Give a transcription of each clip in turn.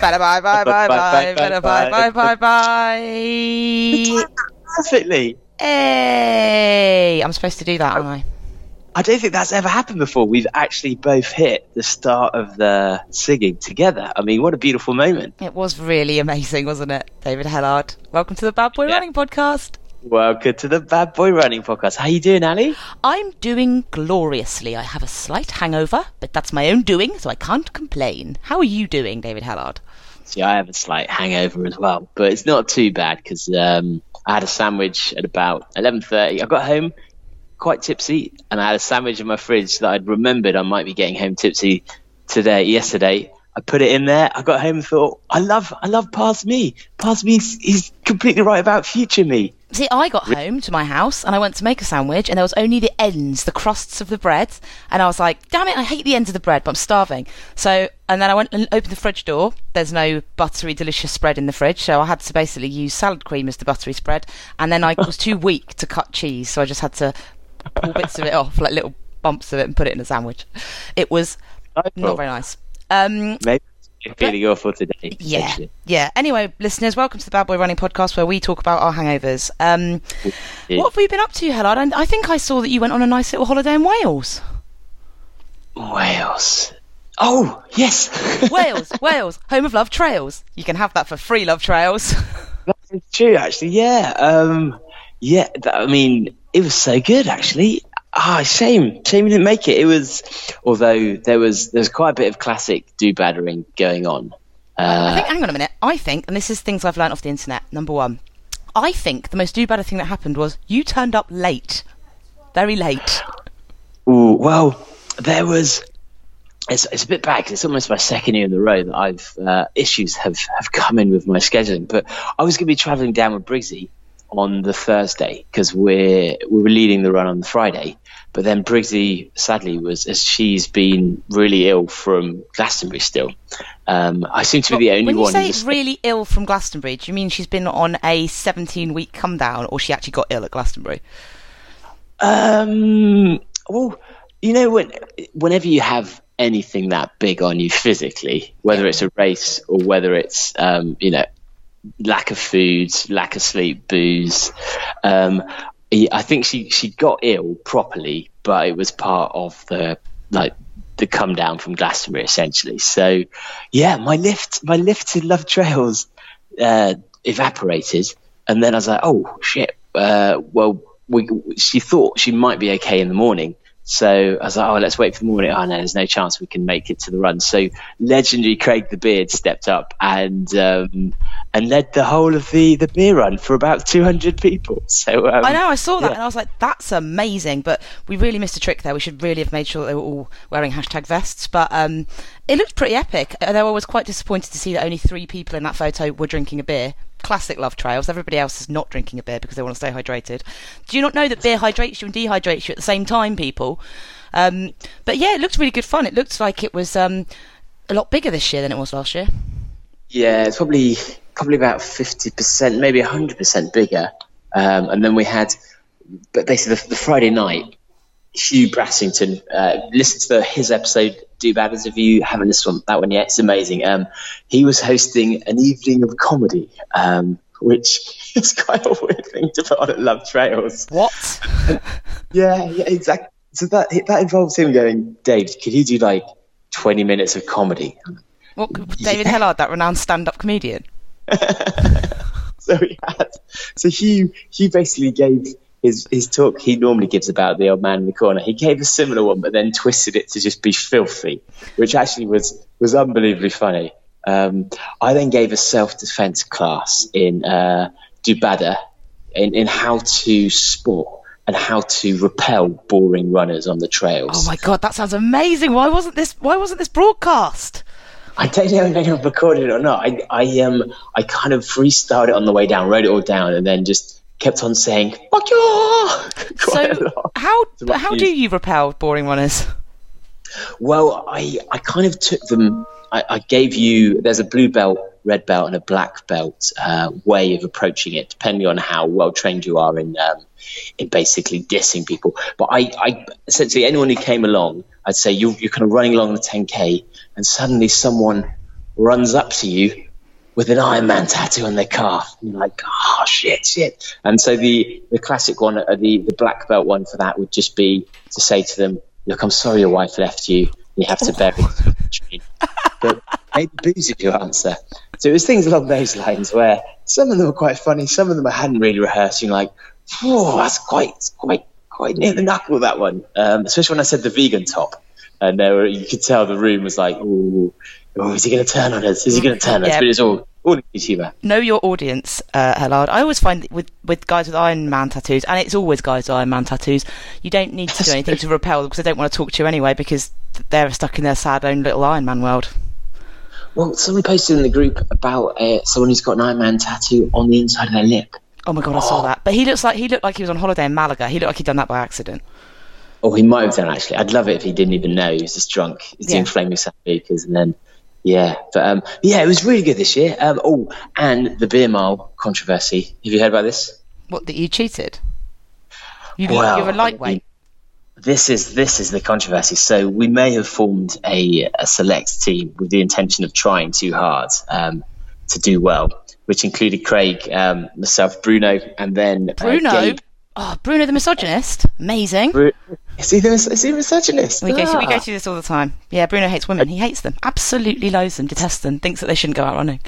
Bye bye bye bye bye bye bye bye bye bye. Perfectly. Hey, I'm supposed to do that, aren't I? I don't think that's ever happened before. We've actually both hit the start of the singing together. I mean, what a beautiful moment. It was really amazing, wasn't it, David Hellard? Welcome to the Bad Boy Yeah. Running Podcast. Welcome to the Bad Boy Running Podcast. How are you doing, Ali? I'm doing gloriously. I have a slight hangover, but that's my own doing, so I can't complain. How are you doing, David Hellard? See, I have a slight hangover as well, but it's not too bad because um, I had a sandwich at about 11.30. I got home quite tipsy and I had a sandwich in my fridge that I'd remembered I might be getting home tipsy today, yesterday. I put it in there. I got home and thought, I love, I love past me. Past me, is- he's completely right about future me. See, I got home to my house and I went to make a sandwich, and there was only the ends, the crusts of the bread. And I was like, damn it, I hate the ends of the bread, but I'm starving. So, and then I went and opened the fridge door. There's no buttery, delicious spread in the fridge. So I had to basically use salad cream as the buttery spread. And then I was too weak to cut cheese. So I just had to pull bits of it off, like little bumps of it, and put it in a sandwich. It was not very nice. Um, Maybe feeling awful today. yeah, yeah. Anyway, listeners, welcome to the Bad Boy Running Podcast, where we talk about our hangovers. Um, Yeah. what have we been up to, Hellard? I, I think I saw that you went on a nice little holiday in Wales. Wales. Oh, yes. Wales, Wales, home of love trails. You can have that for free, love trails. It's true, actually. Yeah. Um, yeah. That, I mean, it was so good, actually. Ah, shame. Shame we didn't make it. It was, although there was there was quite a bit of classic do battering going on. I Uh, think, hang on a minute. I think, and this is things I've learned off the internet. Number one, I think the most do better thing that happened was you turned up late, very late. ooh, well, there was. It's, it's a bit bad 'cause it's almost my second year in the row that I've uh, issues have, have come in with my scheduling. But I was going to be travelling down with Briggsy on the Thursday because we're we were leading the run on the Friday. But then Briggsy sadly was as she's been really ill from Glastonbury still. Um, I seem to be the only when you one. say really ill from Glastonbury, do you mean she's been on a 17 week come down, or she actually got ill at Glastonbury? Um, well, you know, when whenever you have anything that big on you physically, whether it's a race or whether it's um, you know lack of food, lack of sleep, booze. Um, I think she she got ill properly, but it was part of the like the come down from Glastonbury essentially. So yeah, my lift my lift Love Trails uh, evaporated, and then I was like, oh shit. Uh, well, we, she thought she might be okay in the morning. So I was like, oh, let's wait for the morning. Oh, no, there's no chance we can make it to the run. So legendary Craig the Beard stepped up and um, and led the whole of the, the beer run for about 200 people. So um, I know, I saw that, yeah. and I was like, "That's amazing!" But we really missed a trick there. We should really have made sure they were all wearing hashtag vests. But um, it looked pretty epic. Although I was quite disappointed to see that only three people in that photo were drinking a beer. Classic love trails. Everybody else is not drinking a beer because they want to stay hydrated. Do you not know that beer hydrates you and dehydrates you at the same time, people? Um, but yeah, it looked really good fun. It looked like it was um, a lot bigger this year than it was last year. Yeah, it's probably probably about fifty percent, maybe hundred percent bigger. Um, and then we had, but basically the, the Friday night, Hugh Brassington. Uh, to the, his episode. Do Batters if you haven't listened one that one yet. It's amazing. Um, he was hosting an evening of comedy, um, which is quite a weird thing to put on at Love Trails. What? Yeah, yeah, exactly. So that that involves him going, Dave, could you do like twenty minutes of comedy? what David Hellard, that renowned stand-up comedian. so he had so Hugh Hugh basically gave his his talk he normally gives about the old man in the corner. He gave a similar one, but then twisted it to just be filthy, which actually was was unbelievably funny. Um, I then gave a self defense class in uh, Dubada in, in how to sport and how to repel boring runners on the trails. Oh my god, that sounds amazing! Why wasn't this? Why wasn't this broadcast? I don't know if anyone recorded it or not. I, I um I kind of freestyled it on the way down, wrote it all down, and then just kept on saying "fuck you." quite a So lot. how how do you repel boring runners? Well, I, I kind of took them. I, I gave you. There's a blue belt, red belt, and a black belt uh, way of approaching it, depending on how well trained you are in um, in basically dissing people. But I, I essentially anyone who came along, I'd say you, you're kind of running along the 10k, and suddenly someone runs up to you with an Iron Man tattoo on their calf. And you're like, oh shit, shit. And so the the classic one, uh, the the black belt one for that would just be to say to them, look, I'm sorry your wife left you. You have to bury but maybe booze is your answer. So it was things along those lines where some of them were quite funny, some of them I hadn't really rehearsed. You're like, oh, that's quite, quite, quite near the knuckle that one. Um, especially when I said the vegan top, and there were, you could tell the room was like, oh, oh is he going to turn on us? Is he going to turn us? Yeah. But it's all, all humour. Know your audience, uh, Hellard. I always find that with with guys with Iron Man tattoos, and it's always guys with Iron Man tattoos. You don't need to do anything to repel them because they don't want to talk to you anyway because they're stuck in their sad own little Iron Man world. Well, someone posted in the group about uh, someone who's got an Iron Man tattoo on the inside of their lip. Oh my god, I saw that. But he looks like he looked like he was on holiday in Malaga. He looked like he'd done that by accident. Oh, he might have done actually. I'd love it if he didn't even know. He was just drunk. He's doing Yeah. flaming sambucas and then, yeah. But um, yeah, it was really good this year. Um, oh, and the beer mile controversy. Have you heard about this? What that you cheated? You, Well, you're a lightweight. This is this is the controversy. So we may have formed a, a select team with the intention of trying too hard um, to do well, which included Craig, um, myself, Bruno, and then uh, Bruno. Gabe. Oh, Bruno the misogynist. Amazing. Bru- Is he the is a misogynist? We go, we go Ah. through this all the time. Yeah, Bruno hates women. He hates them. Absolutely loathes them, detests them, thinks that they shouldn't go out running.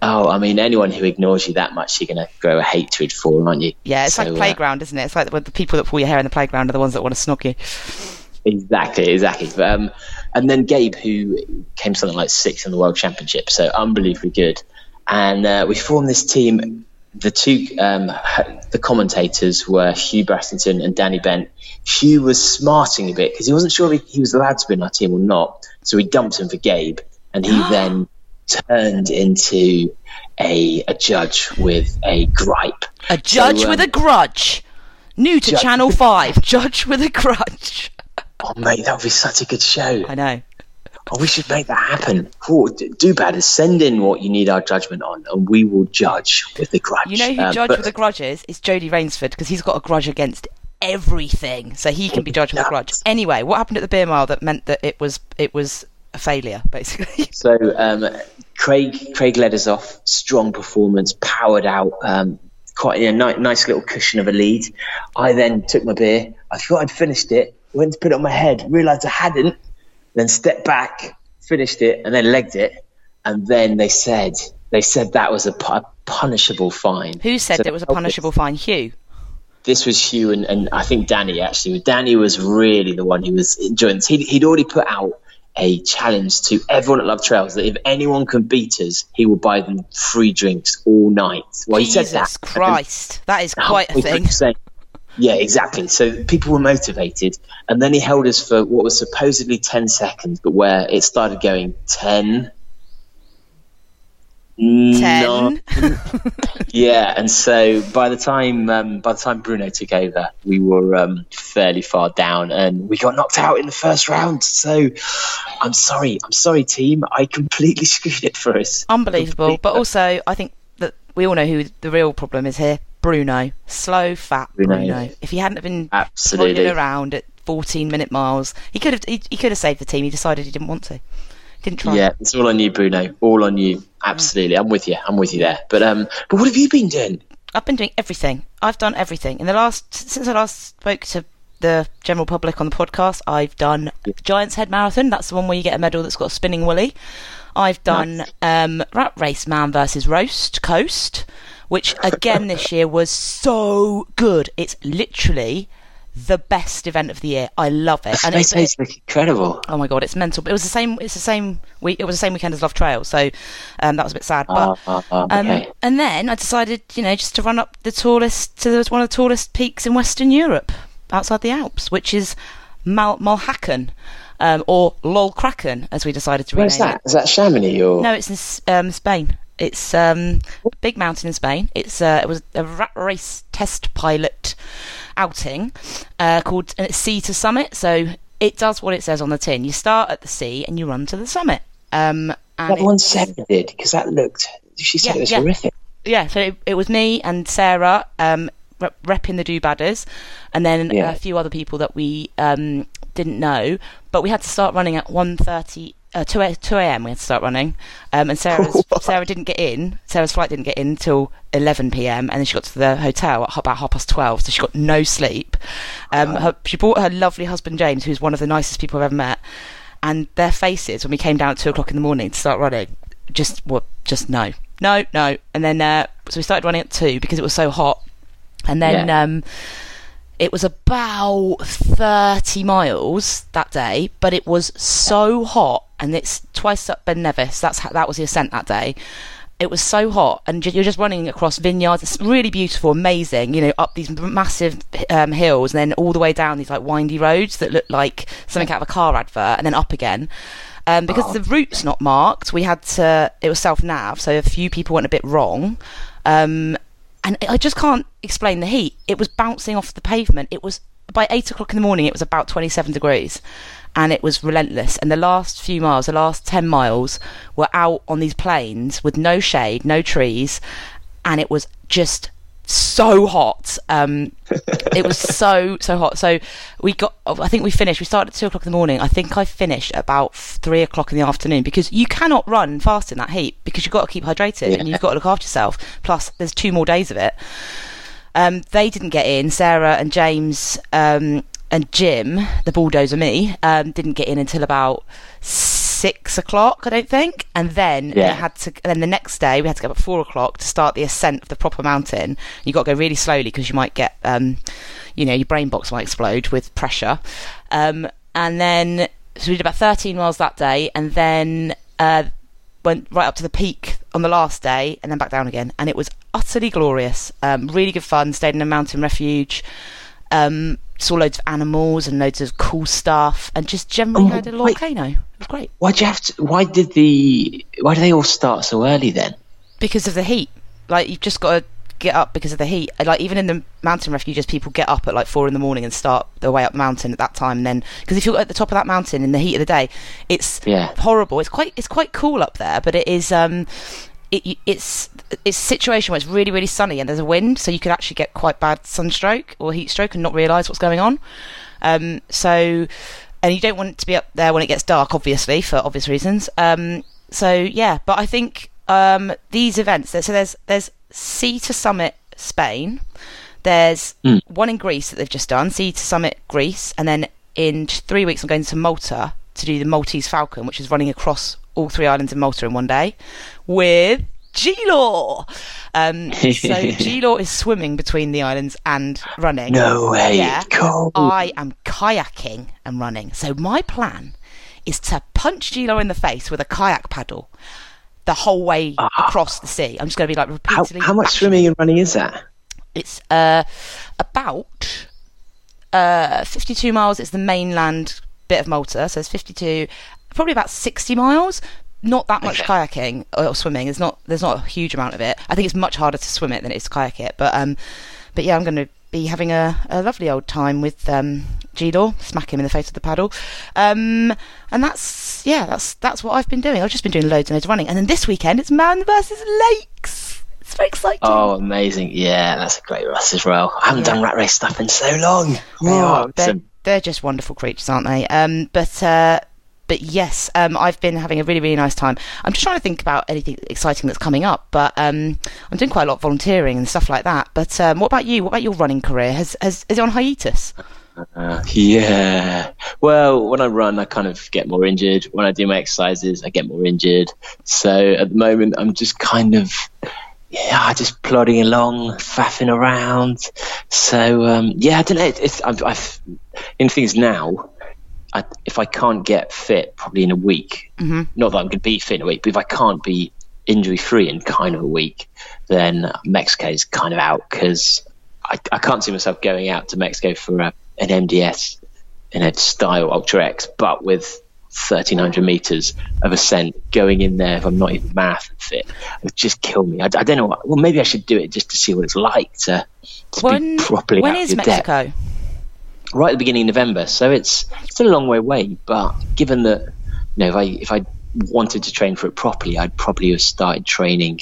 Oh, I mean, anyone who ignores you that much, you're going to grow a hatred for, aren't you? Yeah, it's So, like uh, playground, isn't it? It's like when the people that pull your hair in the playground are the ones that want to snog you. exactly, exactly. But, um, and then Gabe, who came something like sixth in the World Championship, so unbelievably good. And uh, we formed this team. The two, um, the commentators were Hugh Brassington and Danny Bent. Hugh was smarting a bit because he wasn't sure if he was allowed to be in our team or not, so he dumped him for Gabe, and he then turned into a, a judge with a gripe. A judge So, with um, a grudge. New to Judge- Channel 5. Judge with a grudge. Oh, mate, that would be such a good show. I know. Oh, we should make that happen. D- do better. Send in what you need our judgment on, and we will judge with the grudge. You know who Um, Judge but- with a grudge is? It's Jody Raynsford because he's got a grudge against everything, so he can be judged with a grudge. Anyway, what happened at the beer mile that meant that it was it was a failure, basically? So um, Craig Craig led us off. Strong performance, powered out. Um, quite a ni- nice little cushion of a lead. I then took my beer. I thought I'd finished it. Went to put it on my head. Realised I hadn't. Then stepped back, finished it, and then legged it. And then they said they said that was a, a punishable fine. Who said So it was a punishable fine? Hugh. this was Hugh and, and I think Danny actually. Danny was really the one who was enjoying this. He'd, he'd already put out a challenge to everyone at Love Trails that if anyone can beat us, he will buy them free drinks all night. Well, he said Jesus that. Christ, that is quite a thing. Yeah, exactly. So people were motivated, and then he held us for what was supposedly ten seconds, but where it started going ten. Ten. Yeah, and so by the time um, by the time Bruno took over, we were um, fairly far down, and we got knocked out in the first round. So I'm sorry, I'm sorry, team. I completely screwed it for us. Unbelievable. But also, I think that we all know who the real problem is here. Bruno, slow, fat Bruno. Bruno. If he hadn't been Absolutely. around at 14 minute miles, he could have he, he could have saved the team. He decided he didn't want to. Didn't try. Yeah, it's all on you, Bruno. All on you. Absolutely, I'm with you. I'm with you there. But um, but what have you been doing? I've been doing everything. I've done everything in the last since I last spoke to the general public on the podcast. I've done Giants Head Marathon. That's the one where you get a medal that's got a spinning woolly. I've done um, Rat Race Man versus Roast Coast, which again this year was so good. It's literally the best event of the year. I love it, and it's, look incredible. Oh my god, it's mental. But it was the same. It's the same week. It was the same weekend as Love Trail, so um, that was a bit sad. But ah, ah, um, okay. and then I decided, you know, just to run up the tallest to the, one of the tallest peaks in Western Europe, outside the Alps, which is Mal- Mulhacken, um, or Lolcracken, as we decided to rename Where's that? Is that Chamonix or? No, it's in um, Spain. It's um, a big mountain in Spain. It's uh, it was a rat race test pilot outing uh, called Sea to Summit. So it does what it says on the tin. You start at the sea and you run to the summit. Um, and That one Sarah did because that looked. She said Yeah, it was yeah. horrific. yeah, so it, it was me and Sarah um, repping the Do Badders, and then Yeah. a few other people that we um, didn't know. But we had to start running at 1.30, uh, 2, a- 2 a.m. We had to start running, um, and Sarah's, Sarah didn't get in. Sarah's flight didn't get in until 11 p.m. and then she got to the hotel at about half past 12, so she got no sleep. Um, her, she brought her lovely husband James, who's one of the nicest people I've ever met, and their faces when we came down at two o'clock in the morning to start running, just what, just no, no, no. And then uh, so we started running at two because it was so hot, and then Yeah. um, it was about thirty miles that day, but it was so hot, and it's twice up Ben Nevis. That's how, that was the ascent that day. It was so hot, and you're just running across vineyards. It's really beautiful, amazing. You know, up these massive um, hills, and then all the way down these like windy roads that look like something out of a car advert, and then up again. Um, because the route's not marked, we had to. It was self nav, so a few people went a bit wrong. Um, and I just can't explain the heat. It was bouncing off the pavement. It was by eight o'clock in the morning. It was about twenty-seven degrees, and it was relentless. And the last few miles, the last ten miles, were out on these plains with no shade, no trees, and it was just so hot. Um, it was so so hot. So we got. I think we finished. We started at two o'clock in the morning. I think I finished about three o'clock in the afternoon because you cannot run fast in that heat because you've got to keep hydrated and you've got to look after yourself. Plus, there's two more days of it. Um, they didn't get in. Sarah and James um, and Jim, the bulldozer me, um, didn't get in until about six o'clock, I don't think. And then Yeah. had to. Then the next day we had to go up at four o'clock to start the ascent of the proper mountain. You got to go really slowly because you might get, um, you know, your brain box might explode with pressure. Um, and then so we did about thirteen miles that day, and then. Uh, went right up to the peak on the last day and then back down again and it was utterly glorious um, really good fun stayed in a mountain refuge um, saw loads of animals and loads of cool stuff and just generally Oh, had a wait. volcano it was great Why'd you have to? Why did the? Why do they all start so early then? because of the heat like you've just got to get up because of the heat like even in the mountain refuges people get up at like four in the morning and start their way up the mountain at that time and then because if you're at the top of that mountain in the heat of the day it's Yeah. horrible it's quite it's quite cool up there but it is um it, it's it's a situation where it's really really sunny and there's a wind so you could actually get quite bad sunstroke or heat stroke and not realize what's going on. Um so and you don't want it to be up there when it gets dark obviously for obvious reasons. Um so yeah but i think um these events so there's there's sea to summit spain. There's one in greece that they've just done sea to summit greece and then in three weeks i'm going to malta to do the maltese falcon which is running across all three islands in malta in one day with G-Law. Um, so G-Law is swimming between the islands and running. No way. Yeah. Cool. I am kayaking and running. So my plan is to punch G-Law in the face with a kayak paddle the whole way across the sea. I'm just going to be like Ah. How, repeatedly. how much bashing swimming and running is that? it's uh, about uh, 52 miles. It's the mainland bit of Malta, so it's 52, probably about 60 miles. Not that much Okay. kayaking or swimming. There's not there's not a huge amount of it. I think it's much harder to swim it than it is to kayak it. But um, but yeah, I'm going to be having a, a lovely old time with um, G-Law, smack him in the face with the paddle. Um, and that's yeah, that's that's what I've been doing. I've just been doing loads and loads of running. And then this weekend it's man versus lakes. It's very exciting. Oh, amazing! Yeah, that's a great race as well. I haven't Yeah. done rat race stuff in so long. They Oh, are. They're, they're just wonderful creatures, aren't they? Um, but uh, but yes, um, I've been having a really really nice time. I'm just trying to think about anything exciting that's coming up, but um, I'm doing quite a lot of volunteering and stuff like that. But um, what about you? What about your running career? Has has is it on hiatus? Uh, yeah. Well, when I run, I kind of get more injured. When I do my exercises, I get more injured. So at the moment, I'm just kind of, yeah, just plodding along, faffing around. So um, yeah, I don't know. It's, I've, I've in things now. I, if I can't get fit, probably in a week. Mm-hmm. Not that I'm going to be fit in a week, but if I can't be injury free in kind of a week, then Mexico is kind of out because I, I can't see myself going out to Mexico for a, an MDS you know style Ultra X, but with 1300 meters of ascent going in there if I'm not even marathon fit. It would just kill me. I, I don't know. What, well, maybe I should do it just to see what it's like to, to When, be properly when is your depth. Right at the beginning of November, so it's still a long way away. But given that, you know, if I if I wanted to train for it properly, I'd probably have started training.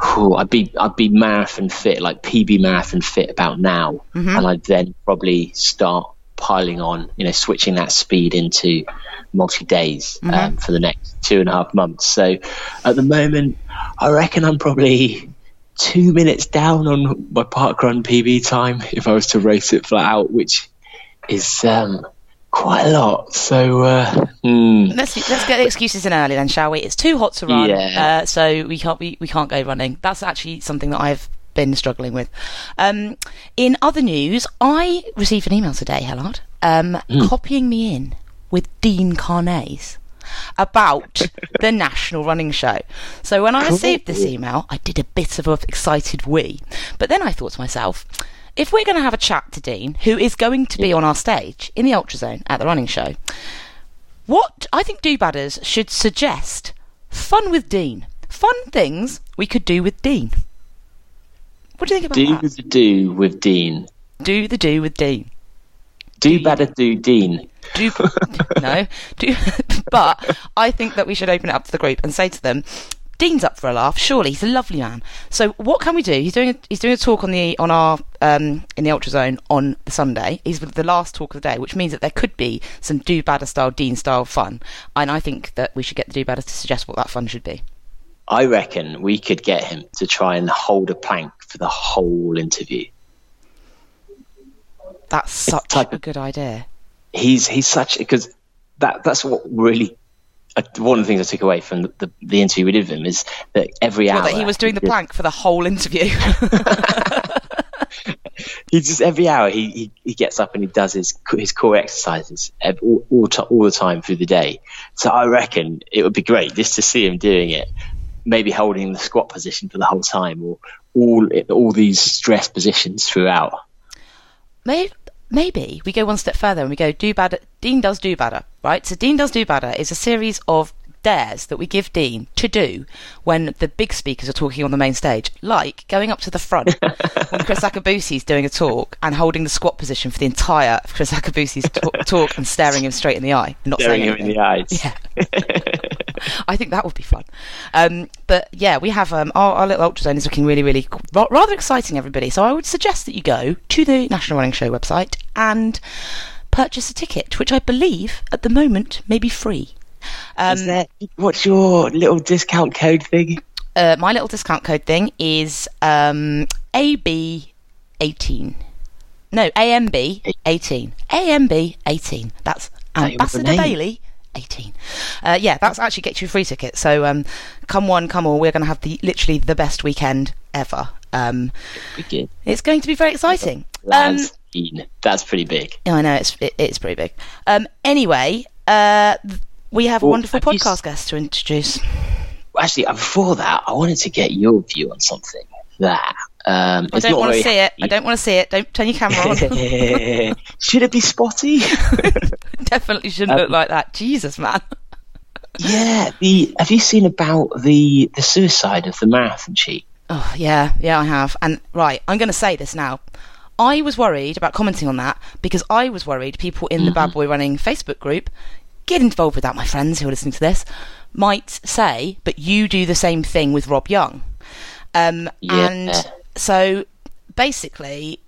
Whew, I'd be I'd be marathon fit, like PB marathon fit about now, and I'd then probably start piling on, you know, switching that speed into multi days um, for the next two and a half months. So at the moment, I reckon I'm probably two minutes down on my parkrun PB time if I was to race it flat out, which is um, quite a lot. So uh, hmm. Let's let's get the excuses in early then, shall we? It's too hot to run, Yeah. uh, so we can't we, we can't go running. That's actually something that I've been struggling with. Um, in other news, I received an email today, Hellard, um, copying me in with Dean Karnazes about the National Running Show. So when I received this email, I did a bit of an excited wee, but then I thought to myself. If we're going to have a chat to Dean, who is going to be on our stage in the Ultra Zone at the running show, what I think Do Badders should suggest fun with Dean. Fun things we could do with Dean. What do you think about do that? the do with Dean. Do the do with Dean. Do better do Dean. Do no, do but I think that we should open it up to the group and say to them, Dean's up for a laugh. Surely he's a lovely man. So what can we do? He's doing a, he's doing a talk on the on our um, in the Ultra Zone on the Sunday. He's the last talk of the day, which means that there could be some do badder style Dean style fun. And I think that we should get the do badders to suggest what that fun should be. I reckon we could get him to try and hold a plank for the whole interview. That's such a good idea. He's he's such because that that's what really. One of the things I took away from the, the, the interview we did with him is that every hour that he was doing the plank for the whole interview. he just every hour he, he, he gets up and he does his his core exercises all, all, all the time through the day. So I reckon it would be great just to see him doing it, maybe holding the squat position for the whole time, or all all these stress positions throughout. maybe, maybe we go one step further and we go do badder. Dean does do better, right? So Dean does do better is a series of dares that we give Dean to do when the big speakers are talking on the main stage, like going up to the front when Kriss Akabusi's doing a talk and holding the squat position for the entire of Kriss Akabusi's ta- talk and staring him straight in the eye, not Staring saying him in the eyes. Yeah. I think that would be fun. Um, but yeah, we have um, our, our little ultra zone is looking really, really ra- rather exciting, everybody. So I would suggest that you go to the National Running Show website and purchase a ticket, which I believe at the moment may be free. Um, Is there, what's your little discount code thing? uh, my little discount code thing is um, AB18. No, AMB 18. AMB 18. That's That Ambassador. Bailey 18. Uh, yeah, that's actually gets you a free ticket. So um, come one, come all. We're going to have the literally the best weekend ever. Um, it's going to be very exciting. Um, That's, pretty big. I know it's it, it's pretty big. Um, anyway, uh, we have a wonderful have podcast guest to introduce. Actually, uh, before that, I wanted to get your view on something that um, I don't want to see it. I don't want to see it. Don't turn your camera on. Should it be spotty? Definitely shouldn't look like that. Jesus, man. yeah. The have you seen about the the suicide of the marathon cheat? Oh, yeah, yeah, I have. And right, I'm going to say this now. I was worried about commenting on that because I was worried people in the Bad Boy Running Facebook group, get involved with that, my friends who are listening to this, might say, but you do the same thing with Rob Young. Um, Yeah. And so basically,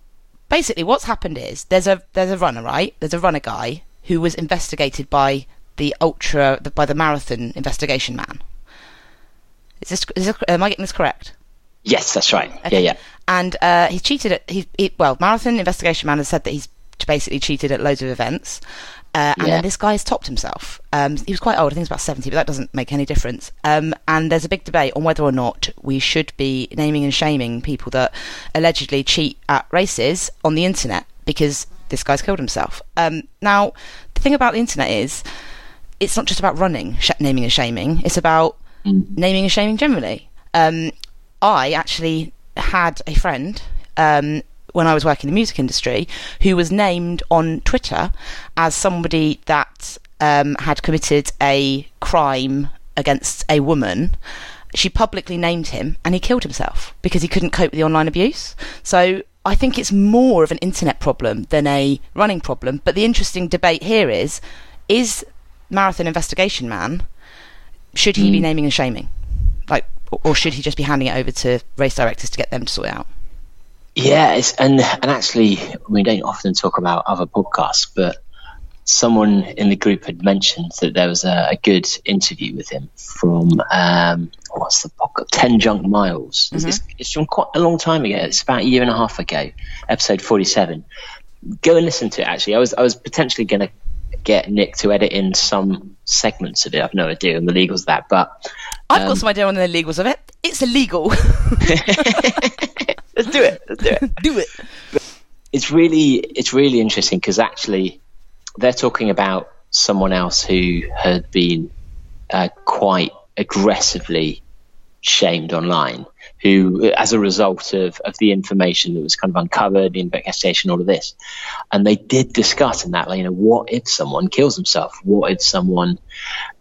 basically what's happened is there's a there's a runner, right? There's a runner guy who was investigated by the ultra the, by the marathon investigation man. Is this, is this am I getting this correct? Yes, that's right. Yeah, yeah. And uh, he cheated at he, he well, marathon investigation man has said that he's basically cheated at loads of events. Uh, and Yeah. then this guy has topped himself. Um, he was quite old, I think he's about 70, but that doesn't make any difference. Um, and there's a big debate on whether or not we should be naming and shaming people that allegedly cheat at races on the internet because this guy's killed himself. Um, now, the thing about the internet is it's not just about running, sh- naming and shaming, it's about naming and shaming generally. Um, I actually had a friend um, when I was working in the music industry, who was named on Twitter as somebody that um, had committed a crime against a woman. She publicly named him and he killed himself because he couldn't cope with the online abuse. So I think it's more of an internet problem than a running problem. But the interesting debate here is is Marathon Investigation Man, should he be naming and shaming? Like, or should he just be handing it over to race directors to get them to sort it out? Yeah, it's, and and actually, we don't often talk about other podcasts, but someone in the group had mentioned that there was a, a good interview with him from um, what's the podcast? Ten Junk Miles. It's, it's, it's from quite a long time ago. It's about a year and a half ago, episode forty-seven. Go and listen to it. Actually, I was I was potentially going to get Nick to edit in some segments of it. I've no idea on the legals of that, but I've got some idea on the legals of it. It's illegal. let's do it. Let's do it. Do it. it's really it's really interesting because actually they're talking about someone else who had been uh, quite aggressively shamed online who as a result of, of the information that was kind of uncovered the investigation all of this and they did discuss in that like, you know what if someone kills himself what if someone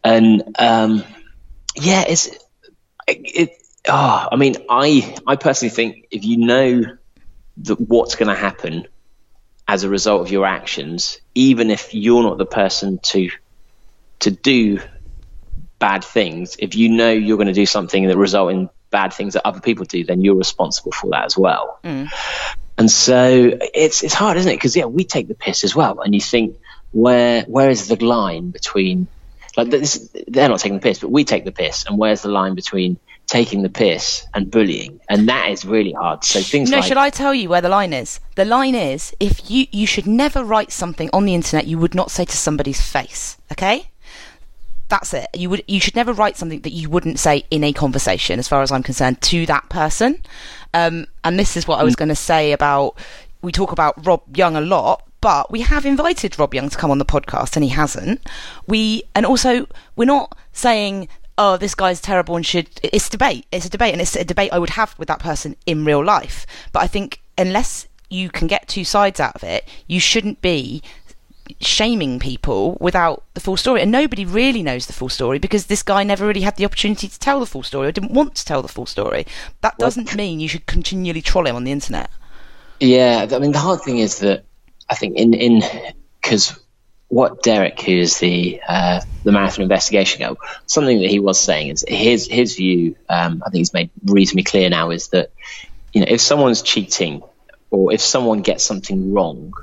and um yeah it's it oh i mean i i personally think if you know that what's going to happen as a result of your actions, even if you're not the person to to do bad things, if you know you're going to do something that result in bad things that other people do, then you're responsible for that as well. Mm. And so it's it's hard, isn't it? Because yeah, we take the piss as well, and you think where where is the line between like this? They're not taking the piss, but we take the piss, and where's the line between taking the piss and bullying? And that is really hard. So things No, like should I tell you where the line is? The line is if you you should never write something on the internet you would not say to somebody's face. Okay? That's it. You would you should never write something that you wouldn't say in a conversation, as far as I'm concerned, to that person. Um, and this is what I was going to say about we talk about Rob Young a lot, but we have invited Rob Young to come on the podcast and he hasn't. We and also we're not saying oh this guy's terrible and should it's debate. It's a debate and it's a debate I would have with that person in real life. But I think unless you can get two sides out of it, you shouldn't be shaming people without the full story. And nobody really knows the full story because this guy never really had the opportunity to tell the full story or didn't want to tell the full story. That doesn't mean you should continually troll him on the internet. Yeah, I mean the hard thing is that I think in in because what Derek, who is the uh, the marathon investigation guy, something that he was saying is his his view. Um, I think he's made reasonably clear now is that you know if someone's cheating or if someone gets something wrong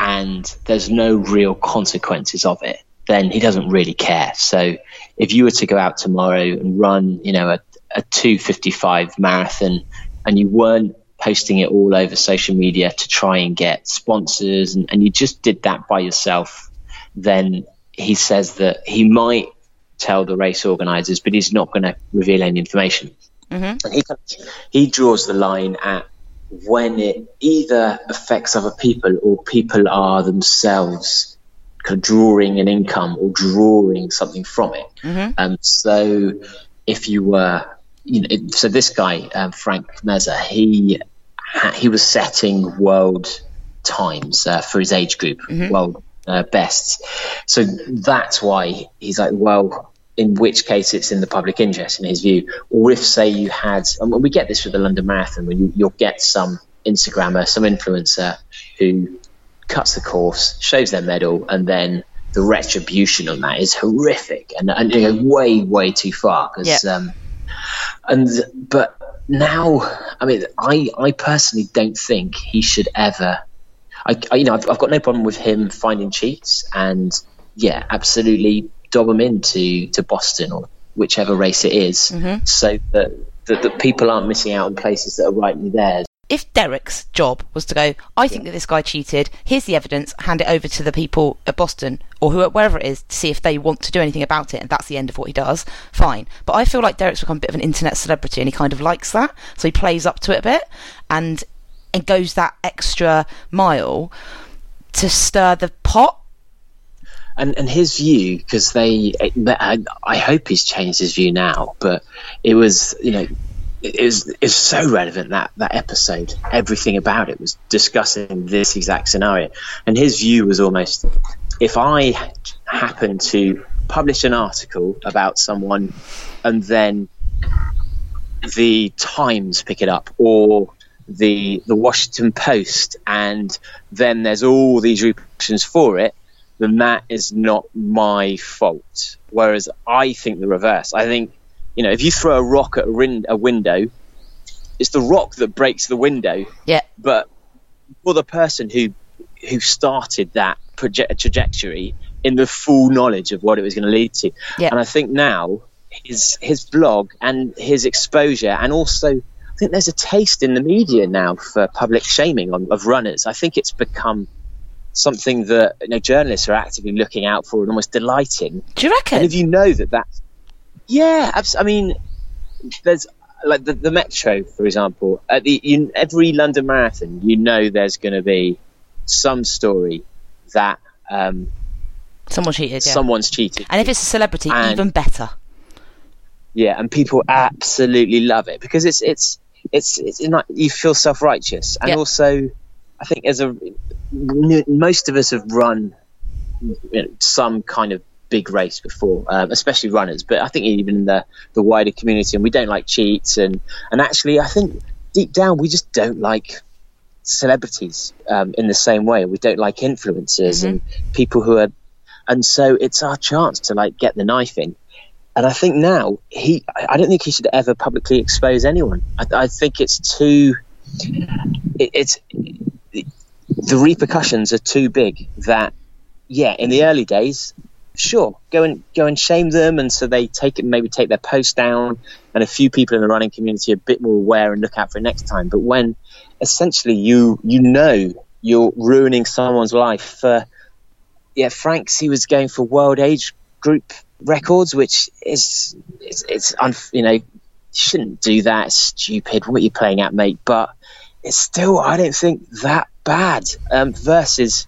and there's no real consequences of it, then he doesn't really care. So if you were to go out tomorrow and run, you know, a, a 255 marathon and you weren't posting it all over social media to try and get sponsors and, and you just did that by yourself, then he says that he might tell the race organizers, but he's not going to reveal any information. And he, he draws the line at when it either affects other people or people are themselves kind of drawing an income or drawing something from it. Um, so if you were, you know, so this guy um, Frank Meza, he he was setting world times uh, for his age group, world uh, bests. So that's why he's like, well, in which case it's in the public interest in his view. Or if, say, you had, and we get this with the London Marathon, when you, you'll get some Instagrammer, some influencer who cuts the course, shows their medal, and then the retribution on that is horrific and, and you know, way, way too far. Because, Yeah. um, and but now, I mean, I, I personally don't think he should ever. I, I you know, I've, I've got no problem with him finding cheats, and yeah, absolutely dob him into to Boston or whichever race it is, mm-hmm. so that, that that people aren't missing out on places that are rightly theirs. if Derek's job was to go, I think that this guy cheated. Here's the evidence. Hand it over to the people at Boston or whoever, wherever it is to see if they want to do anything about it. And that's the end of what he does. Fine. But I feel like Derek's become a bit of an internet celebrity, and he kind of likes that, so he plays up to it a bit and and goes that extra mile to stir the pot. and and his view because they I, I hope he's changed his view now but it was you know it is is so relevant that that episode. Everything about it was discussing this exact scenario, and his view was almost if I happen to publish an article about someone, and then the Times pick it up or the the Washington Post, and then there's all these repercussions for it, then that is not my fault. Whereas I think the reverse. I think you know if you throw a rock at a, rin- a window, it's the rock that breaks the window. Yeah. But for the person who who started that trajectory in the full knowledge of what it was going to lead to, Yeah. and I think now his his blog and his exposure, and also I think there's a taste in the media now for public shaming on, of runners. I think it's become something that you know, journalists are actively looking out for and almost delighting. Do you reckon? And if you know that that's yeah, abs- I mean, there's like the, the metro, for example, at the you, every London marathon, you know there's going to be some story that um, Someone cheated, yeah. someone's cheated. and if it's a celebrity, And- even better. Yeah, and people absolutely love it because it's it's it's, it's not you feel self righteous, and Yep. also I think as a most of us have run you know, some kind of big race before, um, especially runners. But I think even in the the wider community, and we don't like cheats, and and actually I think deep down we just don't like celebrities um, in the same way. We don't like influencers and people who are, and so it's our chance to like get the knife in. And I think now he, I don't think he should ever publicly expose anyone. I, I think it's too, it, it's the repercussions are too big. That yeah, in the early days, sure, go and go and shame them, and so they take it, maybe take their post down, and a few people in the running community are a bit more aware and look out for it next time. But when essentially you you know you're ruining someone's life for yeah, Franks he was going for world age group records, which is it's, it's un, you know shouldn't do that. It's stupid. What are you playing at, mate? But it's still I don't think that bad. Um, versus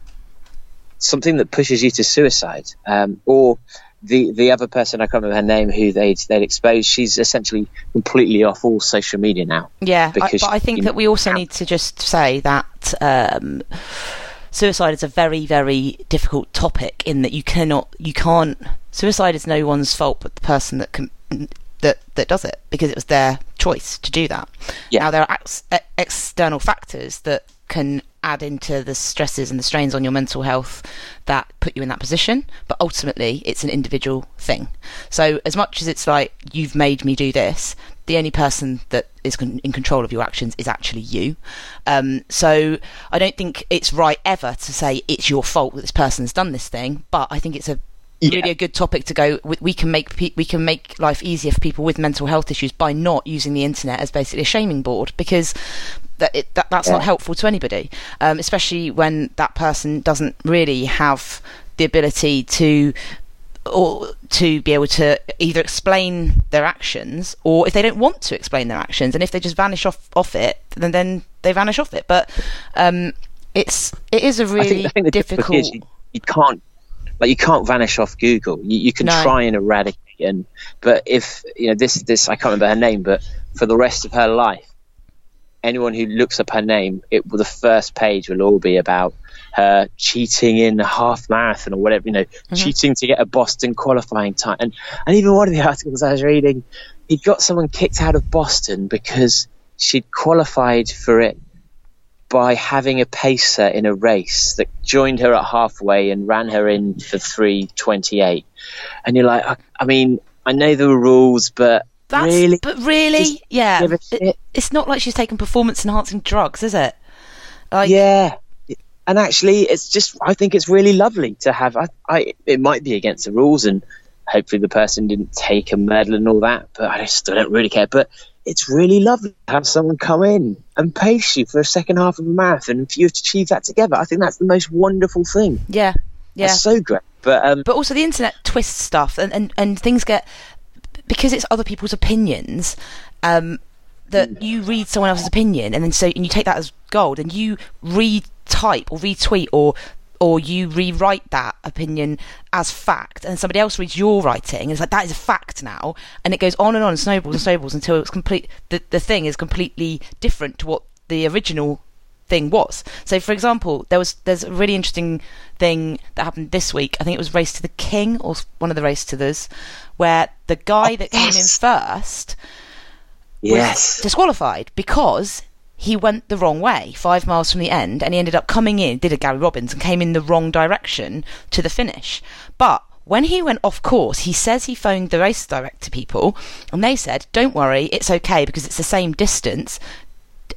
something that pushes you to suicide, um, or the the other person I can't remember her name who they'd they'd exposed. She's essentially completely off all social media now. Yeah, I, but I think that we also need to just say that um, suicide is a very, very difficult topic in that you cannot, you can't. Suicide is no one's fault but the person that can that that does it because it was their choice to do that. Yeah. Now there are ex- external factors that can add into the stresses and the strains on your mental health that put you in that position, but ultimately it's an individual thing. So as much as it's like you've made me do this, the only person that is con- in control of your actions is actually you. Um, so I don't think it's right ever to say it's your fault that this person's done this thing, but I think it's a Yeah. really a good topic to go. We, we can make pe- we can make life easier for people with mental health issues by not using the internet as basically a shaming board because that, it, that that's not helpful to anybody, um, especially when that person doesn't really have the ability to or to be able to either explain their actions or if they don't want to explain their actions and if they just vanish off off it then then they vanish off it but um it's it is a I really think, I think the difficult you, you can't like you can't vanish off Google. You, you can No. try and eradicate, and but if you know this this I can't remember her name, but for the rest of her life, anyone who looks up her name, it will the first page will all be about her cheating in a half marathon or whatever you know, mm-hmm. cheating to get a Boston qualifying time, and and even one of the articles I was reading, he got someone kicked out of Boston because she'd qualified for it by having a pacer in a race that joined her at halfway and ran her in for 328 and you're like I, I mean i know there the rules but That's, really? but really, yeah. it- it's not like she's taking performance enhancing drugs, is it? Like, yeah and actually it's just i think it's really lovely to have I, I it might be against the rules and hopefully the person didn't take a medal and all that but i still don't really care but it's really lovely to have someone come in and pace you for a second half of a marathon and for you to achieve that together i think that's the most wonderful thing yeah, yeah. That's so great. But um, but also the internet twists stuff and, and, and things get because it's other people's opinions um, that you read someone else's opinion and then so and you take that as gold and you retype or retweet or or you rewrite that opinion as fact, and somebody else reads your writing, and it's like that is a fact now, and it goes on and on, and snowballs and snowballs until it's complete. The the thing is completely different to what the original thing was. So, for example, there was there's a really interesting thing that happened this week. I think it was Race to the King or one of the Race to those, where the guy Oh, that came in yes. first was Yes. disqualified because he went the wrong way five miles from the end and he ended up coming in did a gary robbins and came in the wrong direction to the finish. But when he went off course he says he phoned the race director people and they said don't worry it's okay because it's the same distance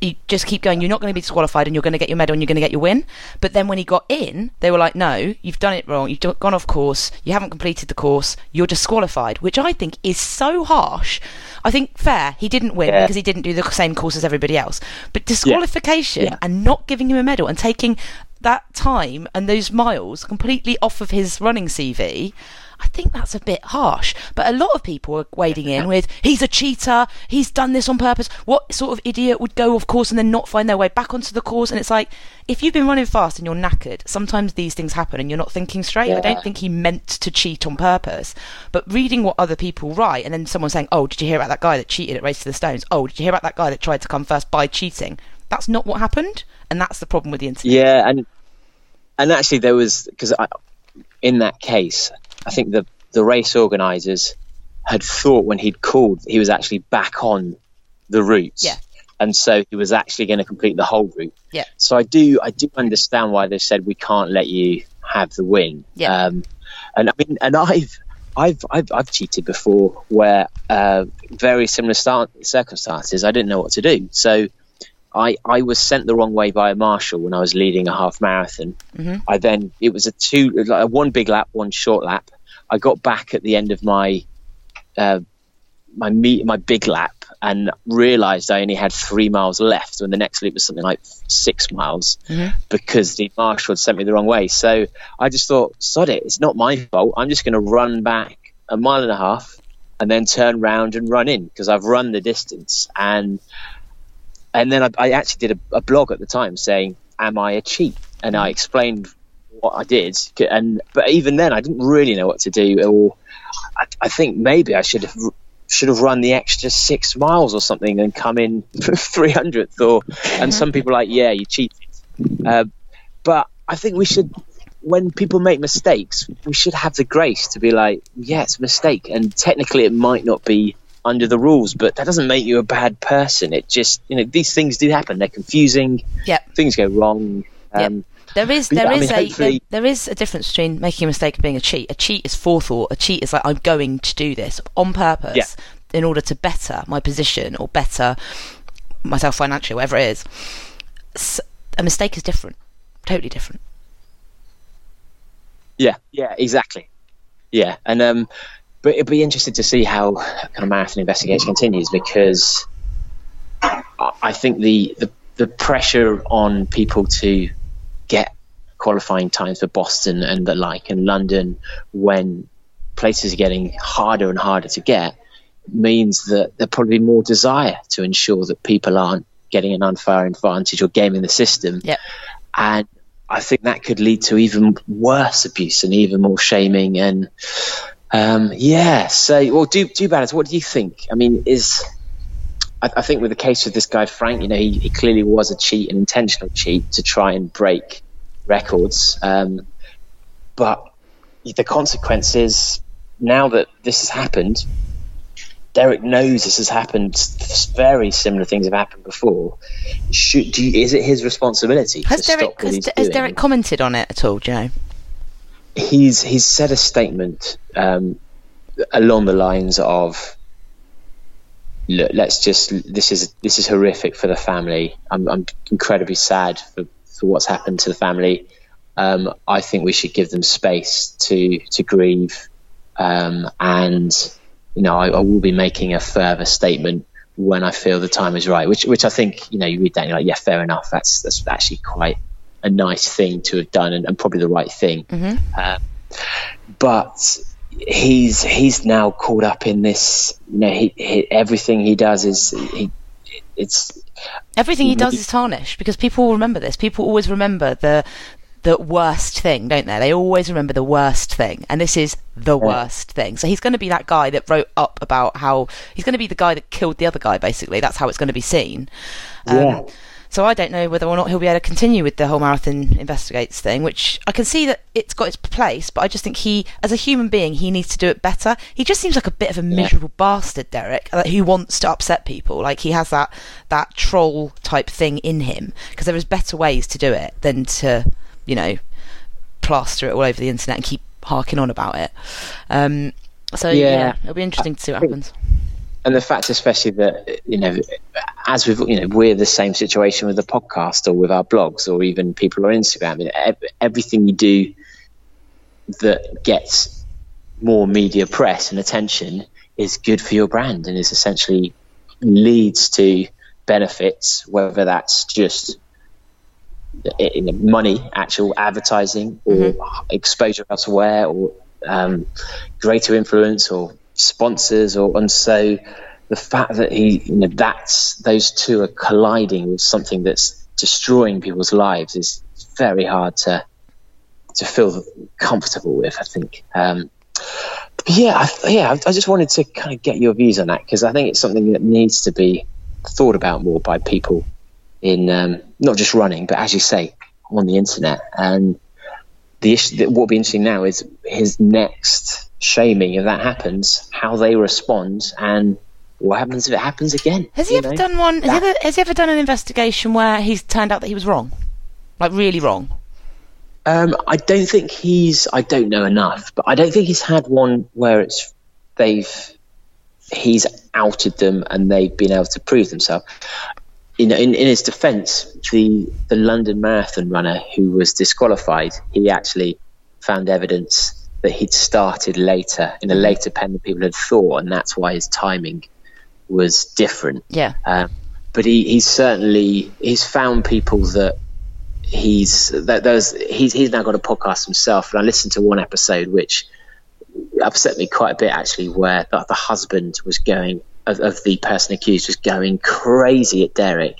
you just keep going. You're not going to be disqualified, and you're going to get your medal, and you're going to get your win. But then when he got in, they were like, "No, you've done it wrong. You've gone off course. You haven't completed the course. You're disqualified." Which I think is so harsh. I think fair. He didn't win Yeah. because he didn't do the same course as everybody else. But disqualification Yeah. and not giving him a medal and taking that time and those miles completely off of his running CV. I think that's a bit harsh. But a lot of people are wading in with, he's a cheater, he's done this on purpose. What sort of idiot would go off course and then not find their way back onto the course? And it's like, if you've been running fast and you're knackered, sometimes these things happen and you're not thinking straight. I don't think he meant to cheat on purpose. But reading what other people write and then someone saying, oh, did you hear about that guy that cheated at Race to the Stones? Oh, did you hear about that guy that tried to come first by cheating? That's not what happened. And that's the problem with the internet. Yeah, and and actually there was because in that case, I think the the race organisers had thought when he'd called he was actually back on the route. Yeah. And so he was actually going to complete the whole route. Yeah. So I do I do understand why they said we can't let you have the win. Yeah. Um, and I mean, and I've I've I've, I've cheated before where uh, very similar start, circumstances I didn't know what to do. So I I was sent the wrong way by a marshal when I was leading a half marathon. I then it was a two like a one big lap, one short lap. I got back at the end of my uh, my meet my big lap and realized I only had three miles left when the next loop was something like six miles because the marshal had sent me the wrong way. So I just thought, sod it, it's not my fault. I'm just going to run back a mile and a half and then turn round and run in because I've run the distance. And and then I, I actually did a, a blog at the time saying, "Am I a cheat?" And I explained what I did. And but even then, I didn't really know what to do. Or I, I think maybe I should have should have run the extra six miles or something and come in 300th. Or and some people are like, "Yeah, you cheated." Uh, but I think we should. When people make mistakes, we should have the grace to be like, yeah, it's a mistake. And technically, it might not be under the rules, but that doesn't make you a bad person. It just, you know, these things do happen. They're confusing. Yep. Things go wrong. Yep. Um, There is But yeah, there I mean, a there, hopefully- there is a difference between making a mistake and being a cheat. A cheat is forethought. A cheat is like I'm going to do this on purpose Yeah. in order to better my position or better myself financially, whatever it is. A mistake is different, totally different. Yeah, yeah, exactly. Yeah, and um, but it'd be interesting to see how kind of marathon investigation continues because I I think the the, the pressure on people to get qualifying times for Boston and the like and London when places are getting harder and harder to get means that there'll probably be more desire to ensure that people aren't getting an unfair advantage or gaming the system Yep. and I think that could lead to even worse abuse and even more shaming. And um, yeah, so well, do do balance. What do you think? I mean, is I, I think with the case with this guy Frank, you know, he, he clearly was a cheat, an intentional cheat to try and break records. Um, but the consequences now that this has happened, Derek knows this has happened. Very similar things have happened before. Should do you, is it his responsibility Has to Derek has, has? Derek commented on it at all? Know? He's he's said a statement um, along the lines of look let's just this is this is horrific for the family. I'm, I'm incredibly sad for, for what's happened to the family. Um, i think we should give them space to to grieve. Um, and you know I, I will be making a further statement when i feel the time is right which which i think you know you read that and you're like yeah fair enough. That's that's actually quite a nice thing to have done and, and probably the right thing um, but he's he's now caught up in this. You know, he, he, everything he does is he, it's Everything he does is tarnished because people will remember this. People always remember the the worst thing, don't they? They always remember the worst thing, and this is the Yeah. worst thing. So he's going to be that guy that wrote up about how he's going to be the guy that killed the other guy. Basically, that's how it's going to be seen. Um, Yeah. So I don't know whether or not he'll be able to continue with the whole marathon investigates thing, which I can see that it's got its place, but I just think he, as a human being, he needs to do it better. He just seems like a bit of a miserable bastard, Derek, uh, who wants to upset people. Like he has that that troll type thing in him because there is better ways to do it than to, you know, plaster it all over the internet and keep harking on about it. Um, so yeah. Yeah. it'll be interesting to see what happens. And the fact especially that you know as with you know we're the same situation with the podcast or with our blogs or even people on instagram you know, everything you do that gets more media press and attention is good for your brand and is essentially leads to benefits whether that's just in money actual advertising or exposure elsewhere or um, greater influence or sponsors or and so the fact that he you know that's those two are colliding with something that's destroying people's lives is very hard to to feel comfortable with I think. Um, yeah I, yeah I, just wanted to kind of get your views on that because I think it's something that needs to be thought about more by people in um, not just running but as you say on the internet. And the issue that what will be interesting now is his next shaming if that happens, how they respond, and what happens if it happens again. Has he ever know? done one? Has he, ever, has he ever done an investigation where he's turned out that he was wrong, like really wrong? Um, I don't think he's. I don't know enough, but I don't think he's had one where it's they've he's outed them and they've been able to prove themselves. You know, in, in his defence, the the London Marathon runner who was disqualified, he actually found evidence that he'd started later in a later pen than people had thought, and that's why his timing was different. Yeah. Um, but he, he's certainly he's found people that he's that there's he's he's now got a podcast himself, and I listened to one episode which upset me quite a bit actually, where the, the husband was going of, of the person accused was going crazy at Derek.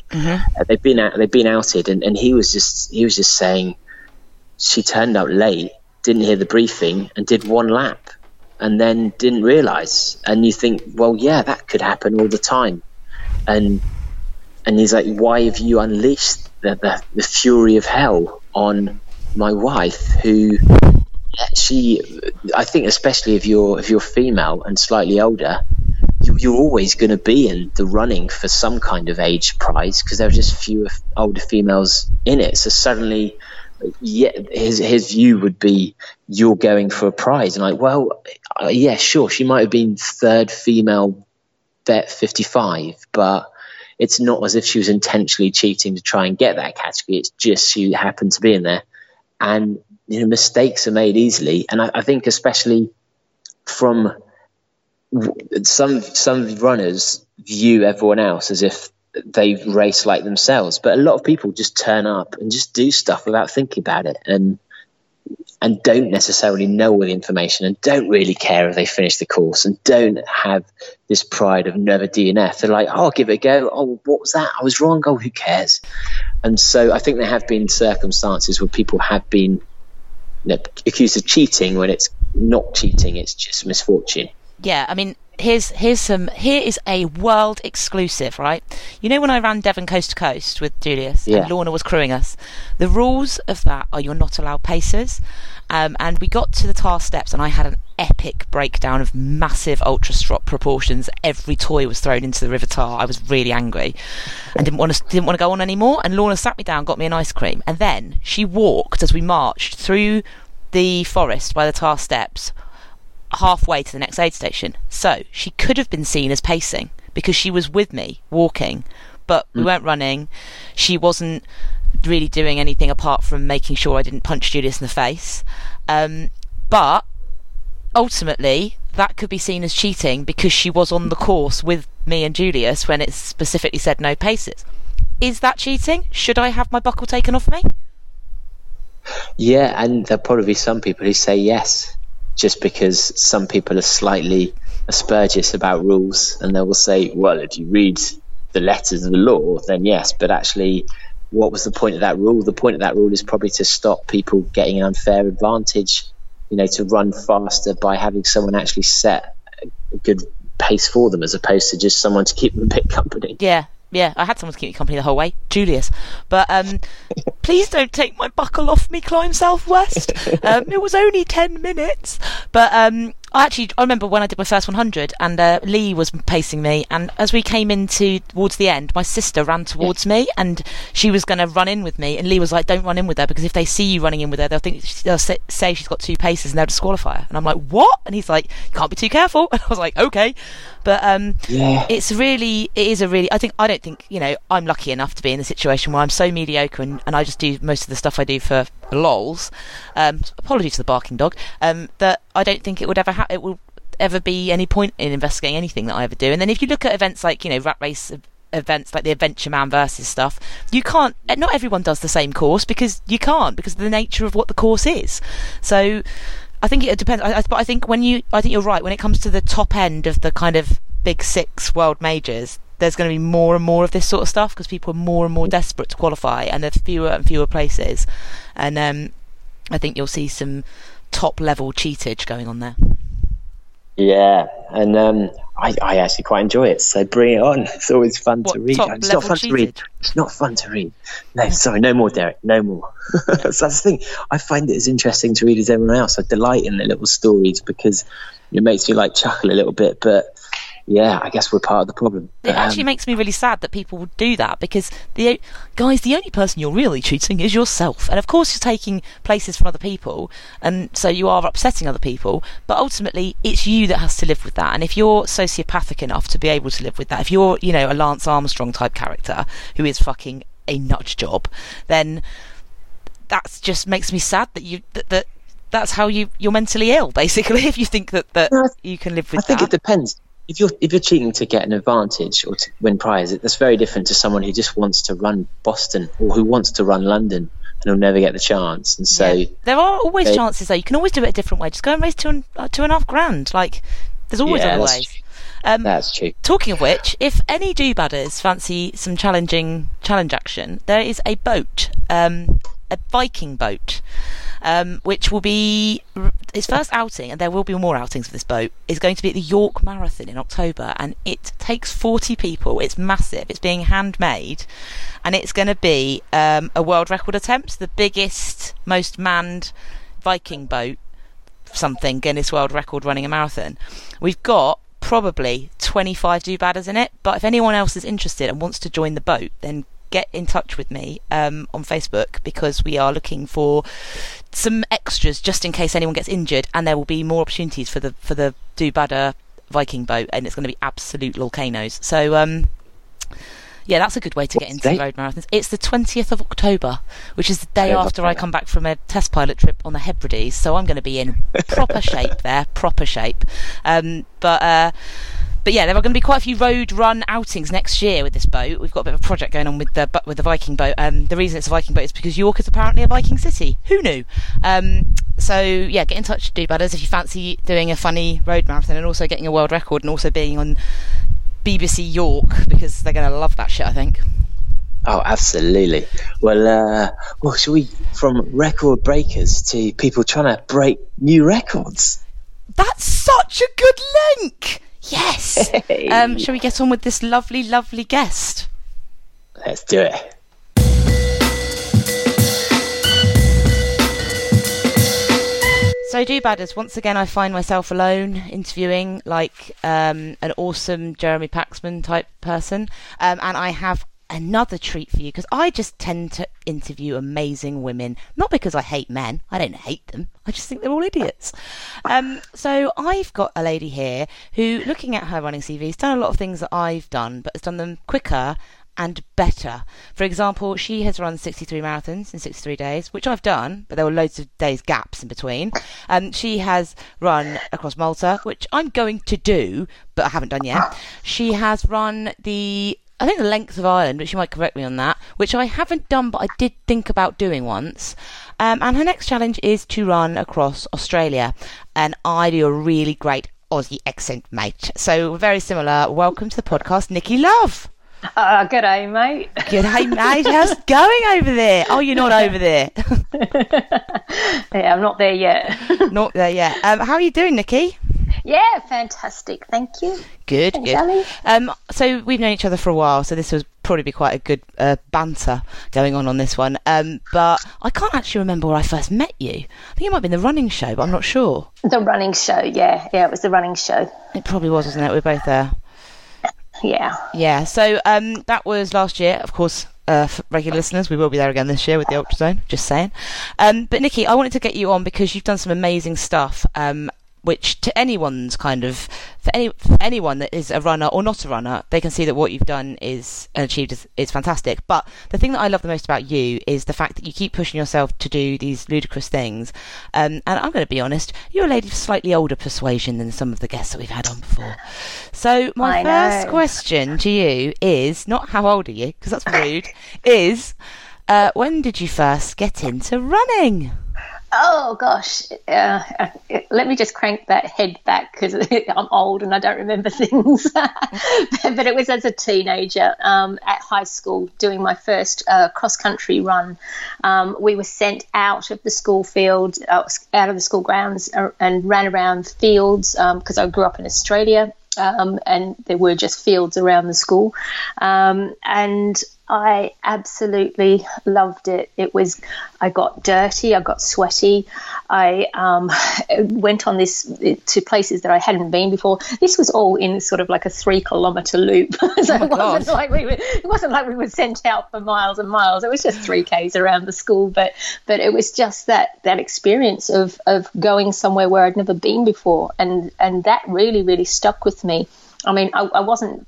Uh, they've been out, they've been outed, and, and he was just he was just saying she turned up late, didn't hear the briefing, and did one lap, and then didn't realise. And you think, well, yeah, that could happen all the time. And and he's like, why have you unleashed the, the, the fury of hell on my wife, who she, I think, especially if you're if you're female and slightly older, you, you're always going to be in the running for some kind of age prize because there are just fewer older females in it. So suddenly, yeah, his his view would be you're going for a prize, and like, well, uh, yeah, sure, she might have been third female vet 55, but it's not as if she was intentionally cheating to try and get that category. It's just she happened to be in there, and you know mistakes are made easily, and I, I think especially from some some runners view everyone else as if they race like themselves, but a lot of people just turn up and just do stuff without thinking about it, and and don't necessarily know all the information and don't really care if they finish the course and don't have this pride of never DNF. They're like, oh, I'll give it a go. Oh, what was that? I was wrong. Oh, who cares? And so I think there have been circumstances where people have been you know, accused of cheating when it's not cheating, it's just misfortune. Yeah, I mean, here's here's some here is a world exclusive, right? You know when I ran Devon Coast to Coast with Julius Yeah. and Lorna was crewing us, the rules of that are you're not allowed paces, um, and we got to the Tarr Steps and I had an epic breakdown of massive ultra strop proportions. Every toy was thrown into the river tar. I was really angry and didn't want to didn't want to go on anymore. And Lorna sat me down, got me an ice cream, and then she walked as we marched through the forest by the Tarr Steps halfway to the next aid station. So she could have been seen as pacing because she was with me walking, but we weren't running. She wasn't really doing anything apart from making sure I didn't punch Julius in the face. Um, but ultimately, that could be seen as cheating because she was on the course with me and Julius when it specifically said no paces. Is that cheating? Should I have my buckle taken off me? Yeah, and there'll probably be some people who say yes, just because some people are slightly aspergious about rules, and they will say, well, if you read the letters of the law, then yes, but actually, what was the point of that rule? The point of that rule is probably to stop people getting an unfair advantage, you know, to run faster by having someone actually set a good pace for them as opposed to just someone to keep them a bit company. Yeah, yeah, I had someone to keep me company the whole way, Julius. But um, please don't take my buckle off me, Climb South West. Um, it was only ten minutes, but um, I actually I remember when I did my first 100, and uh, Lee was pacing me, and as we came into towards the end, my sister ran towards me, and she was going to run in with me, and Lee was like, "Don't run in with her because if they see you running in with her, they'll think they'll say, say she's got two paces and they'll disqualify her." And I'm like, "What?" And he's like, "You can't be too careful." And I was like, "Okay," but um, Yeah. it's really it is a really I think I don't think you know I'm lucky enough to be in a situation where I'm so mediocre and, and I just do most of the stuff I do for lols. Um, apologies to the barking dog. Um, that I don't think it would ever ha- it will ever be any point in investigating anything that I ever do. And then if you look at events like you know rat race events like the Adventure Man versus stuff, you can't. Not everyone does the same course because you can't because of the nature of what the course is. So. I think it depends. I, I, but I think when you, I think you're right. When it comes to the top end of the kind of big six world majors, there's going to be more and more of this sort of stuff because people are more and more desperate to qualify, and there's fewer and fewer places. And um, I think you'll see some top level cheatage going on there. Yeah, and um, I, I actually quite enjoy it. So bring it on. It's always fun What, to read. It's not fun to read. It's not fun to read. No, sorry, no more, Derek. No more. that's, that's the thing. I find it as interesting to read as everyone else. I delight in the little stories because it makes me like chuckle a little bit. But yeah, I guess we're part of the problem. It But, actually um, makes me really sad that people would do that because the guys, the only person you're really cheating is yourself, and of course you're taking places from other people, and so you are upsetting other people. But ultimately, it's you that has to live with that. And if you're sociopathic enough to be able to live with that, if you're, you know, a Lance Armstrong type character who is fucking a nut job, then that just makes me sad that you that. that that's how you you're mentally ill, basically. If you think that, that you can live with that. I think that. it depends. If you're if you're cheating to get an advantage or to win prize, that's very different to someone who just wants to run Boston or who wants to run London and will never get the chance. And so Yeah. there are always they- chances though. You can always do it a different way. Just go and raise two and uh, two and a half grand. Like there's always Yeah, other that's ways. true. Um, that's true. talking of which, if any do badders fancy some challenging challenge action, there is a boat, um, a Viking boat, um, which will be his first outing, and there will be more outings for this boat. Is going to be at the York Marathon in October, and it takes 40 people. It's massive. It's being handmade, and it's going to be um, a world record attempt, the biggest, most manned Viking boat something Guinness World Record running a marathon. We've got probably 25 do badders in it, but if anyone else is interested and wants to join the boat, then get in touch with me um, on Facebook because we are looking for some extras just in case anyone gets injured, and there will be more opportunities for the for the do badder Viking boat, and it's going to be absolute volcanoes. So. Um, yeah, that's a good way to get into the road marathons. It's the 20th of October, which is the day after I come back from a test pilot trip on the Hebrides. So I'm going to be in proper shape there, proper shape. Um, but uh, but yeah, there are going to be quite a few road run outings next year with this boat. We've got a bit of a project going on with the with the Viking boat. Um, the reason it's a Viking boat is because York is apparently a Viking city. Who knew? Um, so yeah, get in touch, do badders, if you fancy doing a funny road marathon and also getting a world record and also being on BBC York because they're going to love that shit. I think. Oh, absolutely. Well, uh, well, shall we from record breakers to people trying to break new records? That's such a good link. Yes. Hey. Um, shall we get on with this lovely, lovely guest? Let's do it. So, do badders. Once again, I find myself alone interviewing like um, an awesome Jeremy Paxman type person, um, and I have another treat for you because I just tend to interview amazing women, not because I hate men. I don't hate them. I just think they're all idiots. Um, so I've got a lady here who, looking at her running CV, has done a lot of things that I've done, but has done them quicker and better. For example, she has run 63 marathons in 63 days, which I've done, but there were loads of days gaps in between. Um, she has run across Malta, which I'm going to do, but I haven't done yet. She has run the I think the length of Ireland, which you might correct me on that, which I haven't done, but I did think about doing once. Um, and her next challenge is to run across Australia. And I do a really great Aussie accent, mate. So very similar. Welcome to the podcast, Nikki Love. Uh, g'day, mate. G'day, mate. How's it going over there? Oh, you're not over there. yeah, I'm not there yet. not there yet. Um, how are you doing, Nikki? Yeah, fantastic. Thank you. Good, Thanks, good. Ali. Um, so we've known each other for a while, so this was probably be quite a good uh, banter going on on this one. Um, but I can't actually remember where I first met you. I think it might have been the running show, but I'm not sure. The running show, yeah, yeah, it was the running show. It probably was, wasn't it? We are both there. Yeah. Yeah. So um, that was last year, of course. Uh, for regular listeners, we will be there again this year with the Ultrazone. Just saying. Um, but Nikki, I wanted to get you on because you've done some amazing stuff. Um, which to anyone's kind of for any for anyone that is a runner or not a runner, they can see that what you've done is and achieved is, is fantastic. But the thing that I love the most about you is the fact that you keep pushing yourself to do these ludicrous things. Um, and I'm going to be honest, you're a lady of slightly older persuasion than some of the guests that we've had on before. So my I first know. question to you is not how old are you because that's rude. is uh, when did you first get into running? Oh gosh, uh, uh, let me just crank that head back because I'm old and I don't remember things. but it was as a teenager um, at high school doing my first uh, cross country run. Um, we were sent out of the school field, uh, out of the school grounds, uh, and ran around fields because I grew up in Australia. Um, and there were just fields around the school. Um, and I absolutely loved it. It was, I got dirty, I got sweaty. I um, went on this to places that I hadn't been before. This was all in sort of like a three kilometre loop. so it wasn't God. like we were, it wasn't like we were sent out for miles and miles. It was just three k's around the school, but but it was just that that experience of of going somewhere where I'd never been before, and and that really really stuck with me. I mean, I, I wasn't,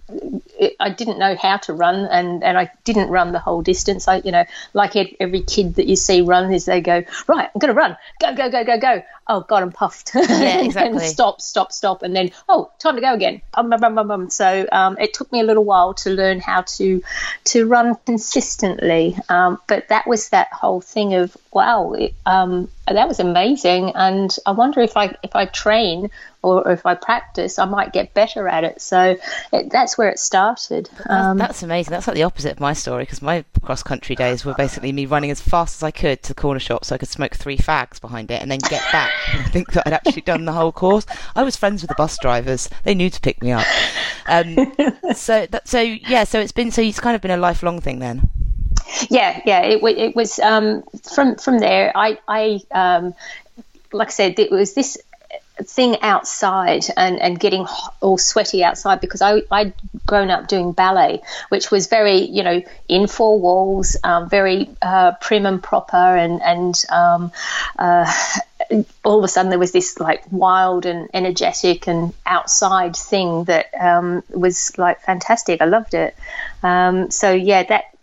I didn't know how to run, and, and I didn't run the whole distance. I, you know, like every kid that you see run, is they go, right, I'm going to run, go, go, go, go, go. Oh God, I'm puffed. Yeah, and exactly. stop, stop, stop, and then oh, time to go again. Um, um, um. So um, it took me a little while to learn how to to run consistently. Um, but that was that whole thing of wow, it, um, that was amazing, and I wonder if I if I train or if I practice, I might get better at it. So it, that's where it started. Um, That's amazing. That's like the opposite of my story because my cross country days were basically me running as fast as I could to the corner shop so I could smoke three fags behind it and then get back and think that I'd actually done the whole course. I was friends with the bus drivers; they knew to pick me up. Um, so that, so yeah, so it's been so it's kind of been a lifelong thing then. Yeah, yeah. It, it was um, from from there. I, I um, like I said, it was this thing outside and, and getting all sweaty outside because I, I'd grown up doing ballet, which was very, you know, in four walls, um, very uh, prim and proper, and, and um, uh, all of a sudden there was this like wild and energetic and outside thing that um, was like fantastic. I loved it. Um, so, yeah, that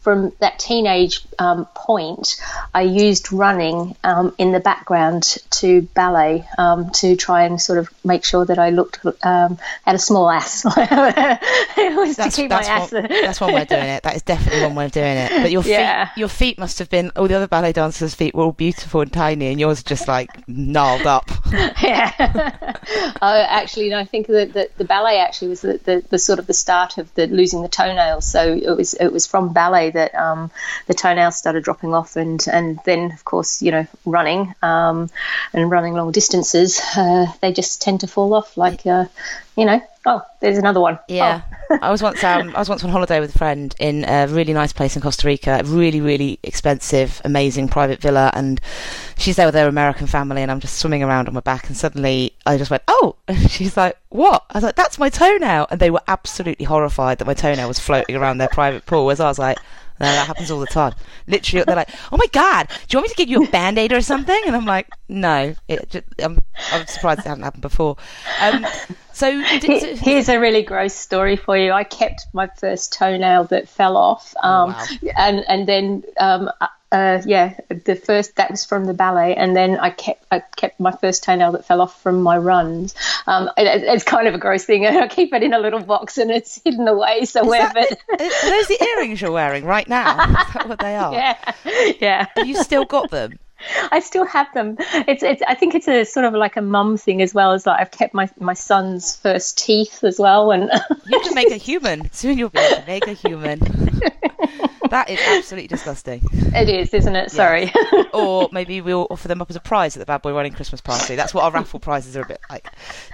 from that teenage um, point, I used running um, in the background to ballet um, to try and sort of make sure that I looked um, had a small ass. it was That's, to keep that's, my ass. one, that's one way of doing it. That is definitely one way of doing it. But your feet, Yeah. your feet must have been. All the other ballet dancers' feet were all beautiful and tiny, and yours just like gnarled up. yeah. uh, actually, no, I think that the, the ballet actually was the, the, the sort of the start of the losing the toenails. So it was it was from ballet that um, the toenails started dropping off, and and then of course you know running um, and running long distances, uh, they just tend to fall off. Like uh, you know, oh, there's another one. Yeah, Oh. I was once um, I was once on holiday with a friend in a really nice place in Costa Rica, a really really expensive, amazing private villa, and she's there with her American family, and I'm just swimming around on my back, and suddenly I just went, oh, and she's like, what? I was like, that's my toenail, and they were absolutely horrified that my toenail was floating around their private pool, as I was like. That happens all the time. Literally, they're like, "Oh my god, do you want me to get you a band aid or something?" And I'm like, "No, it just, I'm, I'm surprised it hasn't happened before." Um, so, did, Here's a really gross story for you. I kept my first toenail that fell off, um, wow. and and then um, uh, yeah, the first that was from the ballet, and then I kept I kept my first toenail that fell off from my runs. Um, it, it's kind of a gross thing, and I keep it in a little box and it's hidden away somewhere. Are those the earrings you're wearing right now? Is that what they are? But yeah, yeah. You still got them? I still have them. It's, it's. I think it's a sort of like a mum thing as well as like I've kept my my son's first teeth as well, and You can make a human. Soon you'll be able to make a human. that is absolutely disgusting. it is, isn't it? Sorry. Or maybe we'll offer them up as a prize at the Bad Boy Running Christmas party. That's what our raffle prizes are a bit like.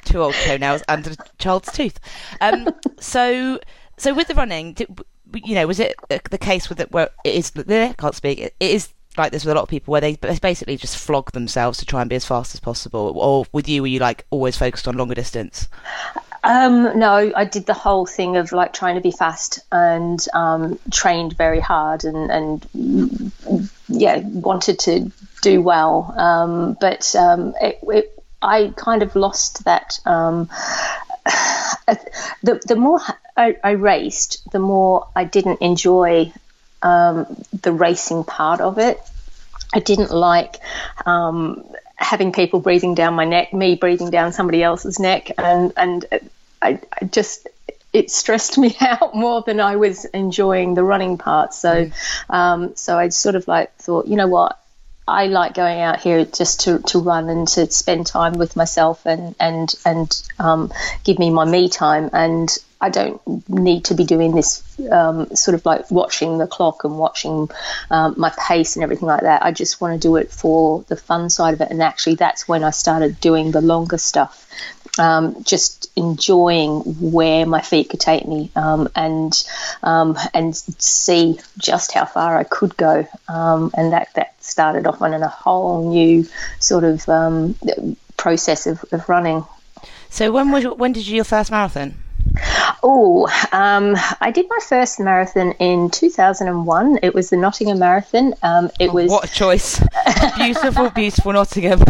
Two old toenails and a child's tooth. Um, so, so with the running, did, you know, was it the case with it where it is? I can't speak. It is like this with a lot of people where they basically just flog themselves to try and be as fast as possible. Or with you, were you like always focused on longer distance? Um, no, I did the whole thing of like trying to be fast and um, trained very hard and, and yeah, wanted to do well. Um, but um, it, it, I kind of lost that. Um, the, the more I, I, raced, the more I didn't enjoy um, the racing part of it. I didn't like um, having people breathing down my neck, me breathing down somebody else's neck, and and I, I just it stressed me out more than I was enjoying the running part. So, mm. um, so I sort of like thought, you know what, I like going out here just to, to run and to spend time with myself and and and um, give me my me time. And I don't need to be doing this um, sort of like watching the clock and watching um, my pace and everything like that. I just want to do it for the fun side of it. And actually, that's when I started doing the longer stuff um, just enjoying where my feet could take me um, and um, and see just how far I could go. Um, and that, that started off on a whole new sort of process of, of running. So when was when did you your first marathon? Oh, um, I did my first marathon in 2001. It was the Nottingham Marathon. Um, it was what a choice! beautiful, beautiful Nottingham.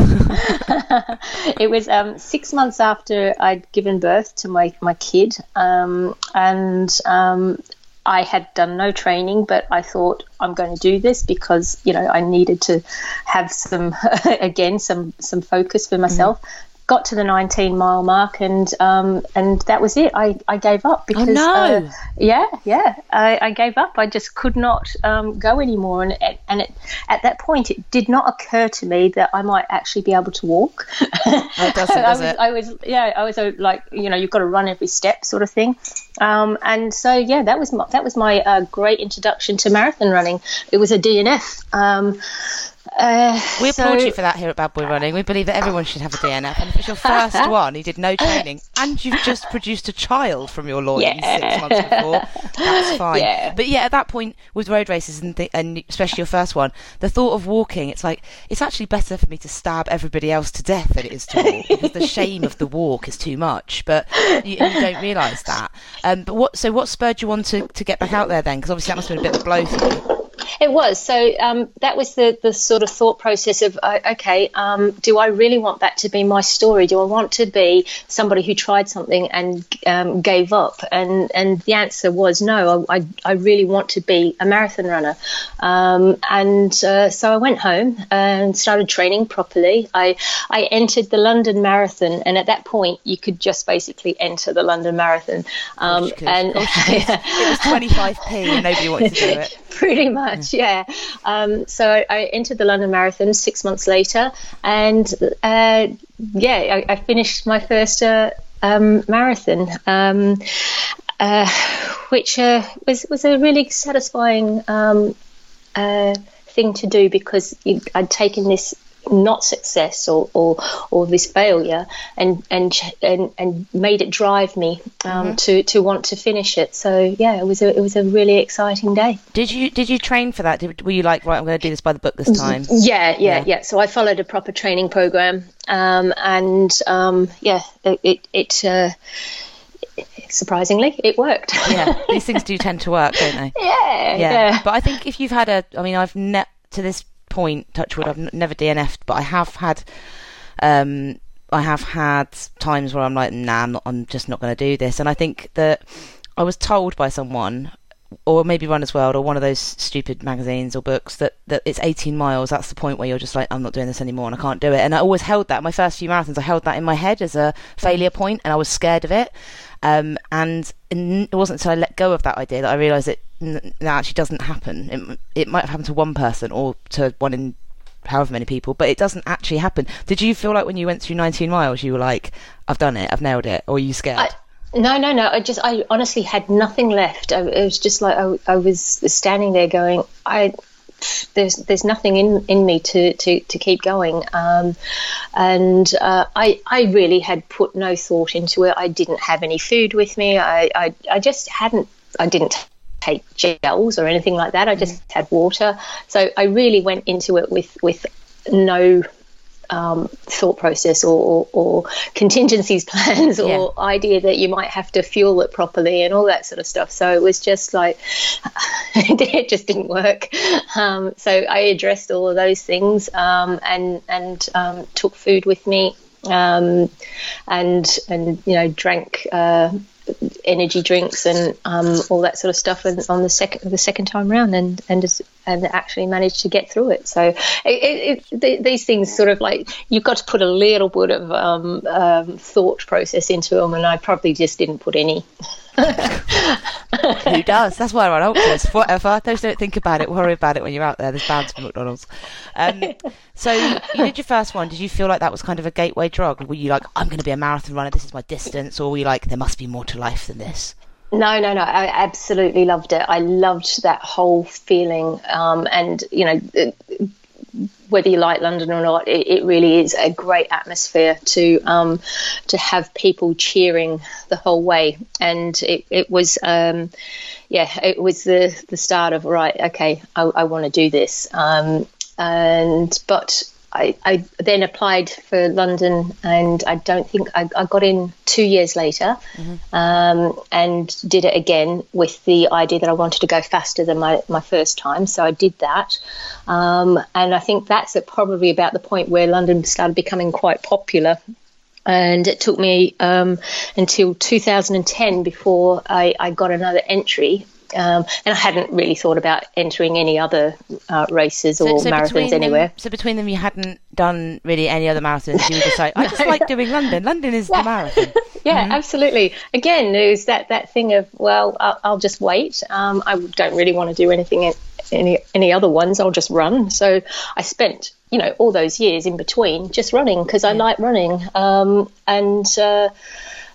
it was um, six months after I'd given birth to my my kid, um, and um, I had done no training, but I thought I'm going to do this because you know I needed to have some again some some focus for myself. Mm got to the 19 mile mark and um, and that was it. I, I gave up because oh, no. uh, yeah yeah I, I, gave up. I just could not um, go anymore and and it, at that point it did not occur to me that I might actually be able to walk. Oh, it doesn't, does I was, it? I was yeah I was a, like you know you've got to run every step sort of thing. Um, and so yeah that was my, that was my uh, great introduction to marathon running. It was a DNF. Uh, we applaud so, you for that here at Bad Boy Running. We believe that everyone should have a DNF. And if it's your first one, you did no training, and you've just produced a child from your loins yeah. six months before, that's fine. Yeah. But yeah, at that point with road races and, th- and especially your first one, the thought of walking, it's like it's actually better for me to stab everybody else to death than it is to walk because the shame of the walk is too much. But you, you don't realise that. Um, but what? So what spurred you on to, to get back out there then? Because obviously that must have been a bit of a blow for you. It was. So um, that was the, the sort of thought process of, uh, okay, um, do I really want that to be my story? Do I want to be somebody who tried something and um, gave up? And and the answer was no. I, I, really want to be a marathon runner. Um, and uh, so I went home and started training properly. I I entered the London Marathon, and at that point, you could just basically enter the London Marathon. Um, and it was 25p, and nobody wanted to do it. Pretty much, yeah. Um, so I, I, entered the London Marathon six months later, and uh, yeah, I, I, finished my first uh, um, marathon, um, uh, which uh, was was a really satisfying um, uh, thing to do because I'd taken this not success or, or, or this failure and, and and and made it drive me um, mm-hmm. to, to want to finish it. So yeah, it was a it was a really exciting day. Did you did you train for that? Did, were you like right? I'm going to do this by the book this time. Yeah, yeah, yeah. yeah. So I followed a proper training program, um, and um, yeah, it it. it uh, surprisingly, it worked. yeah, these things do tend to work, don't they? Yeah, yeah. yeah. But I think if you've had a, I mean, I've ne- to this point, Touchwood, I've n- never DNF'd, but I have had, um, I have had times where I'm like, nah, I'm, not, I'm just not going to do this. And I think that I was told by someone, or maybe Runner's World, or one of those stupid magazines or books, that, that it's 18 miles. That's the point where you're just like, I'm not doing this anymore and I can't do it. And I always held that. My first few marathons, I held that in my head as a failure point, and I was scared of it. Um, and it wasn't until I let go of that idea that I realised it that actually doesn't happen. It, it might have happened to one person or to one in however many people, but it doesn't actually happen. Did you feel like when you went through 19 miles, you were like, I've done it, I've nailed it, or were you scared? I, no, no, no. I just, I honestly had nothing left. I, it was just like I, I was standing there going, I, there's there's nothing in, in me to, to, to keep going. Um, and uh, I I really had put no thought into it. I didn't have any food with me. I, I, I just hadn't I didn't take gels or anything like that. I just mm. had water. So I really went into it with with no um, thought process or, or, or contingencies plans or yeah. idea that you might have to fuel it properly and all that sort of stuff. So it was just like it just didn't work. Um, so I addressed all of those things um, and and um, took food with me um, and and you know drank. Uh, energy drinks and um, all that sort of stuff and on the second the second time round and and and actually managed to get through it. So it, it, these things sort of like you've got to put a little bit of um, um, thought process into them, and I probably just didn't put any. Who does? That's why I run Ultras. Whatever. Those don't think about it. Worry about it when you're out there. There's bound to be McDonald's. Um, so you did your first one. Did you feel like that was kind of a gateway drug? Were you like, I'm going to be a marathon runner. This is my distance, or were you like, there must be more to life than this? No, no, no. I absolutely loved it. I loved that whole feeling. Um, and, you know, whether you like London or not, it, it really is a great atmosphere to um, to have people cheering the whole way. And it, it was, um, yeah, it was the, the start of, right, okay, I, I want to do this. Um, and, but I, I, then applied for London, and I don't think I, I got in two years later, mm-hmm. um, and did it again with the idea that I wanted to go faster than my, my first time. So I did that, um, and I think that's at probably about the point where London started becoming quite popular. And it took me um, until 2010 before I, I got another entry um, and I hadn't really thought about entering any other uh, races or so marathons anywhere. Them, so between them, you hadn't done really any other marathons. You were just like, I just like doing London. London is yeah. the marathon. yeah, mm-hmm. absolutely. Again, there's that that thing of well, I'll, I'll just wait. Um, I don't really want to do anything any any other ones. I'll just run. So I spent you know all those years in between just running because I like running. Um, and uh,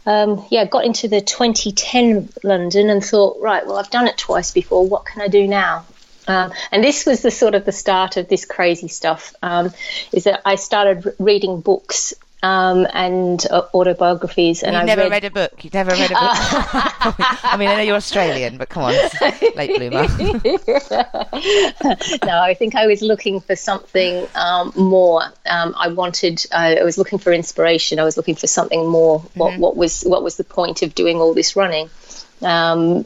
um, yeah, got into the 2010 London and thought, right, well, I've done it twice before. What can I do now? Um, and this was the sort of the start of this crazy stuff. Um, is that I started reading books um, and uh, autobiographies. And You've I never read... read... a book. You've never read a book. I mean, I know you're Australian, but come on, late bloomer. no, I think I was looking for something um, more. Um, I wanted. Uh, I was looking for inspiration. I was looking for something more. What, mm-hmm. what was what was the point of doing all this running? Because um,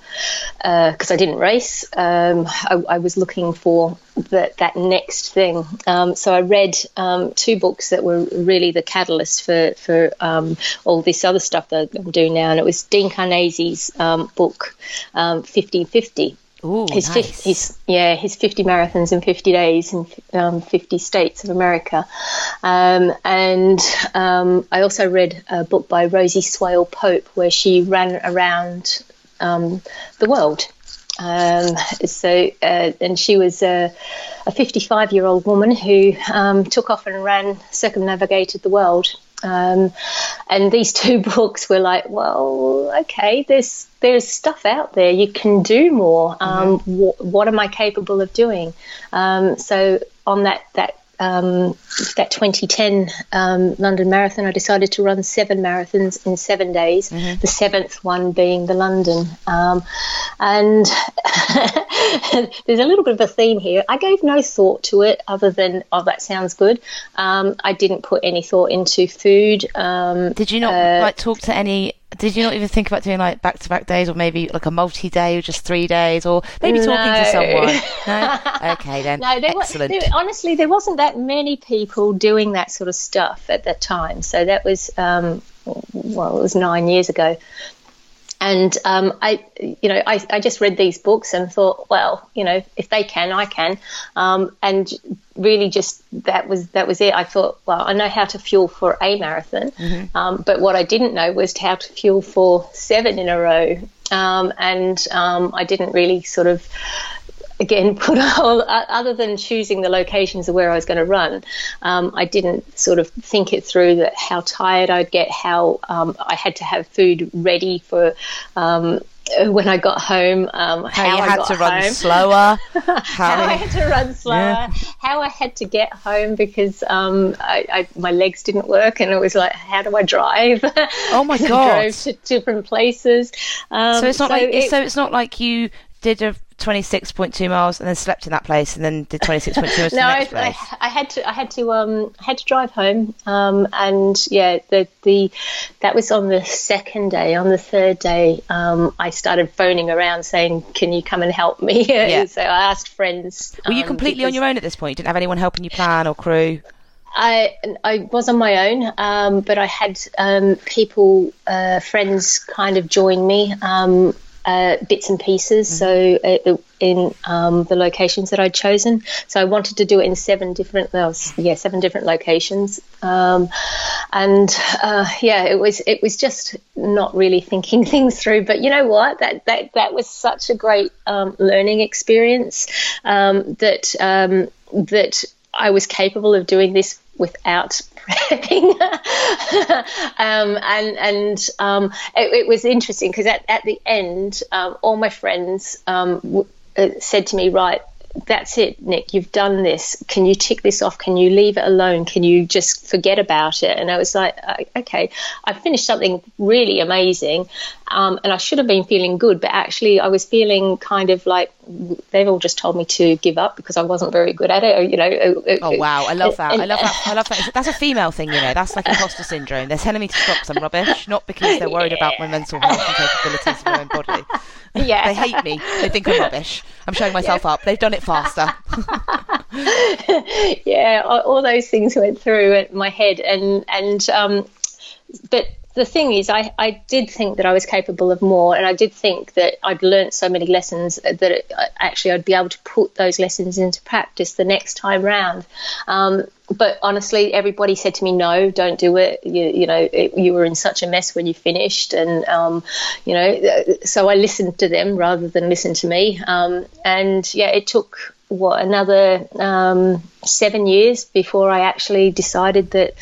uh, I didn't race. Um, I, I, was looking for the, that next thing. Um, so I read um, two books that were really the catalyst for for um, all this other stuff that I'm doing now, and it was Dean Karnazes' um, book, Fifty Fifty. Ooh, his, nice. his, yeah, his 50 marathons in 50 days in um, 50 states of America. Um, and um, I also read a book by Rosie Swale Pope where she ran around um, the world. Um, so, uh, and she was a 55 year old woman who um, took off and ran, circumnavigated the world. Um, and these two books were like, well, okay, there's there's stuff out there. You can do more. Um, mm-hmm. wh- what am I capable of doing? Um, so on that that um, that 2010 um, London Marathon, I decided to run seven marathons in seven days, mm-hmm. the seventh one being the London. Um, and there's a little bit of a theme here. I gave no thought to it other than, oh, that sounds good. Um, I didn't put any thought into food. Um, Did you not uh, like talk to any did you not even think about doing like back to back days or maybe like a multi day or just three days or maybe talking no. to someone? No? Okay, then. no, there Excellent. Was, there, honestly, there wasn't that many people doing that sort of stuff at that time. So that was, um, well, it was nine years ago. And um, I, you know, I, I just read these books and thought, well, you know, if they can, I can. Um, and really, just that was that was it. I thought, well, I know how to fuel for a marathon, mm-hmm. um, but what I didn't know was how to fuel for seven in a row. Um, and um, I didn't really sort of again put all other than choosing the locations of where I was going to run. Um, I didn't sort of think it through that how tired I'd get, how um, I had to have food ready for um, when I got home, um, How, how, you I had got to run home, slower. How, how I had to run slower, Yeah. how I had to get home because um, I, I, my legs didn't work, and it was like, how do I drive? Oh my God. drove to different places. Um, so it's not like it- so it's not like you did a 26.2 miles and then slept in that place and then did 26.2 miles no, I. I, I had to. I had to. Um, I had to drive home. Um, and yeah, the the that was on the second day. On the third day, um, I started phoning around saying, "Can you come and help me?" Yeah. so I asked friends. Were you um, completely on your own at this point? You didn't have anyone helping you plan or crew? I I was on my own, um, but I had um, people, uh, friends, kind of join me, um, uh, bits and pieces. So uh, in um, the locations that I'd chosen, so I wanted to do it in seven different, well, yeah, seven different locations, um, and uh, yeah, it was it was just not really thinking things through. But you know what? That that that was such a great um, learning experience um, that um, that I was capable of doing this without prepping. um, and and um, it, it was interesting because at, at the end, um, all my friends um, w- uh, said to me, right, that's it, Nick, you've done this. Can you tick this off? Can you leave it alone? Can you just forget about it? And I was like, uh, okay, I finished something really amazing. Um, and I should have been feeling good, but actually, I was feeling kind of like they've all just told me to give up because I wasn't very good at it. Or, you know. uh, Oh wow, I love that. I love that. I love that. That's a female thing, you know. That's like imposter syndrome. They're telling me to stop I'm rubbish, not because they're worried about my mental health and capabilities of my own body. Yeah. they hate me. They think I'm rubbish. I'm showing myself up. They've done it faster. yeah, all, those things went through my head, and and um, but the thing is, I, I did think that I was capable of more, and I did think that I'd learnt so many lessons that it, actually I'd be able to put those lessons into practice the next time round. Um, but honestly, everybody said to me, "No, don't do it. You, you know, it, you were in such a mess when you finished, and um, you know." So I listened to them rather than listen to me. Um, and yeah, it took what another um, seven years before I actually decided that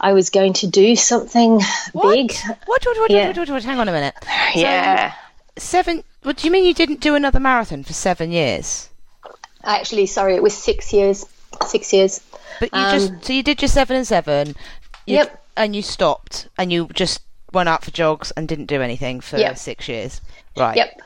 I was going to do something big. What? What? What? Yeah. What? What? What? Hang on a minute. So, Yeah. Seven. What do you mean you didn't do another marathon for seven years? Actually, sorry, it was six years. Six years. But you Um, just so you did your seven and seven. you- Yep. And you stopped, and you just went out for jogs and didn't do anything for Yep. six years. Right. Yep.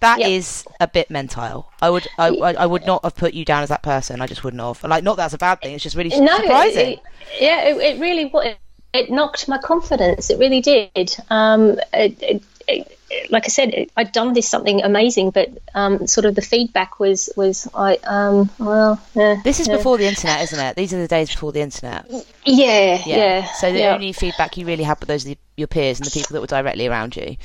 That is Yep. a bit mental. I would, I, I, would not have put you down as that person. I just wouldn't have. Like, not that's a bad thing. It's just really No, surprising. it, yeah, it, it really was. It knocked my confidence. It really did. Um, it, it, it, like I said, I'd done this something amazing, but um, sort of the feedback was was I um, well, eh, this is eh. before the internet, isn't it? These are the days before the internet. Yeah, yeah. So the yeah. only feedback you really had were those your peers and the people that were directly around you.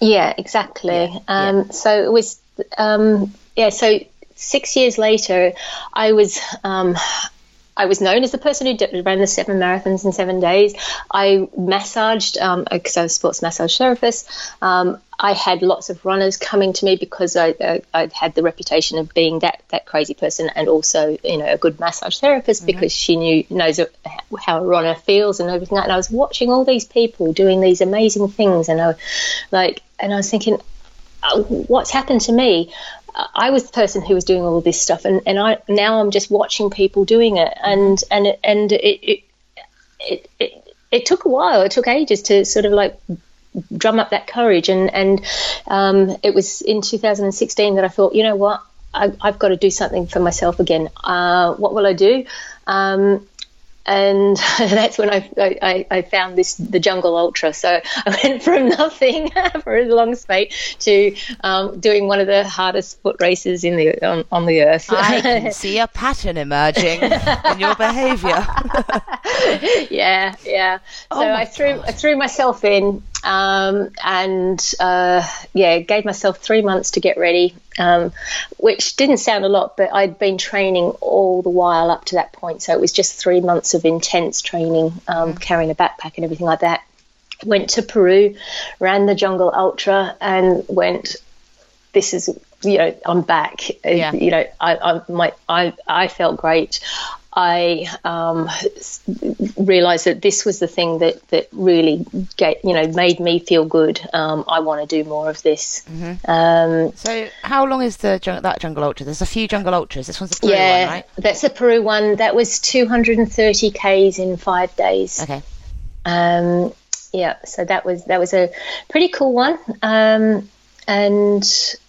Yeah, exactly. Yeah, um, So it was, um, yeah. So six years later, I was. Um, I was known as the person who did, ran the seven marathons in seven days. I massaged because I was a sports massage therapist. Um, I had lots of runners coming to me because I, I, I had the reputation of being that, that crazy person and also you know a good massage therapist because she knew knows how a runner feels and everything. like that. And I was watching all these people doing these amazing things, and I like and I was thinking, "Oh, what's happened to me? I was the person who was doing all this stuff, and, and I now I'm just watching people doing it, and and it, and it it, it it it took a while. It took ages to sort of like drum up that courage, and and um, it was in 2016 that I thought, you know what, I, I've got to do something for myself again. Uh, what will I do? Um, and that's when I, I, I found this the Jungle Ultra. So I went from nothing for a long spate to um, doing one of the hardest foot races in the on, on the earth. I can see a pattern emerging in your behaviour. yeah, yeah. So Oh I threw. I threw myself in, um, and uh, yeah, gave myself three months to get ready, um, which didn't sound a lot, but I'd been training all the while up to that point. So it was just three months of intense training, um, Mm. carrying a backpack and everything like that. Went to Peru, ran the Jungle Ultra, and went. This is you know, I'm back. Yeah. You know, I, I, my, I, I felt great. I um, realized that this was the thing that, that really get, you know, made me feel good. Um, I want to do more of this. Mm-hmm. Um, So, how long is the that jungle ultra? There's a few jungle ultras. This one's the Peru yeah, one, right? that's the Peru one. That was 230 Ks in five days. Okay. Um, yeah, so that was that was a pretty cool one. Um, and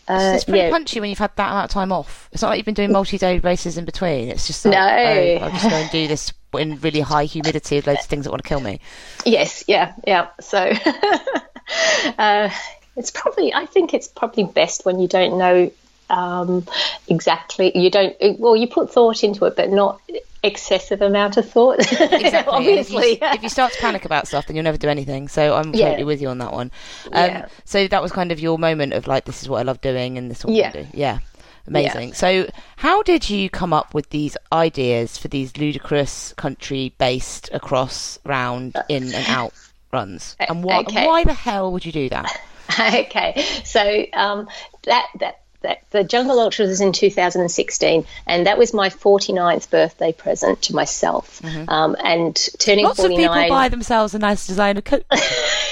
uh, it's pretty yeah, punchy when you've had that amount of time off. It's not like you've been doing multi-day races in between. It's just like, No. oh, I'm just going to do this in really high humidity with loads of things that want to kill me. yes, yeah, yeah. So uh, it's probably I think it's probably best when you don't know um, exactly. You don't well, you put thought into it, but not excessive amount of thought. Exactly. Obviously, If you, if you start to panic about stuff, then you'll never do anything. So I'm Yeah. totally with you on that one. Um, Yeah. So that was kind of your moment of like, this is what I love doing, and this is what Yeah. I do. Yeah. Amazing. So, how did you come up with these ideas for these ludicrous country-based across, round, in and out runs? And why, okay. why the hell would you do that? okay, so um, that that. That, the Jungle Ultra was in 2016, and that was my 49th birthday present to myself. Um, and turning Mm-hmm. Lots of 49, people buy themselves a nice designer coat.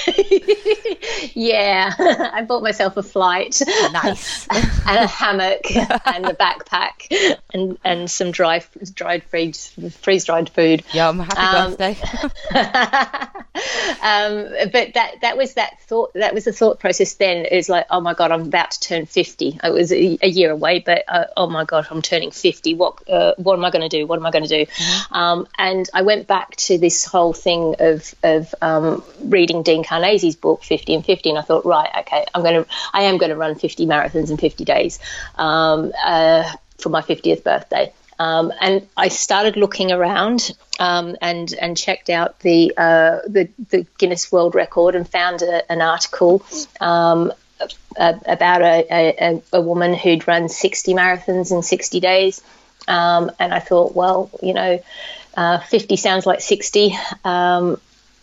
yeah, I bought myself a flight, nice. and a hammock, and a backpack, and and some dry dried freeze freeze dried food. Yum. Happy Um, birthday. um, but that that was that thought that was the thought process then is like oh my god i'm about to turn 50 it was a, a year away but uh, oh my god i'm turning 50 what uh, what am i going to do what am i going to do um, and i went back to this whole thing of of um, reading dean Karnazes's book 50 and 50 and i thought right okay i'm going to i am going to run 50 marathons in 50 days um, uh, for my 50th birthday um, and I started looking around um, and and checked out the, uh, the the Guinness World Record and found a, an article um, a- about a, a, a woman who'd run 60 marathons in 60 days. Um, and I thought, well, you know, uh, 50 sounds like 60. Um,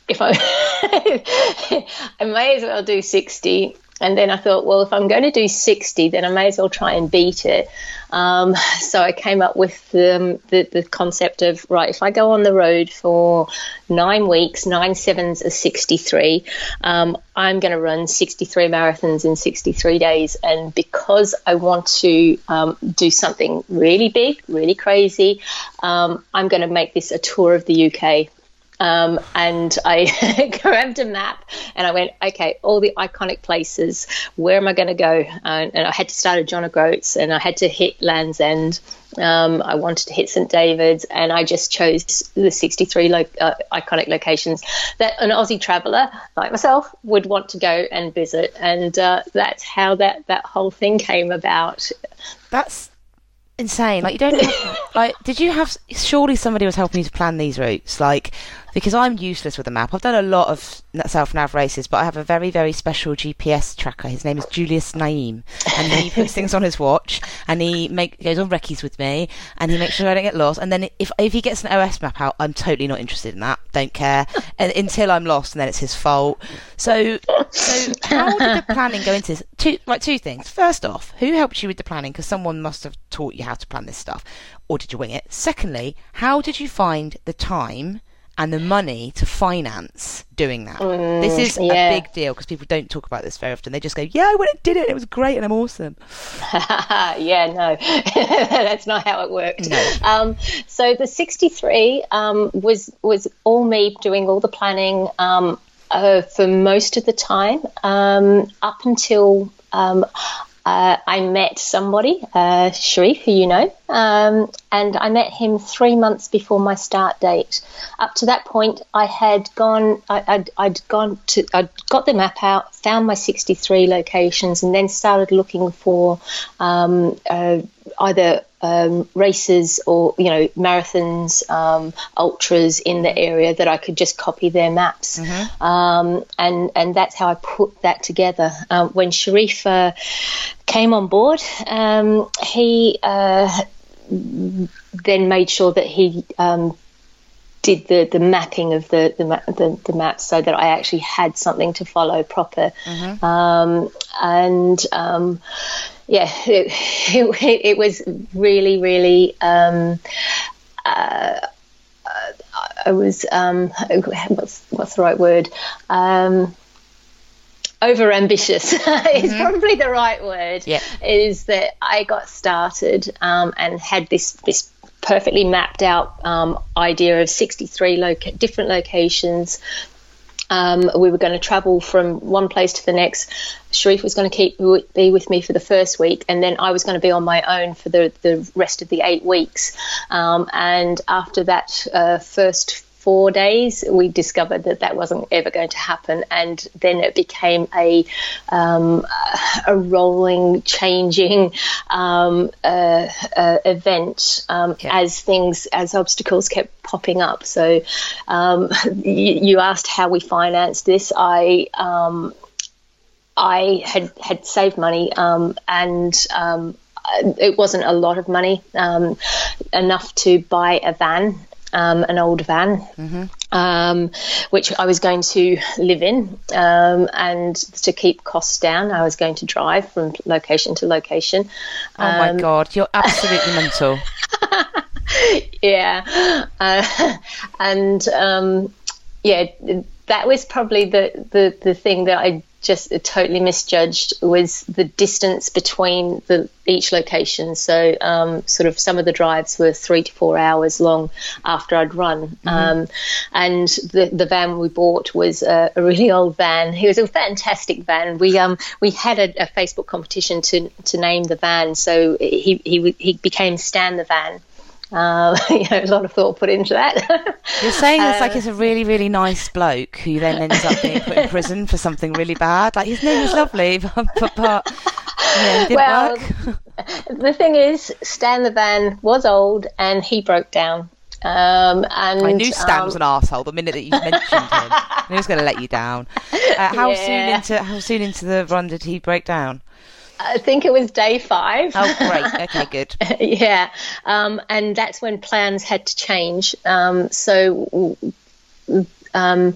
if I, I may as well do 60. And then I thought, well, if I'm going to do 60, then I may as well try and beat it. Um, so I came up with the, the, the concept of, right, if I go on the road for nine weeks, nine sevens are 63, um, I'm going to run 63 marathons in 63 days. And because I want to um, do something really big, really crazy, um, I'm going to make this a tour of the UK. Um, and I grabbed a map and I went, okay, all the iconic places, where am I going to go? And, and I had to start at John O'Groats and I had to hit Land's End. Um, I wanted to hit St David's and I just chose the 63 lo- uh, iconic locations that an Aussie traveller like myself would want to go and visit. And uh, that's how that, that whole thing came about. That's insane. Like you don't have, like did you have surely somebody was helping you to plan these routes like because I'm useless with a map. I've done a lot of self nav races, but I have a very very special GPS tracker. His name is Julius Naim, and he puts things on his watch, and he make goes on recce's with me, and he makes sure I don't get lost. And then if if he gets an OS map out, I'm totally not interested in that. Don't care and, until I'm lost, and then it's his fault. So so how did the planning go into this? Two like two things. First off, who helped you with the planning? Because someone must have taught you how to plan this stuff, or did you wing it? Secondly, how did you find the time? And the money to finance doing that. this is Mm, yeah. a big deal because people don't talk about this very often. They just go, "Yeah, I went and did it. It was great, and I'm awesome." yeah, no, that's not how it worked. Um, so the 63 um, was was all me doing all the planning um, uh, for most of the time um, up until. Uh, I met somebody, uh, Sharif, who you know, um, and I met him three months before my start date. Up to that point, I had gone, I, I'd, I'd gone to, I'd got the map out, found my 63 locations, and then started looking for um, uh, either um, races or you know marathons, um, ultras in the area that I could just copy their maps, um, and and that's how I put that together. Um, when Sharif uh, came on board, um, he uh, then made sure that he um, did the, the mapping of the the, ma- the the maps so that I actually had something to follow proper. Um, and um, yeah, it, it, it was really, really. Um, uh, I was um, what's what's the right word? Um, over ambitious is mm-hmm. probably the right word. Yeah. Is that I got started um, and had this this perfectly mapped out um, idea of 63 loca- different locations um, we were going to travel from one place to the next. Sharif was going to keep be with me for the first week, and then I was going to be on my own for the, the rest of the eight weeks. Um, and after that uh, first four days, we discovered that that wasn't ever going to happen, and then it became a um, a rolling, changing um, uh, uh, event um, yeah. as things as obstacles kept popping up. So um, you, you, asked how we financed this. I um, I had had saved money um, and it wasn't a lot of money, um, enough to buy a van um, an old van, mm-hmm. um, which I was going to live in. Um, and to keep costs down, I was going to drive from location to location. Oh my um, God, you're absolutely mental. yeah. Uh, and um, yeah, that was probably the, the, the thing that I just totally misjudged was the distance between the each location. So um, sort of some of the drives were three to four hours long after I'd run, mm-hmm. um, and the the van we bought was a, a, really old van. It was a fantastic van. We um we had a, a Facebook competition to to name the van, so he he he became Stan the van. Uh, you know, a lot of thought put into that. You're saying it's like it's a really, really nice bloke who then ends up being put in prison for something really bad. Like his name was lovely, but, but, yeah, well, the thing is, Stan the van was old and he broke down. Um, and I knew Stan um, was an asshole the minute that you mentioned him. he was going to let you down. Uh, how yeah. soon into how soon into the run did he break down? I think it was day five. Oh, great. Okay, good. yeah. Um, and that's when plans had to change. Um, so, um,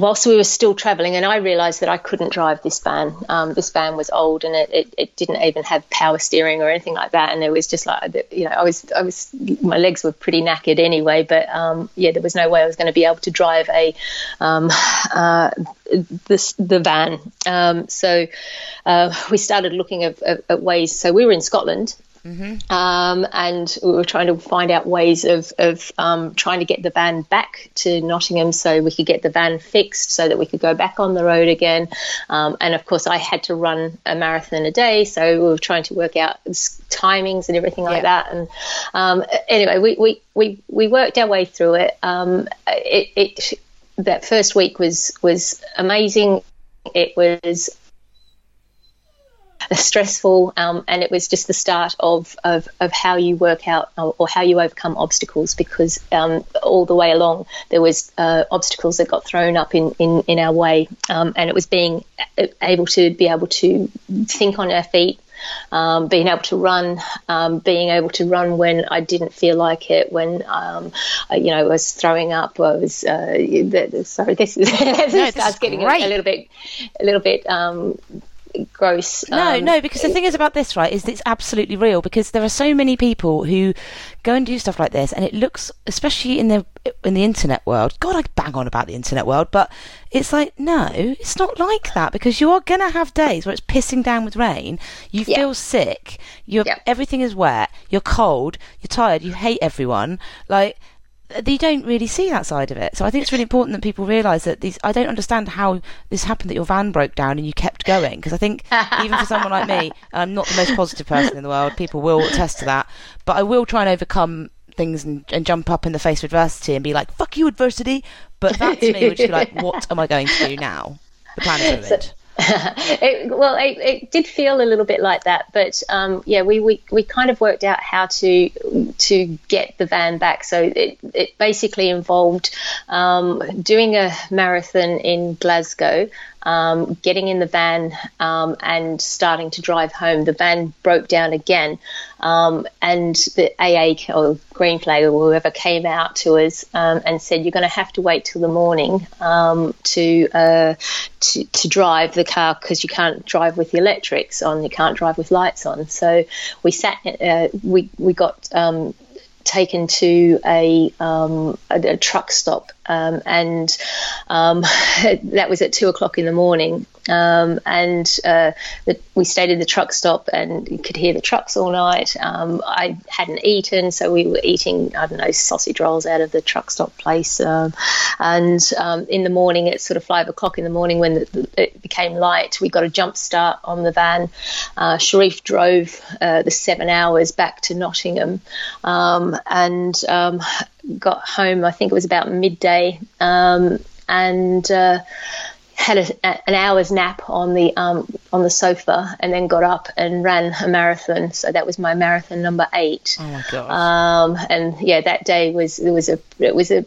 whilst we were still travelling, and I realised that I couldn't drive this van. Um, this van was old, and it, it, it, didn't even have power steering or anything like that. And it was just like, you know, I was, I was, my legs were pretty knackered anyway. But um, yeah, there was no way I was going to be able to drive a um, uh, this the van. Um, so uh, we started looking at, at, at ways. So we were in Scotland Mm-hmm. Um, and we were trying to find out ways of, of um, trying to get the van back to Nottingham so we could get the van fixed so that we could go back on the road again. Um, and of course, I had to run a marathon a day, so we were trying to work out timings and everything like yeah. that. And um, anyway, we, we, we, we worked our way through it. Um, it, it that first week was was amazing. It was stressful, um, and it was just the start of, of, of how you work out or, or how you overcome obstacles because um, all the way along there was uh, obstacles that got thrown up in, in, in our way, um, and it was being able to be able to think on our feet, um, being able to run, um, being able to run when I didn't feel like it, when um, I, you know I was throwing up, I was uh, sorry, this is no, starts getting a, a, little bit, a little bit um, gross. No, um, no, because the thing is about this, right, is it's absolutely real because there are so many people who go and do stuff like this, and it looks, especially in the in the internet world. God, I bang on about the internet world, but it's like no, it's not like that because you are gonna have days where it's pissing down with rain. You yeah. feel sick. Yeah. everything is wet. You're cold. You're tired. You hate everyone. Like they don't really see that side of it. So I think it's really important that people realise that these. I don't understand how this happened that your van broke down and you kept going because I think even for someone like me, I'm not the most positive person in the world. People will attest to that, but I will try and overcome things and, and jump up in the face of adversity and be like, "Fuck you, adversity." But that to me would be like, "What am I going to do now?" The plan is ruined. it, well, it, it, did feel a little bit like that, but um, yeah, we, we, we kind of worked out how to to get the van back. So it, it basically involved um, doing a marathon in Glasgow, um, getting in the van um, and starting to drive home. The van broke down again, um, and the AA or Green Flag or whoever came out to us um, and said, "You're going to have to wait till the morning um, to, uh, to to drive the car because you can't drive with the electrics on. You can't drive with lights on." So we sat. Uh, we we got um, taken to a, um, a, a, truck stop, um, and um, that was at two o'clock in the morning. Um, and uh, the, we stayed at the truck stop, and you could hear the trucks all night. Um, I hadn't eaten, so we were eating I don't know sausage rolls out of the truck stop place. Um, and in the morning, at sort of five o'clock in the morning, when the, the, it became light, we got a jump start on the van. Uh, Sharif drove uh, the seven hours back to Nottingham. Um, and um, got home. I think it was about midday, um, and uh, had a, an hour's nap on the um, on the sofa, and then got up and ran a marathon. So that was my marathon number eight. Oh my god! Um, and yeah, that day was there was a it was a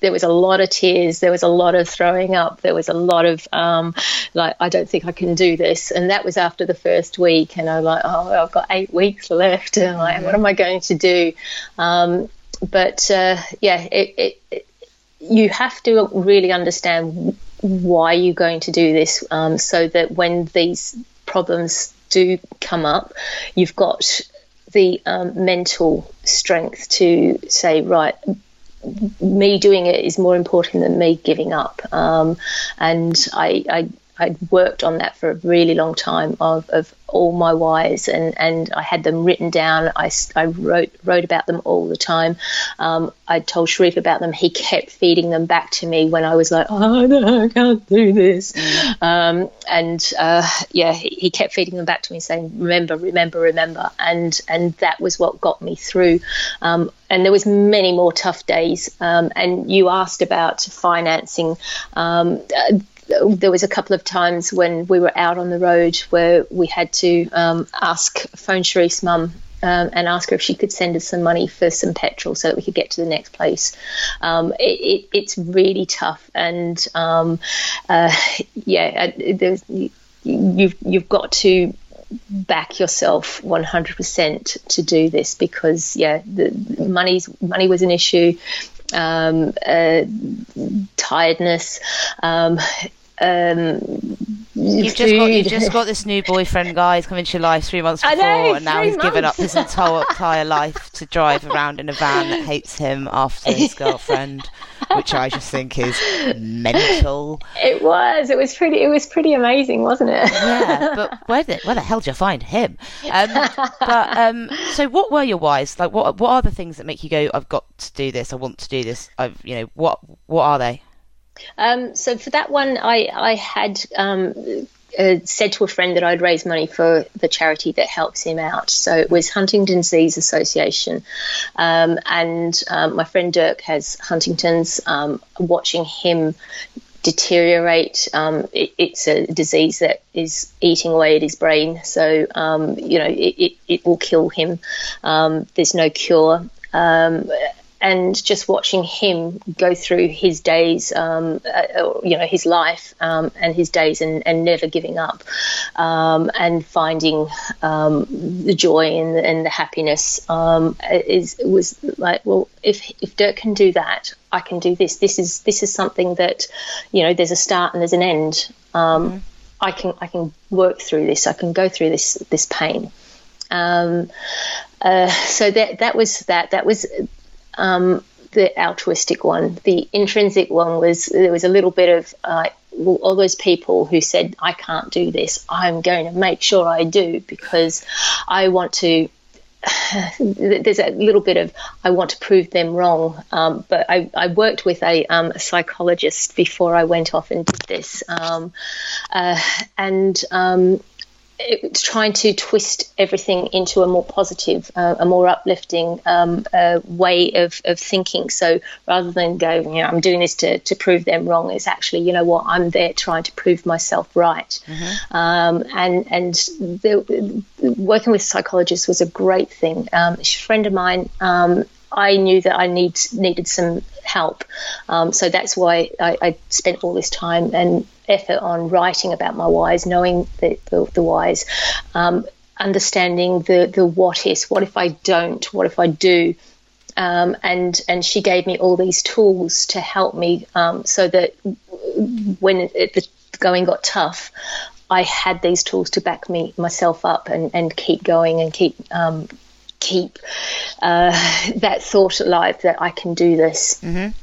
there was a lot of tears. There was a lot of throwing up. There was a lot of um, like I don't think I can do this. And that was after the first week, and I'm like, oh, I've got eight weeks left, and like, what am I going to do? Um, but uh, yeah, it, it, it, you have to really understand why are you're going to do this um, so that when these problems do come up, you've got the um, mental strength to say, right, me doing it is more important than me giving up. Um, and I, I I'd worked on that for a really long time of, of all my whys and, and I had them written down. I, I wrote wrote about them all the time. Um, I told Sharif about them. He kept feeding them back to me when I was like, oh no, I can't do this. Um, and uh, yeah, he, he, kept feeding them back to me, saying, remember, remember, remember. And and that was what got me through. Um, and there was many more tough days. Um, and you asked about financing. Um, uh, there was a couple of times when we were out on the road where we had to um, ask phone Sharif's mum um, and ask her if she could send us some money for some petrol so that we could get to the next place. Um, it, it, it's really tough, and um, uh, yeah, there's, you've you've got to back yourself 100% to do this because yeah, the money's money was an issue um, uh, tiredness. Um, you've just got you've just got this new boyfriend guy who's come into your life three months before, know, and now he's months. given up his entire entire life to drive around in a van that hates him after his girlfriend, which I just think is mental. It was. It was pretty. It was pretty amazing, wasn't it? yeah, but where the where the hell did you find him? Um, but um, so, what were your whys? Like, what what are the things that make you go, "I've got to do this. I want to do this." I've you know what what are they? Um, so for that one, I I had um, uh, said to a friend that I'd raise money for the charity that helps him out. So it was Huntington's Disease Association, um, and um, my friend Dirk has Huntington's. Um, watching him deteriorate. Um, it, it's a disease that is eating away at his brain. So, um, you know, it, it, it, will kill him. Um, there's no cure. Um, and just watching him go through his days, um, uh, you know, his life um, and his days, and, and never giving up, um, and finding um, the joy and, and the happiness um, is was like, well, if if Dirk can do that, I can do this. This is this is something that, you know, there's a start and there's an end. Mm-hmm. I can I can work through this. I can go through this this pain. Um, uh, so that that was that. That was um, the altruistic one. The intrinsic one was there was a little bit of uh, well, all those people who said, I can't do this, I'm going to make sure I do because I want to. There's a little bit of I want to prove them wrong, um, but I, I, worked with a, um, a, psychologist before I went off and did this, um, uh, and um, it's trying to twist everything into a more positive, uh, a more uplifting um, uh, way of, of thinking. So rather than go, you know, I'm doing this to, to prove them wrong, it's actually, you know what, I'm there trying to prove myself right. Mm-hmm. Um, and and the, working with psychologists was a great thing. Um, a friend of mine um, I knew that I need needed some help. Um, so that's why I, I, spent all this time and effort on writing about my whys, knowing the, the, the whys, um, understanding the the what is. What if I don't? What if I do? Um, and and she gave me all these tools to help me um, so that when it, the going got tough, I had these tools to back me myself up and, and keep going and keep um, keep uh, that thought alive that I can do this. Mm-hmm.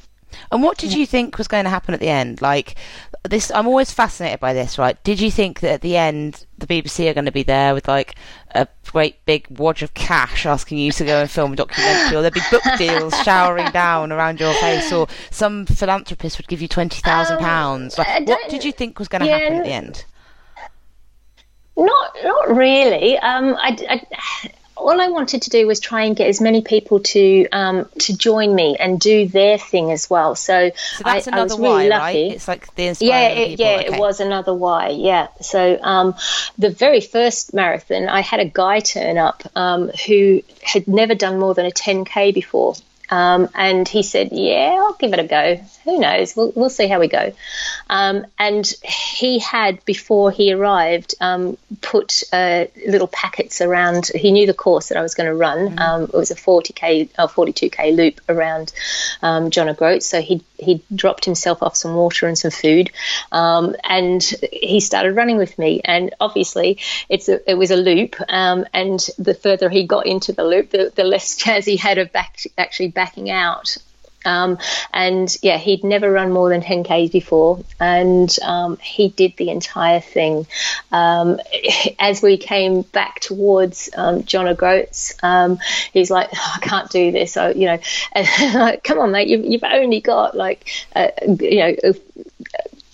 And what did you think was going to happen at the end? Like this, I'm always fascinated by this. Right? Did you think that at the end the BBC are going to be there with like a great big wad of cash asking you to go and film a documentary, or there'd be book deals showering down around your face, or some philanthropist would give you twenty thousand um, pounds? Like, what did you think was going to yeah, happen at the end? Not, not really. Um, I, I, all I wanted to do was try and get as many people to um, to join me and do their thing as well. So, so that's I, another I was really why, lucky. Right? It's like the yeah, it, yeah, okay. it was another why. Yeah. So um, the very first marathon, I had a guy turn up um, who had never done more than a 10k before, um, and he said, "Yeah, I'll give it a go. Who knows? We'll, we'll see how we go." Um, and he had, before he arrived, um, put uh, little packets around. He knew the course that I was going to run. Mm-hmm. Um, it was a 40k or 42k loop around um, John O'Groats. So he he dropped himself off some water and some food, um, and he started running with me. And obviously, it's a, it was a loop. and the further he got into the loop, the, the less chance he had of back, actually back backing out. Um, and yeah, he'd never run more than 10 Ks before, and um, he did the entire thing. Um, as we came back towards um, John O'Groats, um, he's like, oh, I can't do this. So, you know, like, come on, mate, you've, you've only got like, uh, you know,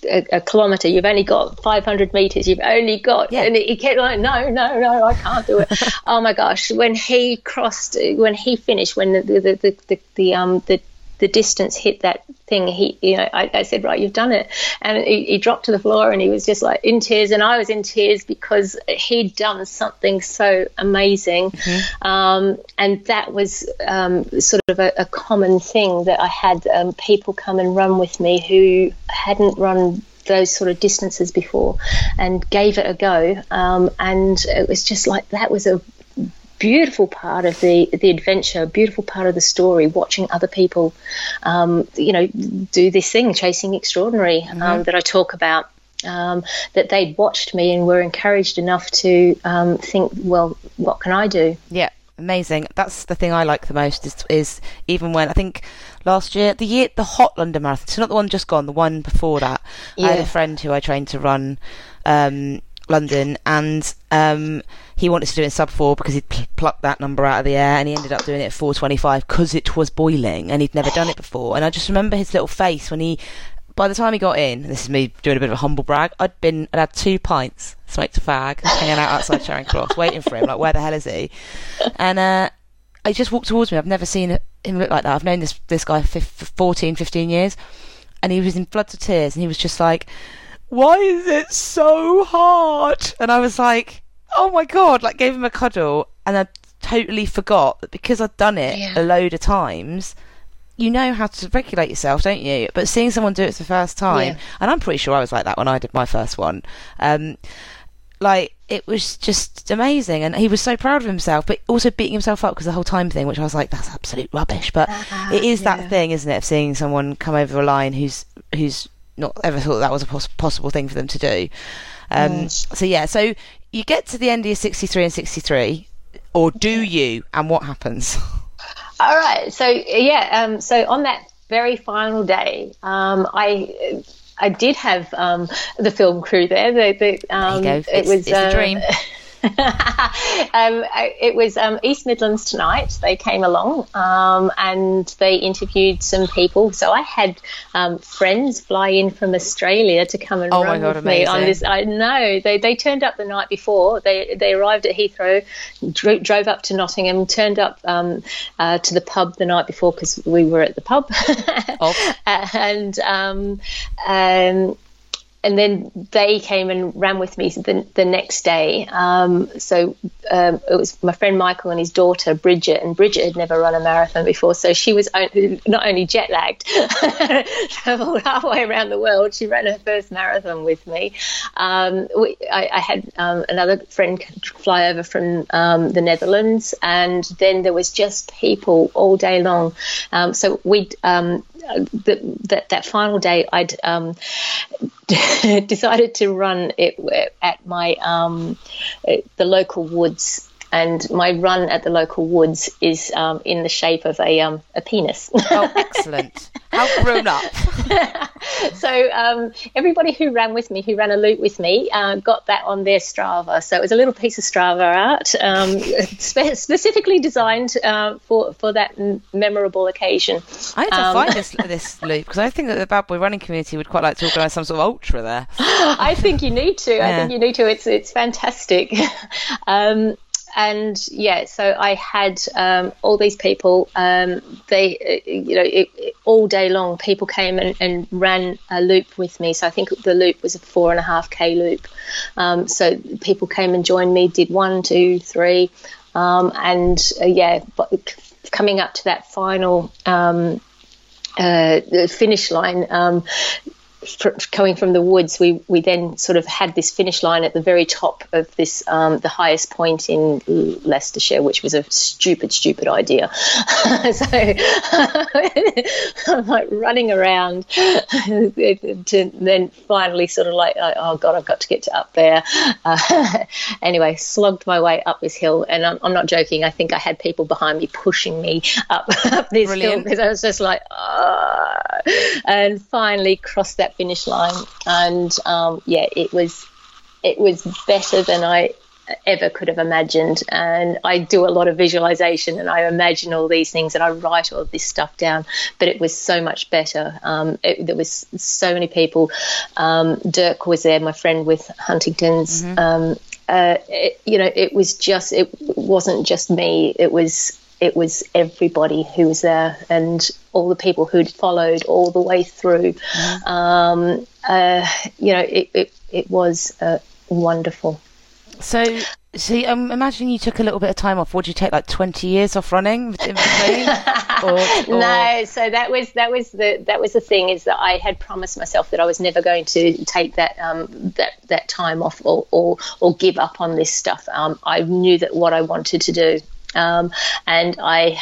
a, a, kilometre. You've only got 500 meters. You've only got, yeah. and he kept like, no, no, no, I can't do it. oh my gosh! When he crossed, when he finished, when the the the, the, the um the the distance hit that thing, he, you know, I, I said, right, you've done it. And he, he, dropped to the floor and he was just like in tears. And I was in tears because he'd done something so amazing. Mm-hmm. Um, and that was um, sort of a, a, common thing that I had um, people come and run with me who hadn't run those sort of distances before and gave it a go. Um, and it was just like that was a beautiful part of the the adventure, beautiful part of the story. Watching other people, um, you know, do this thing, chasing extraordinary, um, mm-hmm. um, that I talk about. Um, that they'd watched me and were encouraged enough to um, think, well, what can I do? Yeah, amazing. That's the thing I like the most. Is, is even when I think last year, the year the hot London Marathon, so not the one just gone, the one before that. Yeah. I had a friend who I trained to run um, London, and um, he wanted to do it in sub four because he'd pl- plucked that number out of the air, and he ended up doing it at four twenty five because it was boiling, and he'd never done it before. And I just remember his little face when he. By the time he got in, this is me doing a bit of a humble brag. I'd been, I'd had two pints, smoked a fag, hanging out outside Charing Cross, waiting for him. Like, where the hell is he? And uh, he just walked towards me. I've never seen him look like that. I've known this this guy for 14, 15 years, and he was in floods of tears, and he was just like, why is it so hard? And I was like, oh my god, like gave him a cuddle and I totally forgot that because I'd done it yeah. a load of times, you know how to regulate yourself, don't you? But seeing someone do it for the first time, yeah. and I'm pretty sure I was like that when I did my first one. Um, like it was just amazing, and he was so proud of himself, but also beating himself up because the whole time thing, which I was like, that's absolute rubbish. But uh, it is yeah. that thing, isn't it, of seeing someone come over a line who's who's not ever thought that was a poss- possible thing for them to do. Um, So yeah, so you get to the end of your 63 and 63, or do you? And what happens? All right. So yeah. Um, so on that very final day, um, I. I did have um, the film crew there. The, the, um, there it was it's a dream. um, it was um, East Midlands tonight. They came along um, and they interviewed some people. So I had um, friends fly in from Australia to come and oh run God, with amazing. me on this. I know they they turned up the night before. They they arrived at Heathrow, dro- drove up to Nottingham, turned up um, uh, to the pub the night before because we were at the pub, oh. and um, and then they came and ran with me the, the next day. Um, so um, it was my friend Michael and his daughter Bridget, and Bridget had never run a marathon before, so she was not only jet lagged, traveled halfway around the world. She ran her first marathon with me. Um, we, I, I, had um, another friend fly over from um, the Netherlands, and then there was just people all day long. Um, so we that that final day, I'd um, decided to run it at my um, the local woods and my run at the local woods is um, in the shape of a, um, a penis. oh, excellent. How grown up. so um, everybody who ran with me, who ran a loop with me, uh, got that on their Strava. So it was a little piece of Strava art um, spe- specifically designed uh, for, for that memorable occasion. I had to um, find this, this loop because I think that the Bad Boy running community would quite like to organise some sort of ultra there. I think you need to. Yeah. I think you need to. It's, it's fantastic. And yeah, so I had um, all these people. Um, they, you know, it, it, all day long, people came and, and, ran a loop with me. So I think the loop was a four and a half k loop. Um, so people came and joined me, did one, two, three, um, and uh, yeah, coming up to that final. Um, uh, finish line, um, coming from the woods, we, we then sort of had this finish line at the very top of this, um, the highest point in Leicestershire, which was a stupid, stupid idea. so I'm like running around to then finally sort of like, oh God, I've got to get to up there. Uh, anyway, slogged my way up this hill. And I'm, I'm, not joking. I think I had people behind me pushing me up, up this Brilliant. hill because I was just like, oh. and finally crossed that finish line, and um, yeah, it was it was better than I ever could have imagined. And I do a lot of visualization and I imagine all these things and I write all this stuff down. But it was so much better. Um, it, there was so many people. Um, Dirk was there, my friend with Huntington's. Mm-hmm. Um, uh, it, you know, it was just it wasn't just me. It was it was everybody who was there and all the people who'd followed all the way through. Mm-hmm. Um, uh, you know, it, it, it was uh, wonderful. So, see, I'm imagining you took a little bit of time off. Would you take like 20 years off running in between? or, or... No, so that was that was the that was the thing is that I had promised myself that I was never going to take that um, that that time off or, or or give up on this stuff. Um, I knew that what I wanted to do um, and I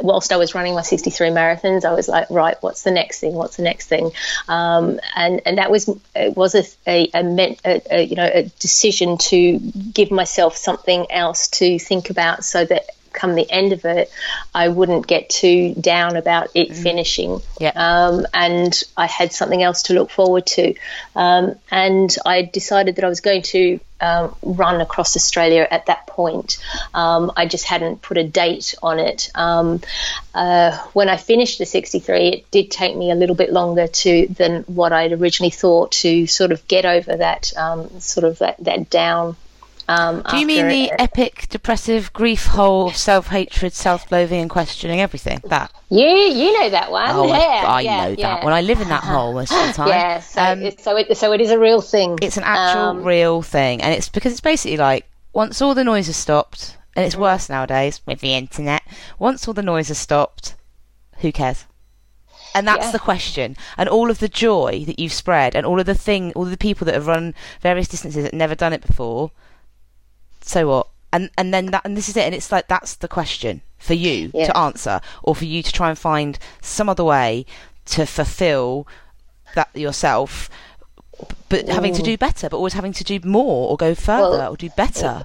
whilst I was running my 63 marathons, I was like, right, what's the next thing? What's the next thing? Um, and and that was it was a a, a, a, a, you know a decision to give myself something else to think about, so that come the end of it, I wouldn't get too down about it mm. finishing. Yeah. Um, and I had something else to look forward to. Um, and I decided that I was going to um, run across Australia at that point. Um, I just hadn't put a date on it. Um, uh, when I finished the 63, it did take me a little bit longer to than what I'd originally thought to sort of get over that um, sort of that, that down um, Do you mean the it, epic, depressive grief hole of self hatred, self loathing, and questioning everything? That you you know that one. Oh, yeah, I, I yeah, know yeah. that one. I live in that hole most of the time. Yeah, so, um, it, so it so it is a real thing. It's an actual um, real thing, and it's because it's basically like once all the noise has stopped, and it's worse nowadays with the internet. Once all the noise has stopped, who cares? and that's yeah. the question and all of the joy that you've spread and all of the thing all of the people that have run various distances that never done it before so what? And and then that and this is it. And it's like that's the question for you yeah. to answer, or for you to try and find some other way to fulfill that yourself, but having to mm. do better, but always having to do more or go further well, or do better uh,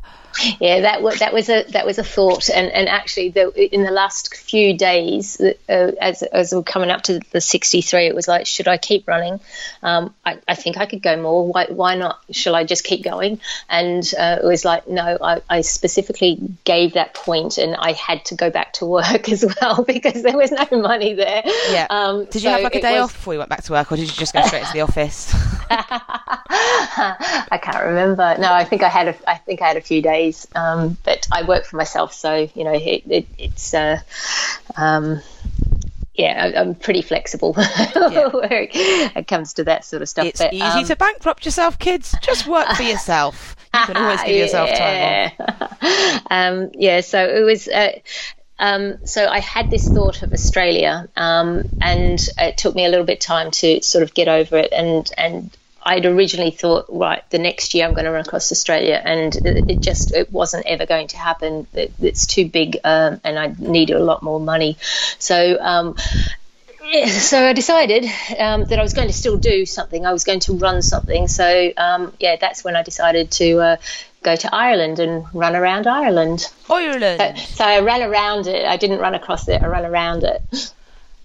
yeah, that was that was a that was a thought, and and actually, the, in the last few days, uh, as as we're coming up to the sixty three, it was like, should I keep running? Um, I, I think I could go more. Why why not? Shall I just keep going? And uh, it was like, no, I, I specifically gave that point, and I had to go back to work as well because there was no money there. Yeah. Um, did you so have like a day was... off before you went back to work, or did you just go straight to the office? I can't remember. No, I think I had a I think I had a few days days. Um, but I work for myself, so you know it, it, it's uh, um, yeah, I'm pretty flexible where it comes to that sort of stuff. It's but, easy um, to bankrupt yourself, kids. Just work for yourself. You can always give yourself time off. um, yeah, so it was. Uh, um, so I had this thought of Australia, um, and it took me a little bit time to sort of get over it. And and I'd originally thought, right, the next year I'm going to run across Australia, and it, just it wasn't ever going to happen. It, it's too big, um, and I needed a lot more money. So. Um, so I decided um, that I was going to still do something. I was going to run something. So um, yeah, that's when I decided to uh, go to Ireland and run around Ireland. Ireland. So I ran around it. I didn't run across it. I ran around it.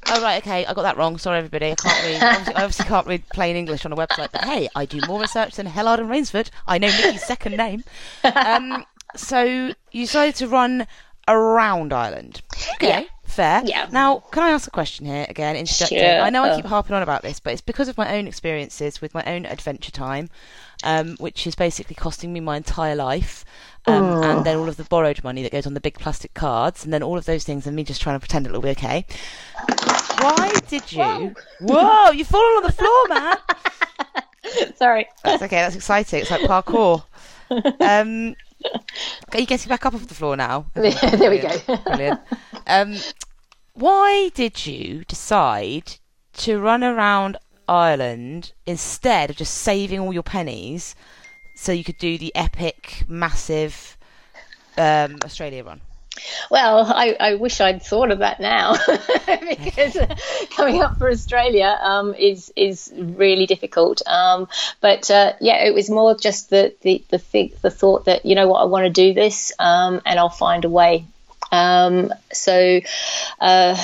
Oh right, okay, I got that wrong. Sorry, everybody. I can't read. Obviously, I obviously can't read plain English on a website. But hey, I do more research than Hellard and Raynsford. I know Nikki's second name. Um, so you decided to run around Ireland. Okay, Yeah. fair. Yeah. Now, can I ask a question here again? Sure. I know I keep harping on about this, but it's because of my own experiences with my own adventure time, um, which is basically costing me my entire life. Um, and then all of the borrowed money that goes on the big plastic cards, and then all of those things, and me just trying to pretend it'll be okay. Why did you? Whoa, you've fallen on the floor, man. Sorry. That's okay. That's exciting. It's like parkour. Um, are you getting back up off the floor now? there we go. Brilliant. Um, why did you decide to run around Ireland instead of just saving all your pennies so you could do the epic, massive um, Australia run? Well, I, I wish I'd thought of that now because coming up for Australia um, is is really difficult. Um, but uh, yeah, it was more just the the the, th- the thought that you know what I want to do this um, and I'll find a way. Um, so. Uh,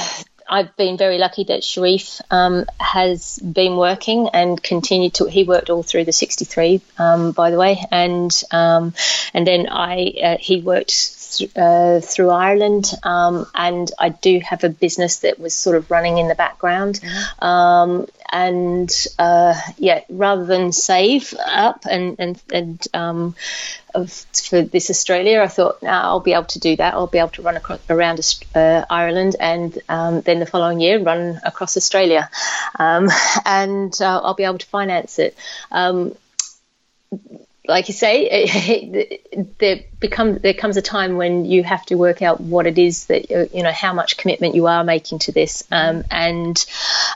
I've been very lucky that Sharif um, has been working and continued to. He worked all through the '63, um, by the way, and um, and then I uh, he worked th- uh, through Ireland, um, and I do have a business that was sort of running in the background. Um, and uh, yeah, rather than save up and and and um, of, for this Australia, I thought, nah, I'll be able to do that. I'll be able to run across, around uh, Ireland and um, then the following year run across Australia, um, and uh, I'll be able to finance it. Um, like you say, there become there comes a time when you have to work out what it is that you you know how much commitment you are making to this, um, and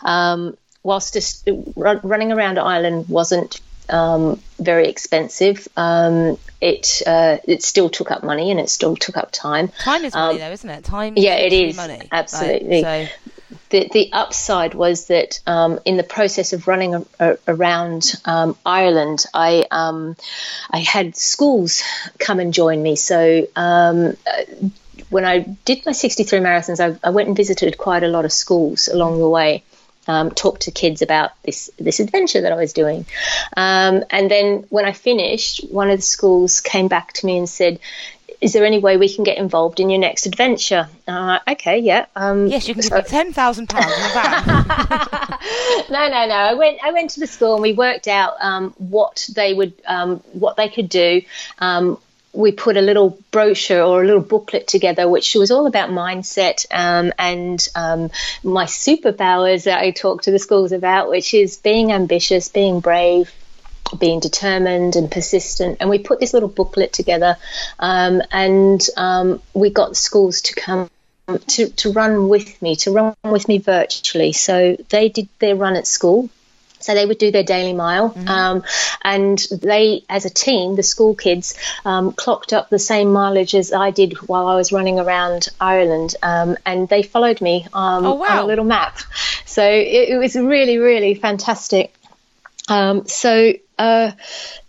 um, whilst just run, running around Ireland wasn't um, very expensive, um, it uh, it still took up money and it still took up time. Time is money, though, isn't it? Time. Um, yeah, it is, money. Like, absolutely. so the, the upside was that um, in the process of running a, a, around um, Ireland, I um, I had schools come and join me. So um, uh, when I did my 63 marathons, I, I went and visited quite a lot of schools along the way. Um, talked to kids about this this adventure that I was doing, um, and then when I finished, one of the schools came back to me and said, is there any way we can get involved in your next adventure? Uh, okay, yeah. Um, yes, you can give so- me ten thousand pounds in a van. no, no, no. I went. I went to the school and we worked out um, what they would, um, what they could do. Um, we put a little brochure or a little booklet together, which was all about mindset um, and um, my superpowers that I talk to the schools about, which is being ambitious, being brave, being determined and persistent. And we put this little booklet together, um, and um, we got schools to come. To, to run with me, to run with me virtually. So they did their run at school. So they would do their daily mile, um, and they, as a team, the school kids, um, clocked up the same mileage as I did while I was running around Ireland, um, and they followed me um, Oh, on a little map. So it, it was really, really fantastic. Um, so uh,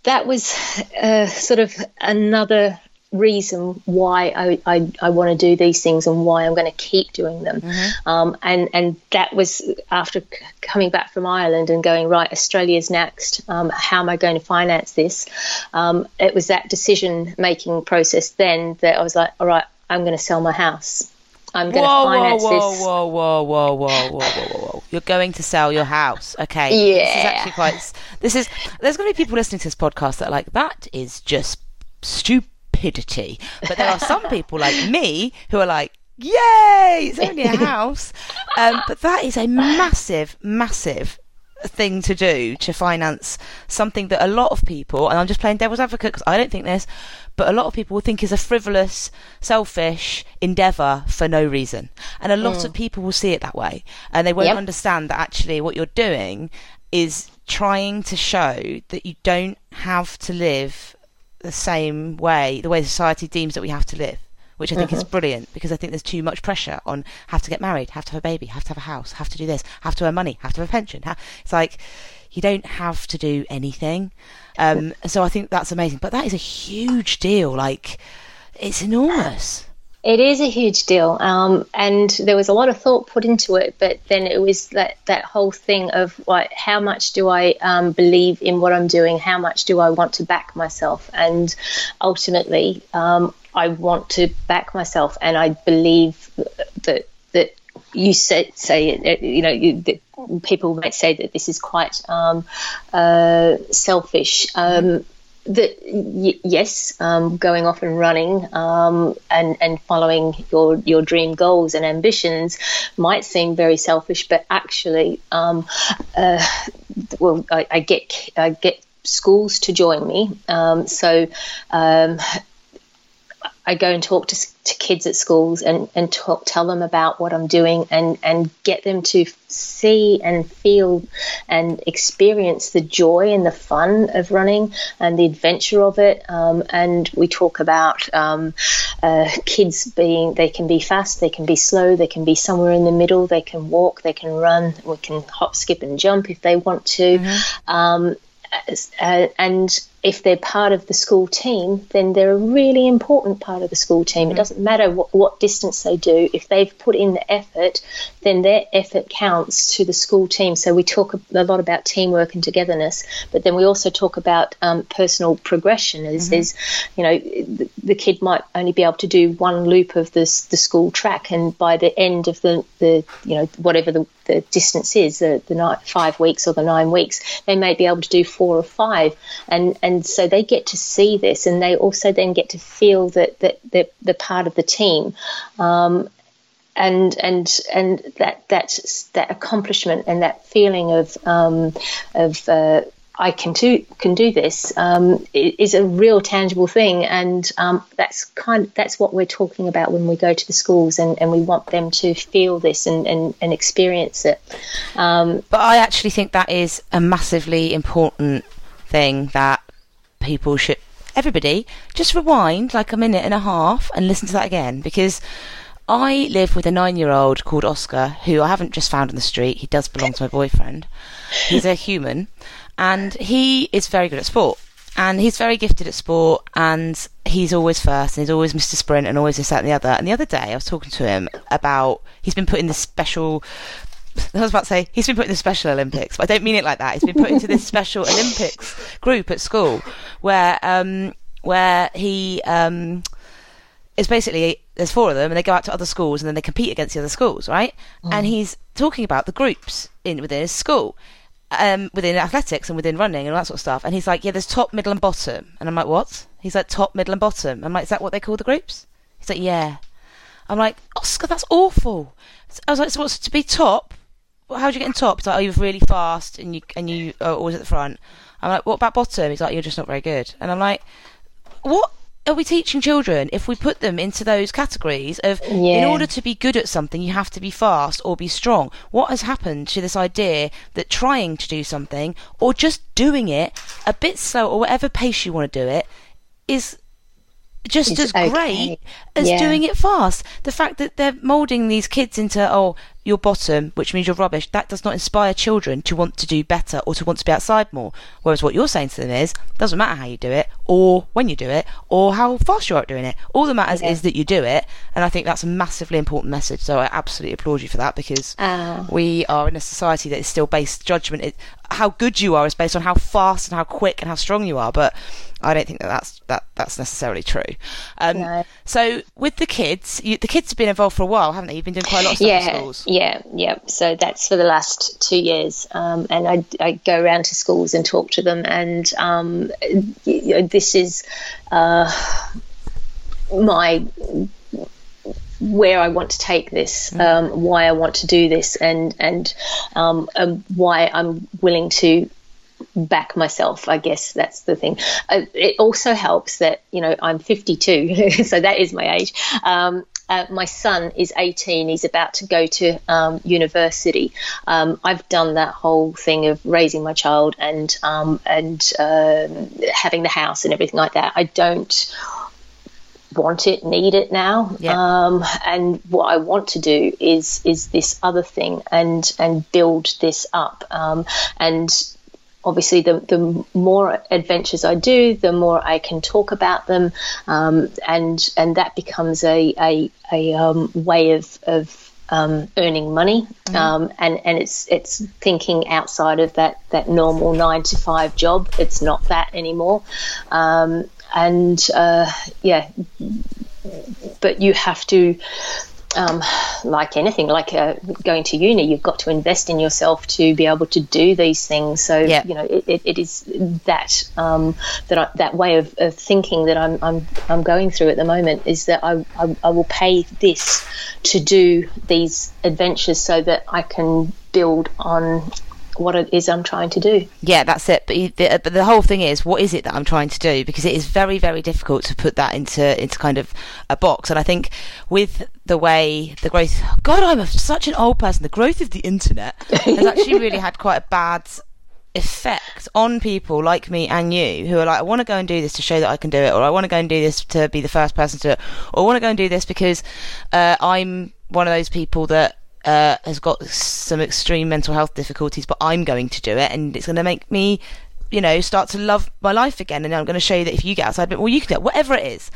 that was uh, sort of another reason why I, I, I want to do these things and why I'm going to keep doing them. Um, and, and that was after c- coming back from Ireland and going, right, Australia's next. Um, how am I going to finance this? Um, it was that decision making process then that I was like, all right, I'm going to sell my house. I'm going to whoa, whoa, finance whoa, this. whoa, whoa, whoa, whoa, whoa, whoa, whoa, whoa! You're going to sell your house, okay? Yeah. This is actually quite. This is. There's going to be people listening to this podcast that are like that is just stupidity. But there are some people like me who are like, "Yay! It's only a house." um, but that is a massive, massive thing to do to finance something that a lot of people, and I'm just playing devil's advocate because I don't think this, but a lot of people will think is a frivolous, selfish endeavour for no reason. And a lot mm. of people will see it that way. And they won't Yep. understand that actually what you're doing is trying to show that you don't have to live the same way, the way society deems that we have to live. Which I think is brilliant because I think there's too much pressure on have to get married, have to have a baby, have to have a house, have to do this, have to earn money, have to have a pension. It's like you don't have to do anything. Um, so I think that's amazing. But that is a huge deal. Like it's enormous. It is a huge deal, um, and there was a lot of thought put into it. But then it was that that whole thing of like, how much do I um, believe in what I'm doing? How much do I want to back myself? And ultimately, um, I want to back myself, and I believe that that you say say. You know, you, that people might say that this is quite um, uh, selfish. Um, that y- yes, um, going off and running um, and and following your your dream goals and ambitions might seem very selfish, but actually, um, uh, well, I, I get I get schools to join me, um, so. Um, I go and talk to, to kids at schools and, and talk, tell them about what I'm doing and, and get them to see and feel and experience the joy and the fun of running and the adventure of it. Um, and we talk about um, uh, kids being, they can be fast, they can be slow, they can be somewhere in the middle, they can walk, they can run, we can hop, skip, and jump if they want to. Um, uh, and if they're part of the school team, then they're a really important part of the school team. It doesn't matter what, what distance they do. If they've put in the effort, then their effort counts to the school team. So we talk a lot about teamwork and togetherness, but then we also talk about um, personal progression. As there's, you know, the, the kid might only be able to do one loop of this the school track, and by the end of the the you know whatever the the distance is, the, the nine, five weeks or the nine weeks, they may be able to do four or five. And, and so they get to see this and they also then get to feel that, that they're, part of the team. Um, and and and that that that accomplishment and that feeling of um, of uh, I can do can do this um, is a real tangible thing, and um, that's kind that's what we're talking about when we go to the schools, and, and we want them to feel this and, and, and experience it. Um, But I actually think that is a massively important thing that people should, everybody, just rewind like a minute and a half and listen to that again because I live with a nine year old called Oscar who I haven't just found on the street. He does belong to my boyfriend. He's a human and he is very good at sport. And he's very gifted at sport, and he's always first, and he's always Mr. Sprint, and always this, that, and the other. And the other day, I was talking to him about he's been put in this special I was about to say he's been put in the Special Olympics, but I don't mean it like that. He's been put into this Special Olympics group at school where um, where he um, is basically there's four of them, and they go out to other schools and then they compete against the other schools, right? And he's talking about the groups in within his school. Um, within athletics and within running and all that sort of stuff, and he's like, "Yeah, there's top, middle, and bottom." And I'm like, "What?" He's like, "Top, middle, and bottom." I'm like, "Is that what they call the groups?" He's like, "Yeah." I'm like, Oscar, that's awful. I was like, so what's to be top? Well, how do you get in top? He's like, oh, you're really fast and you and you are always at the front. I'm like, what about bottom? He's like, you're just not very good. And I'm like, what are we teaching children if we put them into those categories of in order to be good at something you have to be fast or be strong? What has happened to this idea that trying to do something or just doing it a bit slow or whatever pace you want to do it is just It's as okay. great as Yeah. doing it fast. The fact that they're moulding these kids into, oh, you're bottom, which means you're rubbish, that does not inspire children to want to do better or to want to be outside more. Whereas what you're saying to them is, doesn't matter how you do it, or when you do it, or how fast you are at doing it. All that matters Yeah. is that you do it. And I think that's a massively important message. So I absolutely applaud you for that because Ah. we are in a society that is still based, judgment, it, how good you are is based on how fast and how quick and how strong you are. But I don't think that that's, that, that's necessarily true. Um, No. So with the kids, you, the kids have been involved for a while, haven't they? You've been doing quite a lot of stuff yeah, schools. yeah, yeah. So that's for the last two years, um, and I, I go around to schools and talk to them, and um, you know, this is uh, my where I want to take this, um, why I want to do this, and and um, um, why I'm willing to back myself. I guess that's the thing. Uh, it also helps that you know I'm 52, so that is my age. Um, uh, my son is 18. He's about to go to um, university. Um, I've done that whole thing of raising my child and um, and um, having the house and everything like that. I don't want it, need it now. Yeah. Um, and what I want to do is is this other thing and and build this up. Um, and obviously, the the more adventures I do, the more I can talk about them, um, and and that becomes a a, a um, way of of um, earning money, um, and and it's it's thinking outside of that that normal nine to five job. It's not that anymore, um, and uh, yeah, but you have to. Um, like anything, like uh, going to uni, you've got to invest in yourself to be able to do these things. So Yeah. you know, it, it, it is that um, that I, that way of, of thinking that I'm, I'm I'm going through at the moment is that I, I I will pay this to do these adventures so that I can build on what it is I'm trying to do. Yeah, that's it. But, you, the, but the whole thing is, what is it that I'm trying to do? Because it is very, very difficult to put that into into kind of a box. And I think with the way the growth, God, I'm a, such an old person. The growth of the internet has actually really had quite a bad effect on people like me and you who are like, I want to go and do this to show that I can do it, or I want to go and do this to be the first person to do it, or I want to go and do this because uh, I'm one of those people that uh, has got some extreme mental health difficulties, but I'm going to do it, and it's going to make me, you know, start to love my life again. And I'm going to show you that if you get outside a bit more, you can do it, whatever it is.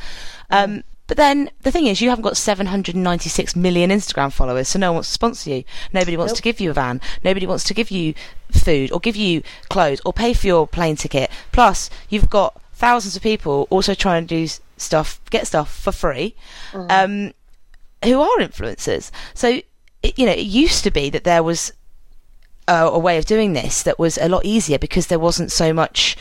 Um, but then the thing is, you haven't got 796 million Instagram followers, so no one wants to sponsor you. Nobody wants to give you a van. Nobody wants to give you food or give you clothes or pay for your plane ticket. Plus, you've got thousands of people also trying to do stuff, get stuff for free, um, who are influencers. So, it, you know, it used to be that there was a, a way of doing this that was a lot easier because there wasn't so much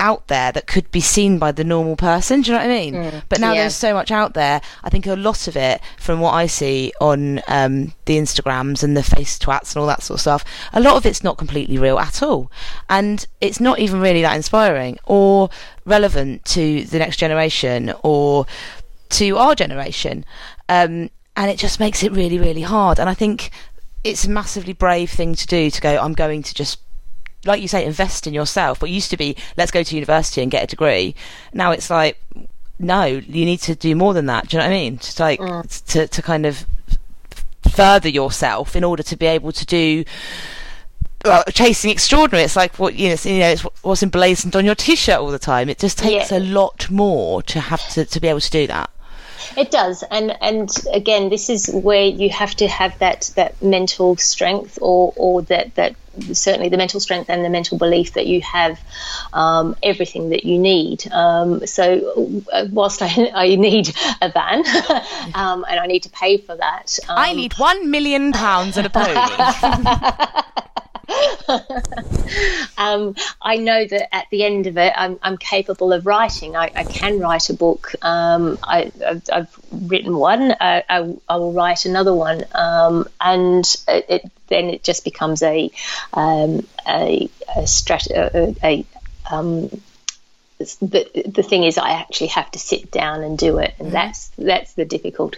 out there that could be seen by the normal person. Do you know what I mean? but now yeah. there's so much out there. I think a lot of it, from what I see on um, the Instagrams and the face twats and all that sort of stuff, a lot of it's not completely real at all, and it's not even really that inspiring or relevant to the next generation or to our generation. Um, and it just makes it really, really hard. And I think it's a massively brave thing to do to go, I'm going to just like you say, invest in yourself. What used to be, let's go to university and get a degree. Now it's like, no, you need to do more than that. Do you know what I mean? Just like mm. to to kind of further yourself in order to be able to do. Well, chasing extraordinary. It's like what you know. It's, you know, it's what's emblazoned on your T-shirt all the time. It just takes Yeah. a lot more to have to to be able to do that. It does, and and again, this is where you have to have that that mental strength, or or that that certainly the mental strength and the mental belief that you have um, everything that you need. Um, so, uh, whilst I, I need a van um, and I need to pay for that, um, I need one million pounds and a pony. um, I know that at the end of it, I'm, I'm capable of writing. I, I can write a book. Um, I, I've, I've written one. I, I, I will write another one, um, and it, it, then it just becomes a um, a, a, strat- a, a um, the, the thing is, I actually have to sit down and do it, and that's that's the difficult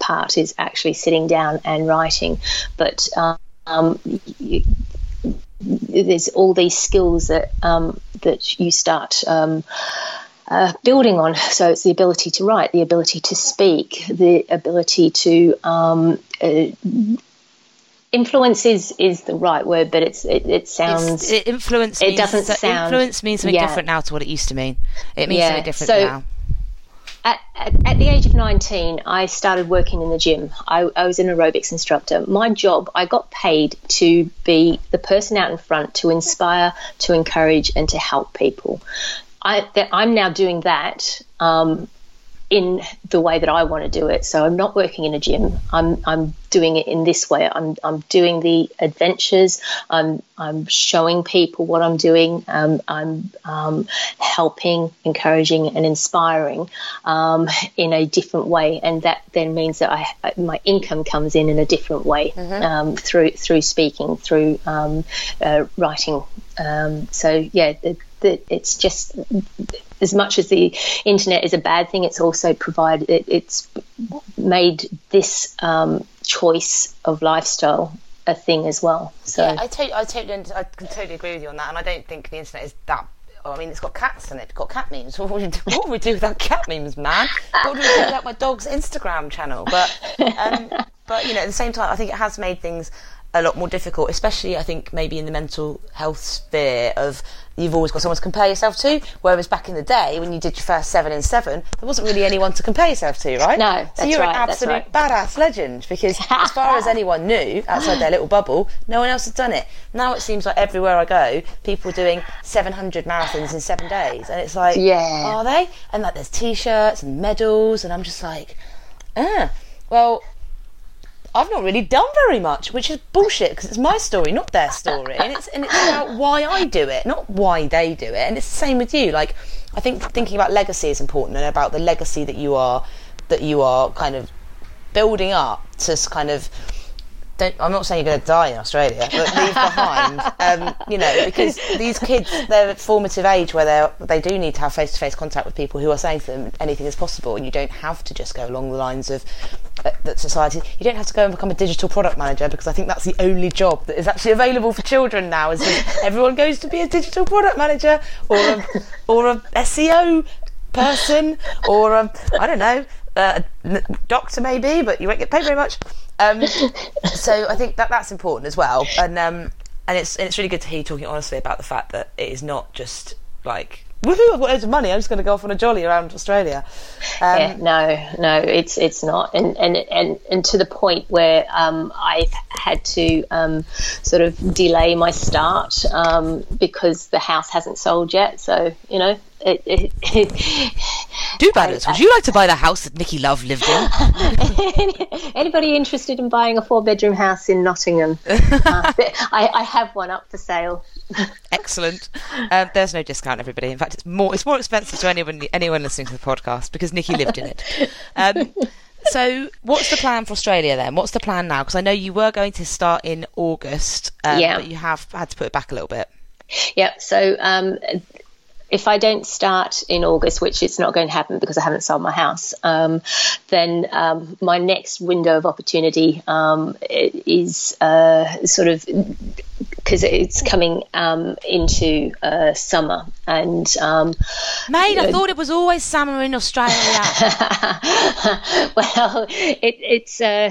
part is actually sitting down and writing. But um, you, there's all these skills that um, that you start um, uh, building on. So it's the ability to write, the ability to speak, the ability to um, uh, influence is is the right word, but it's it, it sounds. It's- it influence. it means, doesn't so- sound- Influence means something yeah. different now to what it used to mean. It means Yeah, something different so- now. At, at, at the age of 19, I started working in the gym. I, I was an aerobics instructor. My job, I got paid to be the person out in front to inspire, to encourage, and to help people. I—I'm now doing that um, in the way that I want to do it. So I'm not working in a gym. I'm I'm doing it in this way. I'm I'm doing the adventures. I'm I'm showing people what I'm doing. Um, I'm um, helping, encouraging, and inspiring um, in a different way, and that then means that I my income comes in in a different way um, through through speaking, through um, uh, writing. Um, so yeah, the, the, it's just as much as the internet is a bad thing, it's also provided it, it's made this um, choice of lifestyle a thing as well. So Yeah, I totally, I totally, I totally agree with you on that, and I don't think the internet is that. I mean, it's got cats in it. It's got cat memes. What would we do, what would we do without cat memes, man? What would we do without my dog's Instagram channel? But, um, but you know, at the same time, I think it has made things a lot more difficult, especially I think maybe in the mental health sphere of you've always got someone to compare yourself to. Whereas back in the day, when you did your first seven in seven, there wasn't really anyone to compare yourself to, right? No, so you're right, an absolute right. badass legend because as far as anyone knew outside their little bubble, no one else had done it. Now it seems like everywhere I go, people are doing 700 marathons in seven days, and it's like, Yeah. are they? And like, there's t-shirts and medals, and I'm just like, ah, well. I've not really done very much, which is bullshit because it's my story, not their story, and it's and it's about why I do it, not why they do it. And it's the same with you. Like, I think thinking about legacy is important, and about the legacy that you are that you are kind of building up to kind of. Don't, I'm not saying you're going to die in Australia, but leave behind, um, you know, because these kids, they're at formative age where they they do need to have face to face contact with people who are saying to them anything is possible, and you don't have to just go along the lines of uh, that society. You don't have to go and become a digital product manager because I think that's the only job that is actually available for children now. Is everyone goes to be a digital product manager or a, or a SEO person or a I don't know uh, doctor maybe, but you won't get paid very much. Um, so I think that that's important as well, and um, and it's and it's really good to hear you talking honestly about the fact that it is not just like woohoo, I've got loads of money, I'm just going to go off on a jolly around Australia. Um, yeah, no, no, it's it's not, and and and and to the point where um, I've had to um, sort of delay my start um, because the house hasn't sold yet. So you know, it, it, it, Do badders, would you like to buy the house that Nikki Love lived in? anybody interested in buying a four bedroom house in Nottingham? uh, I, I have one up for sale. Excellent. Um, there's no discount, everybody. In fact, it's more it's more expensive to anyone anyone listening to the podcast because Nikki lived in it. Um, so, what's the plan for Australia then? What's the plan now? Because I know you were going to start in August, um, Yeah. but you have had to put it back a little bit. Yeah. So um, if I don't start in August, which it's not going to happen because I haven't sold my house, um, then um, my next window of opportunity um, is uh, sort of because it's coming um, into uh, summer and. Um, Mate, I thought it was always summer in Australia. well, it, it's uh,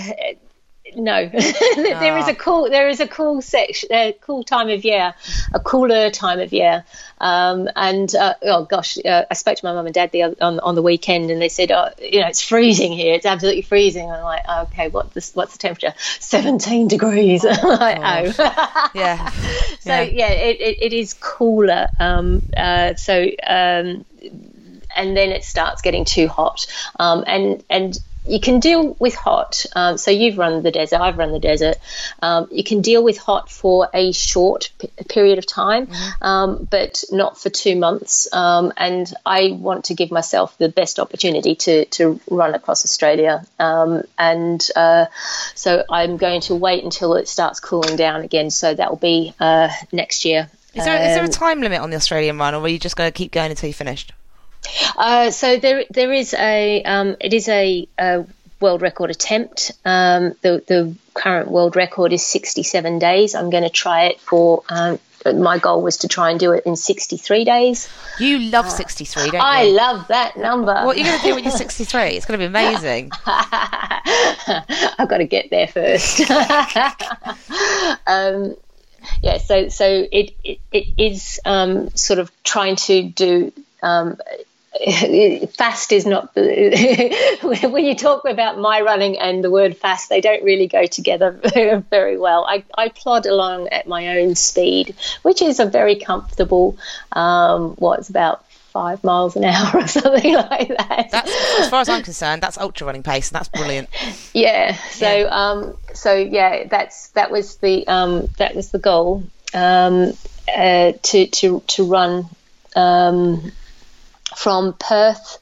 no. there is a cool there is a cool section, a cool time of year, a cooler time of year. Um, and uh, oh gosh, uh, I spoke to my mum and dad the other, on on the weekend, and they said, oh, you know, it's freezing here. It's absolutely freezing. I'm like, okay, what this, what's the temperature? Seventeen degrees. I'm like, oh. yeah. So yeah, it, it, it is cooler. Um, uh, so um, and then it starts getting too hot. Um, and and you can deal with hot. Um, so you've run the desert. I've run the desert. Um, you can deal with hot for a short p- period of time, um, but not for two months. Um, and I want to give myself the best opportunity to to run across Australia. Um, and uh, so I'm going to wait until it starts cooling down again. So that will be uh, next year. Is there, is there a Um, time limit on the Australian run, or are you just going to keep going until you finished? Uh, so there, there is a, um, it is a, a world record attempt. Um, the, the current world record is 67 days. I'm going to try it for. Um, my goal was to try and do it in 63 days. You love 63, don't you? I love that number. what are you going to do when you're 63? It's going to be amazing. I've got to get there first. um, yeah, so so it it, it is um, sort of trying to do. Um, fast is not when you talk about my running and the word fast they don't really go together very well I, I plod along at my own speed which is a very comfortable um, what it's about five miles an hour or something like that. That's as far as I'm concerned, that's ultra running pace, and that's brilliant. yeah. So Yeah. um, so yeah, that's that was the um, that was the goal um, uh, to to to run um, from Perth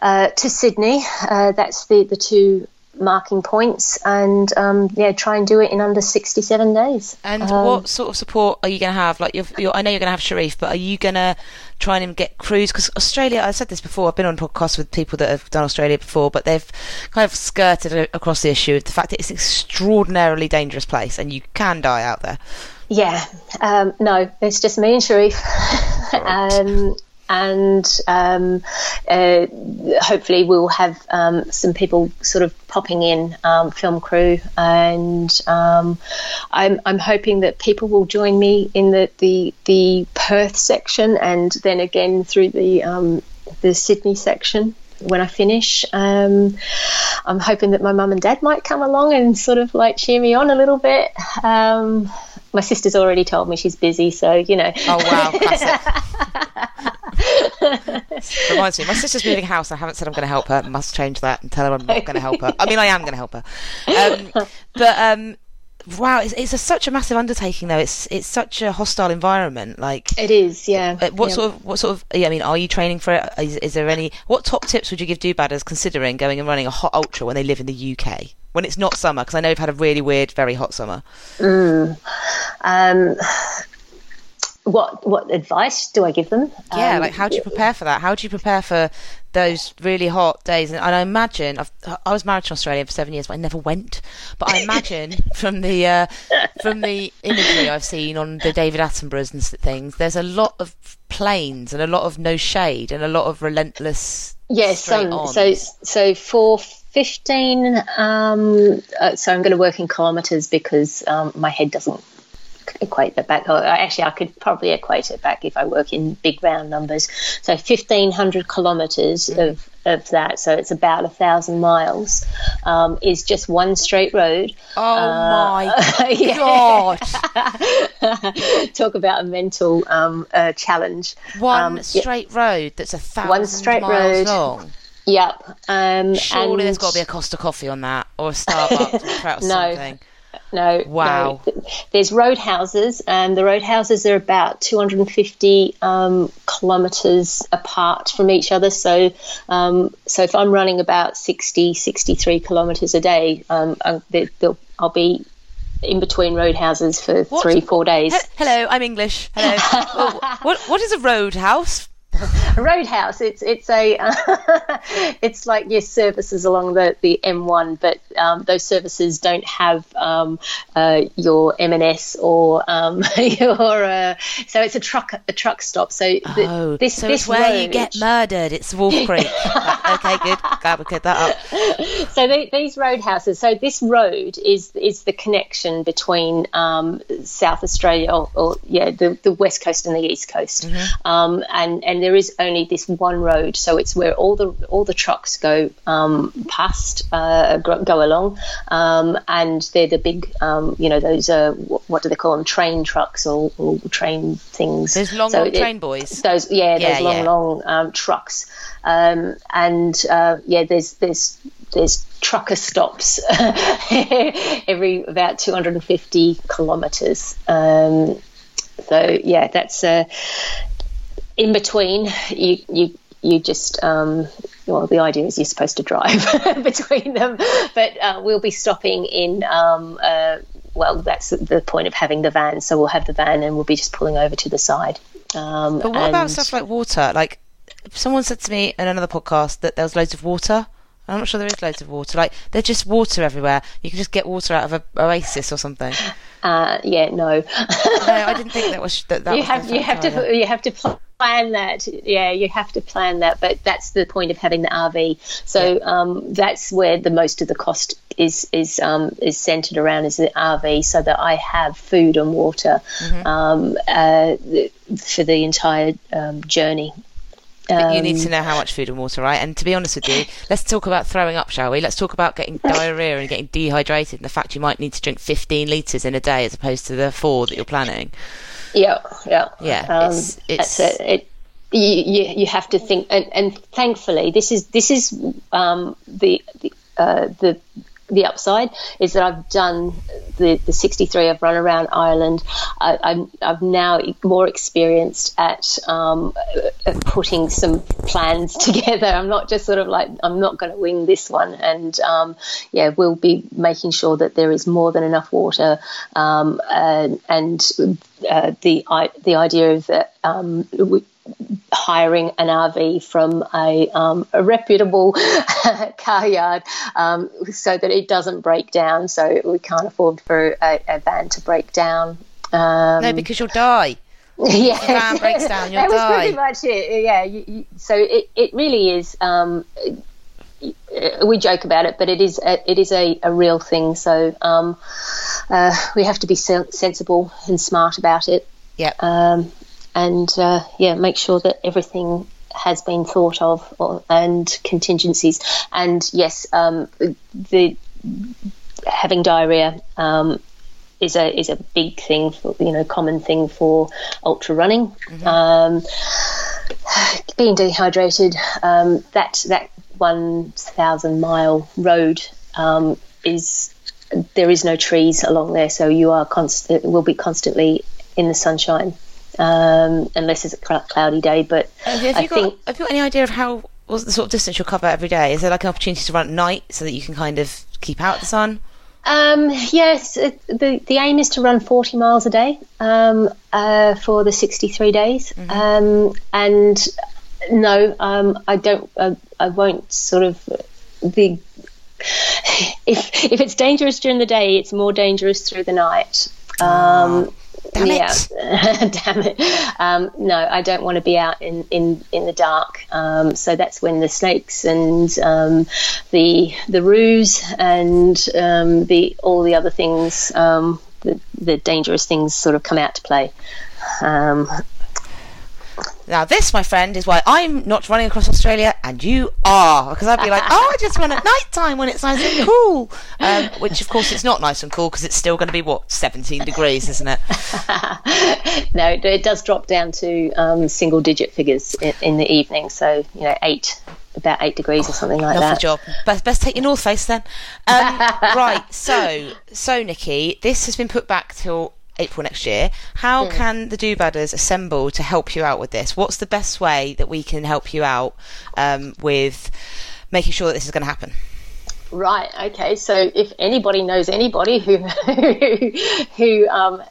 uh, to Sydney. Uh, that's the the two marking points, and um, yeah, try and do it in under sixty seven days. And Um, what sort of support are you going to have? Like, you're, you're, I know you're going to have Sharif, but are you going to try and get crews? Because Australia, I said this before. I've been on podcasts with people that have done Australia before, but they've kind of skirted across the issue of the fact that it's an extraordinarily dangerous place, and you can die out there. Yeah, um, no, it's just me and Sharif. and um, uh, hopefully we'll have um, some people sort of popping in, um, film crew, and um, I'm, I'm hoping that people will join me in the, the, the Perth section and then again through the, um, the Sydney section when I finish. Um, I'm hoping that my mum and dad might come along and sort of like cheer me on a little bit. Um, my sister's already told me she's busy, so you know. Oh wow, classic. Reminds me, my sister's moving house. I haven't said I'm going to help her. Must change that and tell her I'm not going to help her. I mean, I am going to help her. Um, but um, wow, it's, it's a, such a massive undertaking, though. It's it's such a hostile environment. Like, It is, yeah. uh, what yeah. sort of what sort of? yeah, I mean, are you training for it? Is, is there any? What top tips would you give do badders considering going and running a hot ultra when they live in the UK when it's not summer? Because I know you've had a really weird, very hot summer. Um, what what advice do I give them? Yeah, Um, like how do you prepare for that? How do you prepare for those really hot days? And, and I imagine I've, I was married to an Australian for seven years, but I never went. But I imagine from the uh, from the imagery I've seen on the David Attenboroughs and things, there's a lot of plains and a lot of no shade and a lot of relentless. Yes, um, so so for fifteen, um, uh, so I'm going to work in kilometres because um, my head doesn't equate that back. Or actually, I could probably equate it back if I work in big round numbers. So fifteen hundred kilometres Mm-hmm. of of that, so it's about a thousand miles, um, is just one straight road. Oh Uh, my yeah. god! Talk about a mental um, uh, challenge. One Um, yeah. straight road that's a thousand straight miles road. long. Yep. Um, Surely and there's got to be a Costa Coffee on that or a Starbucks No. something. No. Wow. no. There's roadhouses, and the roadhouses are about 250 um, kilometres apart from each other. So, um, so if I'm running about 60, 63 kilometres a day, um, I'll be in between roadhouses for What? three, four days. He- Hello, I'm English. Hello. What what is a roadhouse? A roadhouse. It's it's a it's like your services along the, the M1, but um, those services don't have um, uh, your M&S or um, your uh, so it's a truck a truck stop. So th- Oh, this so this it's where you road- get murdered. It's Wolf Creek. Okay, good. Glad we that up. so the, these roadhouses. So this road is is the connection between um, South Australia, or, or yeah, the, the west coast and the east coast. Um, and and there is only this one road, so it's where all the all the trucks go um, past, uh, go, along, um, and they're the big, um, you know, those uh, what, do they call them? Train trucks or, or train things. Those long, So long it- train boys. those yeah, Yeah, those long yeah. long um, trucks um, and uh, yeah there's there's there's trucker stops every about 250 kilometers um, so yeah that's uh, in between you you you just um, well the idea is you're supposed to drive between them but uh, we'll be stopping in um, uh, well that's the point of having the van so we'll have the van and we'll be just pulling over to the side um, But what about stuff like water? Like, someone said to me in another podcast that there was loads of water. I'm not sure there is loads of water. Like, there's just water everywhere. You can just get water out of a oasis or something. Uh, yeah, no. no, I didn't think that was that. that you was have you have either. to you have to plan that. Yeah, you have to plan that. But that's the point of having the RV. So um, that's where the most of the cost is is um, is centered around is the RV, so that I have food and water Mm-hmm. um, uh, for the entire um, journey. But you need Um, to know how much food and water, right? And to be honest with you, let's talk about throwing up, shall we? Let's talk about getting diarrhea and getting dehydrated, and the fact you might need to drink 15 litres in a day as opposed to the four that you're planning. Yeah, yeah, Yeah, Um, it's- it's- that's it. it you, you, you have to think, and, and thankfully, this is this is um, the the, uh, the the upside is that I've done the, the 63. I've run around Ireland. I, I'm I've now more experienced at um, putting some plans together. I'm not just sort of like I'm not going to wing this one, and um, yeah, we'll be making sure that there is more than enough water, um, and, and uh, the the idea of that um, hiring an RV from a, um, a reputable car yard um, so that it doesn't break down. So we can't afford for a, a van to break down. Um, no, because you'll die. Yeah, the van breaks down, you'll that die. was pretty much it. Yeah, you, you, so it, it really is. Um, we joke about it, but it is a, it is a, a real thing. So um, uh, we have to be sen- sensible and smart about it. Yeah. Um, and uh, yeah, make sure that everything has been thought of or, and contingencies. And yes, um, the having diarrhea um, is a is a big thing for you know common thing for ultra running. Um, being dehydrated, um, that that one thousand mile road um, is there is no trees along there, so you are constant will be constantly in the sunshine um, unless it's a cloudy day. But Have you, have I you got think have you got any idea of how what's the sort of distance you'll cover every day? Is there like an opportunity to run at night so that you can kind of keep out the sun? Um, yes, it, the the aim is to run 40 miles a day um, uh, for the 63 days, um, and no, um, I don't. Uh, I won't sort of the. If if it's dangerous during the day, it's more dangerous through the night. Um, Damn yeah, it. damn it. Um, no, I don't want to be out in, in, in the dark. Um, so that's when the snakes and um, the the roos and um, the all the other things, um, the, the dangerous things, sort of come out to play. Now, this, my friend, is why I'm not running across Australia and you are. Because I'd be like, oh, I just run at night time when it's nice and cool. Um, which, of course, it's not nice and cool because it's still going to be, what, 17 degrees, isn't it? no, it, it does drop down to um, single digit figures in, in the evening. So you know, eight about eight degrees or something like Lovely that. job. Best, best take your North Face then. Um, right, so, so, Nikki, this has been put back till April next year. How can the Do Badders assemble to help you out with this? What's the best way that we can help you out um, with making sure that this is going to happen? Right. Okay. So if anybody knows anybody who who, who um,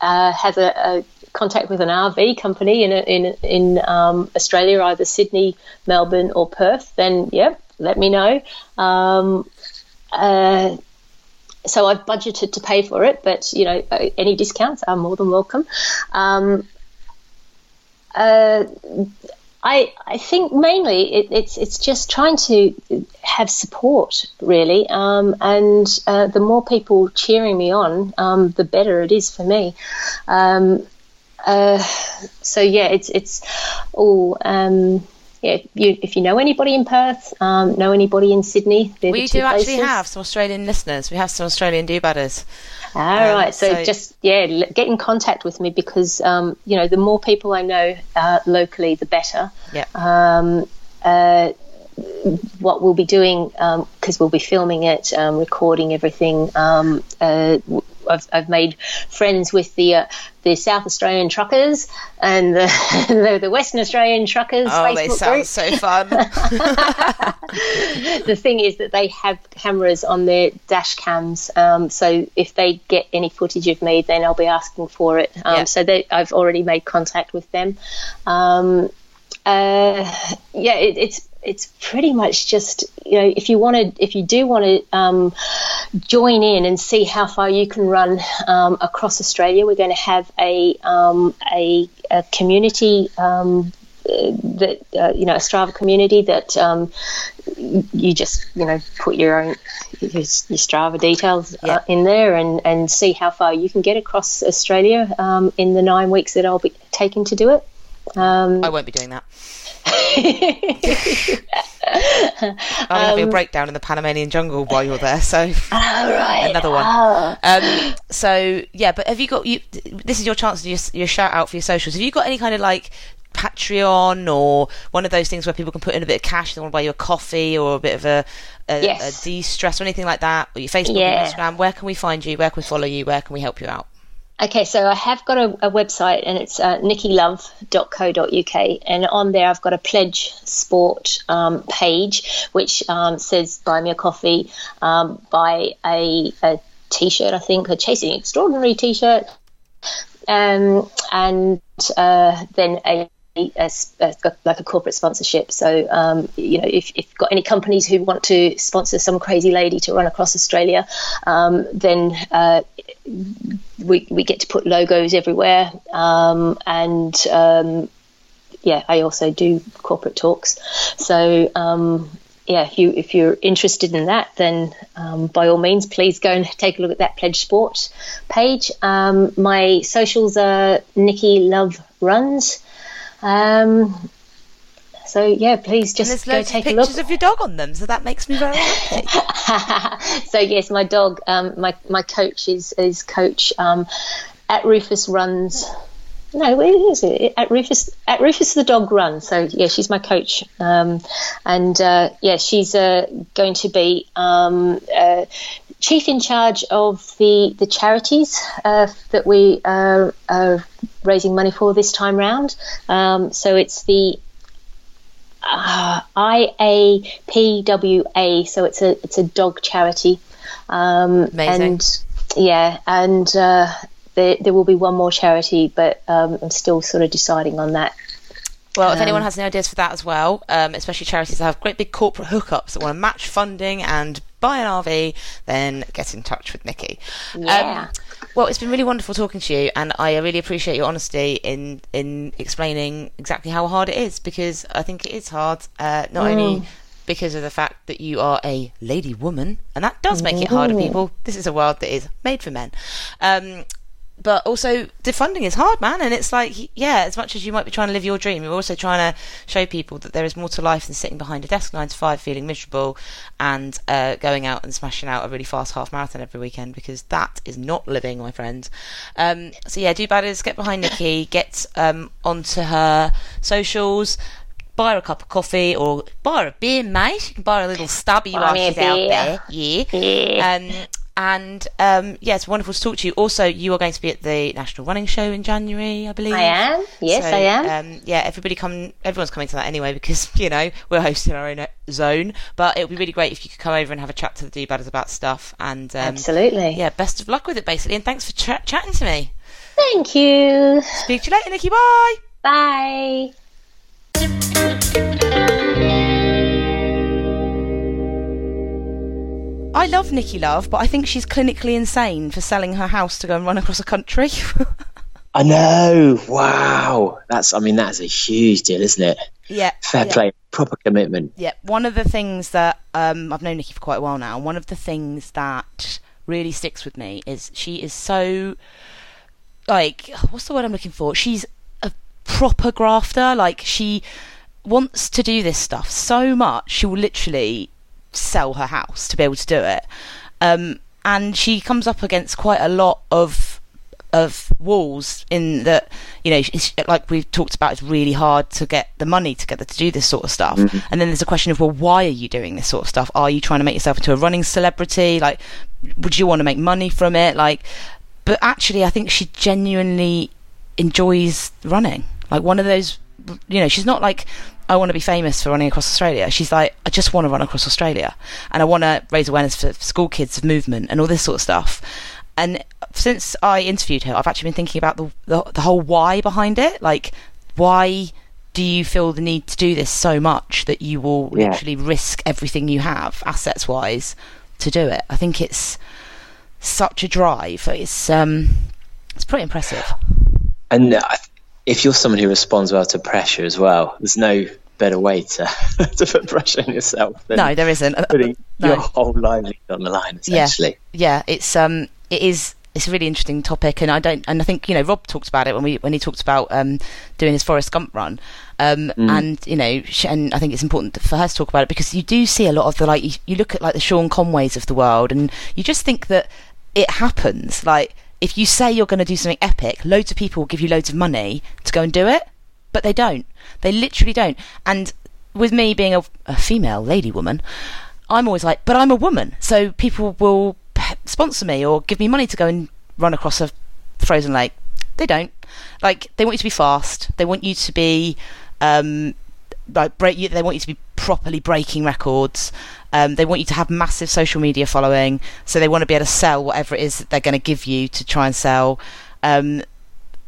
uh, has a, a contact with an RV company in a, in in um, Australia, either Sydney, Melbourne, or Perth, then yeah, let me know. Um, uh, so I've budgeted to pay for it, but you know uh, any discounts are more than welcome. Um, uh, I I think mainly it, it's it's just trying to have support really, um, and uh, the more people cheering me on, um, the better it is for me. Um, uh, so yeah, it's it's all. Um, yeah, you, if you know anybody in Perth, um, know anybody in Sydney, We do actually places. have some Australian listeners. We have some Australian Do Badders. All right, Um, so, so- just yeah, get in contact with me because um, you know the more people I know uh, locally, the better. Yeah. Um, uh, what we'll be doing because we'll be filming it, um, recording everything. Um, uh, I've, I've made friends with the uh, the South Australian truckers and the, the, the Western Australian truckers. Oh, they sound group so fun. the thing is that they have cameras on their dash cams, um, so if they get any footage of me, then I'll be asking for it. Um, Yeah. So they, I've already made contact with them. Um, uh, yeah, it, it's it's pretty much just you know if you want to if you do want to um, join in and see how far you can run um, across Australia, we're going to have a um, a, a community. Um, that uh, you know a Strava community that um, you just you know put your own your, your Strava details Yeah. uh, in there and and see how far you can get across Australia um, in the nine weeks that I'll be taking to do it. Um, I won't be doing that. Be having a breakdown in the Panamanian jungle while you're there. So all right. another one. Oh. Um, so yeah, but have you got you? This is your chance to just your shout out for your socials. Have you got any kind of like Patreon or one of those things where people can put in a bit of cash, they want to buy you a coffee or a bit of a, a, Yes. a de-stress or anything like that, or your Facebook Yeah. or Instagram, where can we find you? Where can we follow you? Where can we help you out? Okay, so I have got a, a website and it's uh, nikkilove.co.uk, and on there I've got a pledge sport um, page which um, says buy me a coffee, um, buy a, a t-shirt, I think, a Chasing Extraordinary t-shirt, um, and uh, then a, a a- like a corporate sponsorship. So, um, you know, if, if you've got any companies who want to sponsor some crazy lady to run across Australia, um, then uh, we, we get to put logos everywhere. Um, and um, yeah, I also do corporate talks. So, um, yeah, if you if you're interested in that, then um, by all means, please go and take a look at that Pledge Sport page. Um, my socials are Nikki Love Runs. Um, so yeah, please And just there's go take a look. pictures of your dog on them, so that makes me very happy. so yes, my dog, um, my my coach is is coach um, at Rufus Runs. No, where is it? At Rufus at Rufus the dog runs. So yeah, she's my coach, um, and uh, yeah, she's uh, going to be um, uh, chief in charge of the the charities uh, that we are, are raising money for this time round. Um, so it's the uh, IAPWA, so it's a it's a dog charity. Um, Amazing. And yeah, and uh, there there will be one more charity, but um, I'm still sort of deciding on that. Well, if Um, anyone has any ideas for that as well, um, especially charities that have great big corporate hookups that want to match funding and buy an RV, then get in touch with Nikki. Yeah. Um, well, it's been really wonderful talking to you, and I really appreciate your honesty in in explaining exactly how hard it is because I think it is hard, uh, not only because of the fact that you are a lady woman, and that does make it harder. People, this is a world that is made for men. Um, but also defunding is hard man and it's like yeah as much as you might be trying to live your dream you're also trying to show people that there is more to life than sitting behind a desk 9 to 5 feeling miserable and uh, going out and smashing out a really fast half marathon every weekend because that is not living my friend. Um, so yeah do badders get behind nikki get um, onto her socials buy her a cup of coffee or buy her a beer mate. You can buy her a little stubby Buy while she's out there. Yeah. Yeah. um, and um, yeah, it's wonderful to talk to you. Also, you are going to be at the National Running Show in January, I believe. I am. Yes, So, I am. Um, yeah, everybody come. Everyone's coming to that anyway because you know we're hosting our own uh, zone. But it would be really great if you could come over and have a chat to the D-Badders about stuff. And um, Absolutely. yeah, best of luck with it, basically. And thanks for ch- chatting to me. Thank you. Speak to you later, Nikki. Bye. Bye. I love Nikki Love, but I think she's clinically insane for selling her house to go and run across a country. I know. Wow. That's. I mean, that's a huge deal, isn't it? yeah. Fair yeah. play. Proper commitment. Yeah, one of the things that um, I've known Nikki for quite a while now, one of the things that really sticks with me is she is so like what's the word I'm looking for? She's a proper grafter. Like she wants to do this stuff so much, she will literally sell her house to be able to do it. Um, and she comes up against quite a lot of of walls in that you know like we've talked about it's really hard to get the money together to do this sort of stuff. And then there's a question of well why are you doing this sort of stuff? Are you trying to make yourself into a running celebrity? Like would you want to make money from it? Like but actually i think she genuinely enjoys running. Like one of those you know she's not like i want to be famous for running across australia she's like i just want to run across australia and i want to raise awareness for school kids of movement and all this sort of stuff and since I interviewed her, I've actually been thinking about the, the the whole why behind it. Like, why do you feel the need to do this so much that you will Yeah. literally risk everything you have, assets wise, to do it? I think it's such a drive. It's um, it's pretty impressive. And uh, if you're someone who responds well to pressure as well, there's no better way to to put pressure on yourself than No, there isn't. Uh, putting no. your whole livelihood on the line. Essentially. yeah, yeah. it's um, it is. It's a really interesting topic, and I don't, and I think you know Rob talked about it when we when he talked about um, doing his Forrest Gump run, um, and you know, and I think it's important for her to talk about it because you do see a lot of the like you, you look at like the Sean Conways of the world, and you just think that it happens. Like if you say you're going to do something epic, loads of people will give you loads of money to go and do it, but they don't. They literally don't. And with me being a, a female lady woman, I'm always like, but I'm a woman, so people will sponsor me or give me money to go and run across a frozen lake. They don't. Like they want you to be fast. They want you to be um, like break. You, they want you to be properly breaking records. Um, they want you to have massive social media following. So they want to be able to sell whatever it is that they're going to give you to try and sell. Um,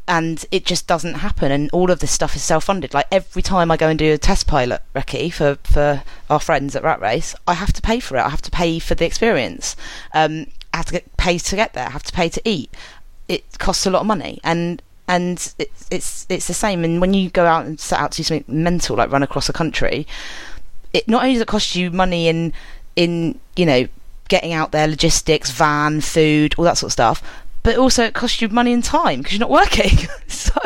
and it just doesn't happen. And all of this stuff is self-funded. Like every time I go and do a test pilot recce for for our friends at Rat Race, I have to pay for it. I have to pay for the experience. Um, I have to get pay to get there. I have to pay to eat. It costs a lot of money, and and it's it's it's the same. And when you go out and set out to do something mental, like run across a country, it not only does it cost you money in in you know getting out there, logistics, van, food, all that sort of stuff, but also it costs you money and time because you're not working. so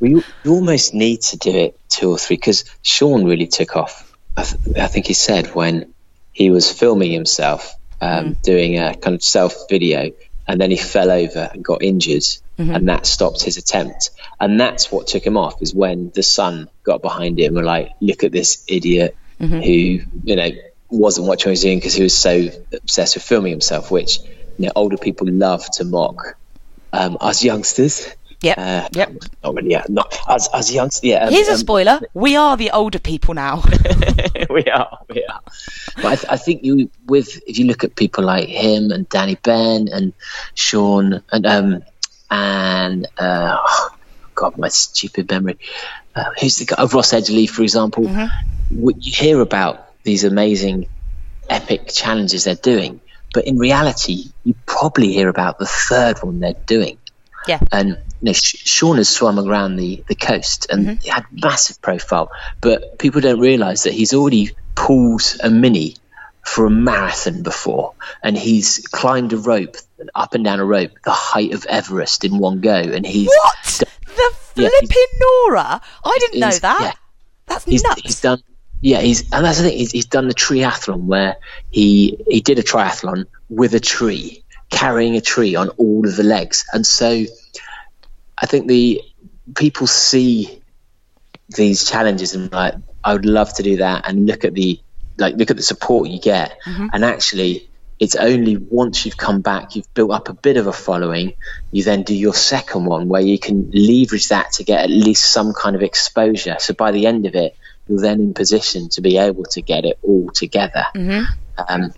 Well, you, you almost need to do it two or three because Sean really took off. I, th- I think he said when he was filming himself um, doing a kind of self video, and then he fell over and got injured, and that stopped his attempt. And that's what took him off is when the sun got behind him and were like, look at this idiot who you know wasn't watching what he was doing because he was so obsessed with filming himself, which you know older people love to mock. Um, us youngsters, yep, uh, yep. not really, yeah, not as as youngsters. Yeah, um, Here's a um, spoiler: we are the older people now. we are, we are. But I, th- I think you, with if you look at people like him and Danny Bent and Sean and um and uh, oh, God, my stupid memory. Uh, who's the guy? Oh, Ross Edgley, for example. W- You hear about these amazing, epic challenges they're doing, but in reality, you probably hear about the third one they're doing yeah, and you know, Sean has swum around the, the coast and mm-hmm. he had massive profile, but people don't realise that he's already pulled a mini for a marathon before, and he's climbed a rope up and down a rope the height of Everest in one go, and he's what the Yeah, flipping he's- Nora? I didn't know that. yeah. That's he's, nuts. he's done yeah he's and that's the thing he's, he's done the triathlon where he he did a triathlon with a tree carrying a tree on all of the legs. And so i think the people see these challenges and like i would love to do that and look at the like look at the support you get. Mm-hmm. And actually it's only once you've come back you've built up a bit of a following you then do your second one where you can leverage that to get at least some kind of exposure. So by the end of it you're then in position to be able to get it all together. Um,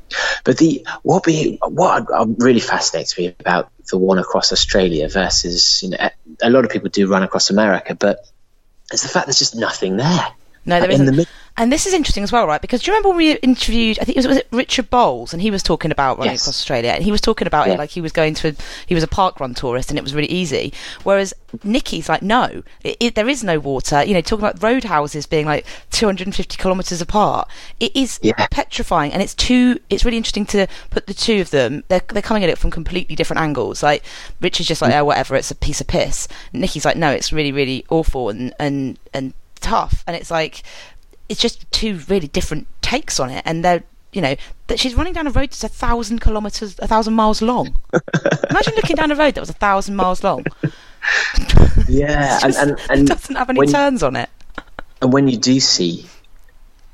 but the what be what really fascinates me about the one across australia versus you know a- a lot of people do run across america but it's the fact there's just nothing there. No, there in isn't. the and this is interesting as well, right? Because do you remember when we interviewed? I think it was, was it Richard Bowles, and he was talking about running Yes. across Australia, and he was talking about Yeah. it like he was going to. A, he was a park run tourist, and it was really easy. Whereas Nikki's like, no, it, it, there is no water. You know, talking about roadhouses being like 250 kilometres apart. It is Yeah. petrifying, and it's two. It's really interesting to put the two of them. They're they're coming at it from completely different angles. Like Richard's just like, mm. oh, whatever, it's a piece of piss. Nikki's like, no, it's really, really awful and and and tough. And it's like it's just two really different takes on it, and they're you know that she's running down a road that's a thousand kilometers, a thousand miles long. Imagine looking down a road that was a thousand miles long. yeah and, Just and, and doesn't have any turns on it. And when you do see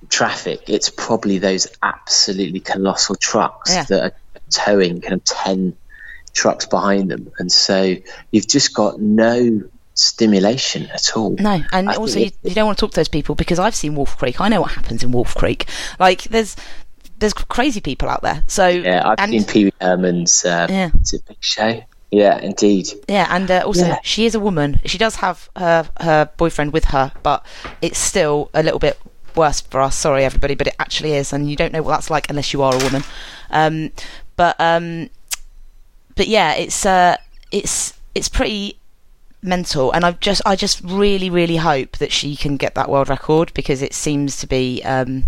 traffic, it's probably those absolutely colossal trucks Yeah. that are towing kind of 10 trucks behind them. And so you've just got no stimulation at all. No, and I also you, you don't want to talk to those people because I've seen Wolf Creek. I know what happens in Wolf Creek. Like there's there's crazy people out there. So Yeah, I've and, seen Pee Wee Herman's uh, Yeah. it's a big show. Yeah, indeed. Yeah, and uh, also Yeah. she is a woman. She does have her her boyfriend with her, but it's still a little bit worse for us. Sorry, everybody, but it actually is, and you don't know what that's like unless you are a woman. Um, but um, but yeah, it's uh, it's it's pretty mental, and I just I just really really hope that she can get that world record because it seems to be. Um,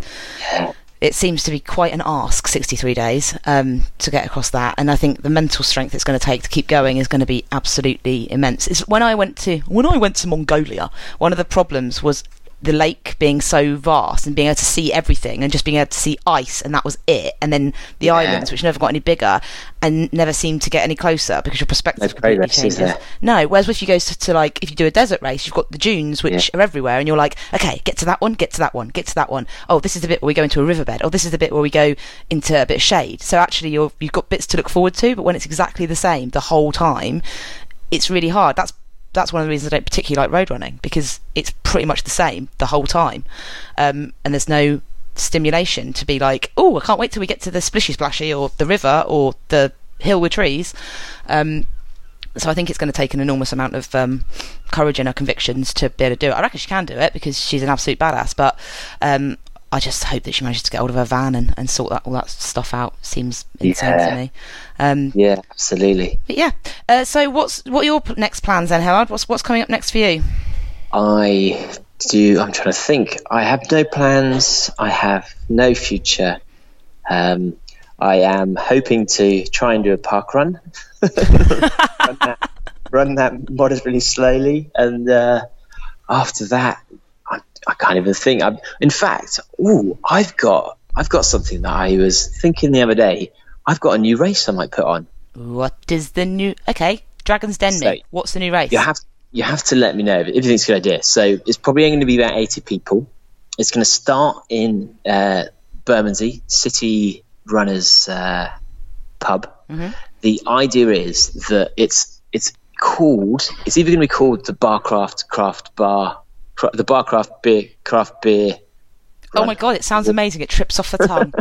it seems to be quite an ask 63 days um, to get across that and i think the mental strength it's going to take to keep going is going to be absolutely immense it's when i went to when i went to mongolia one of the problems was the lake being so vast and being able to see everything and just being able to see ice and that was it. And then the Yeah. islands which never got any bigger and never seemed to get any closer because your perspective No completely changes. no whereas if you go to, to like if you do a desert race you've got the dunes which are everywhere and you're like okay get to that one get to that one get to that one. Oh this is the bit where we go into a riverbed. Oh this is the bit where we go into a bit of shade. So actually you're, you've got bits to look forward to but when it's exactly the same the whole time it's really hard. That's that's one of the reasons I don't particularly like road running because it's pretty much the same the whole time, um, and there's no stimulation to be like, oh, I can't wait till we get to the splishy splashy or the river or the hill with trees. Um, so I think it's going to take an enormous amount of um, courage and her convictions to be able to do it. I reckon she can do it because she's an absolute badass. But um, I just hope that she manages to get hold of her van and, and sort that all that stuff out. Seems insane Yeah. to me. Um, Yeah, absolutely. but yeah. Uh, so what's what are your next plans then, Howard? What's what's coming up next for you? I do. I'm trying to think. I have no plans. I have no future. Um, I am hoping to try and do a park run. run, that, run that moderately slowly, and uh, after that, I, I can't even think. I'm, in fact, ooh, I've got I've got something that I was thinking the other day. I've got a new race I might put on. What is the new? Okay, Dragon's Den. So- What's the new race? You have you have to let me know if you think it's a good idea. So it's probably only going to be about eighty people. It's going to start in uh, Bermondsey City Runners uh, pub. The idea is that it's it's called. It's either going to be called the Barcraft Craft Bar, cra- the Barcraft Beer Craft Beer, oh my god, it sounds amazing. It trips off the tongue.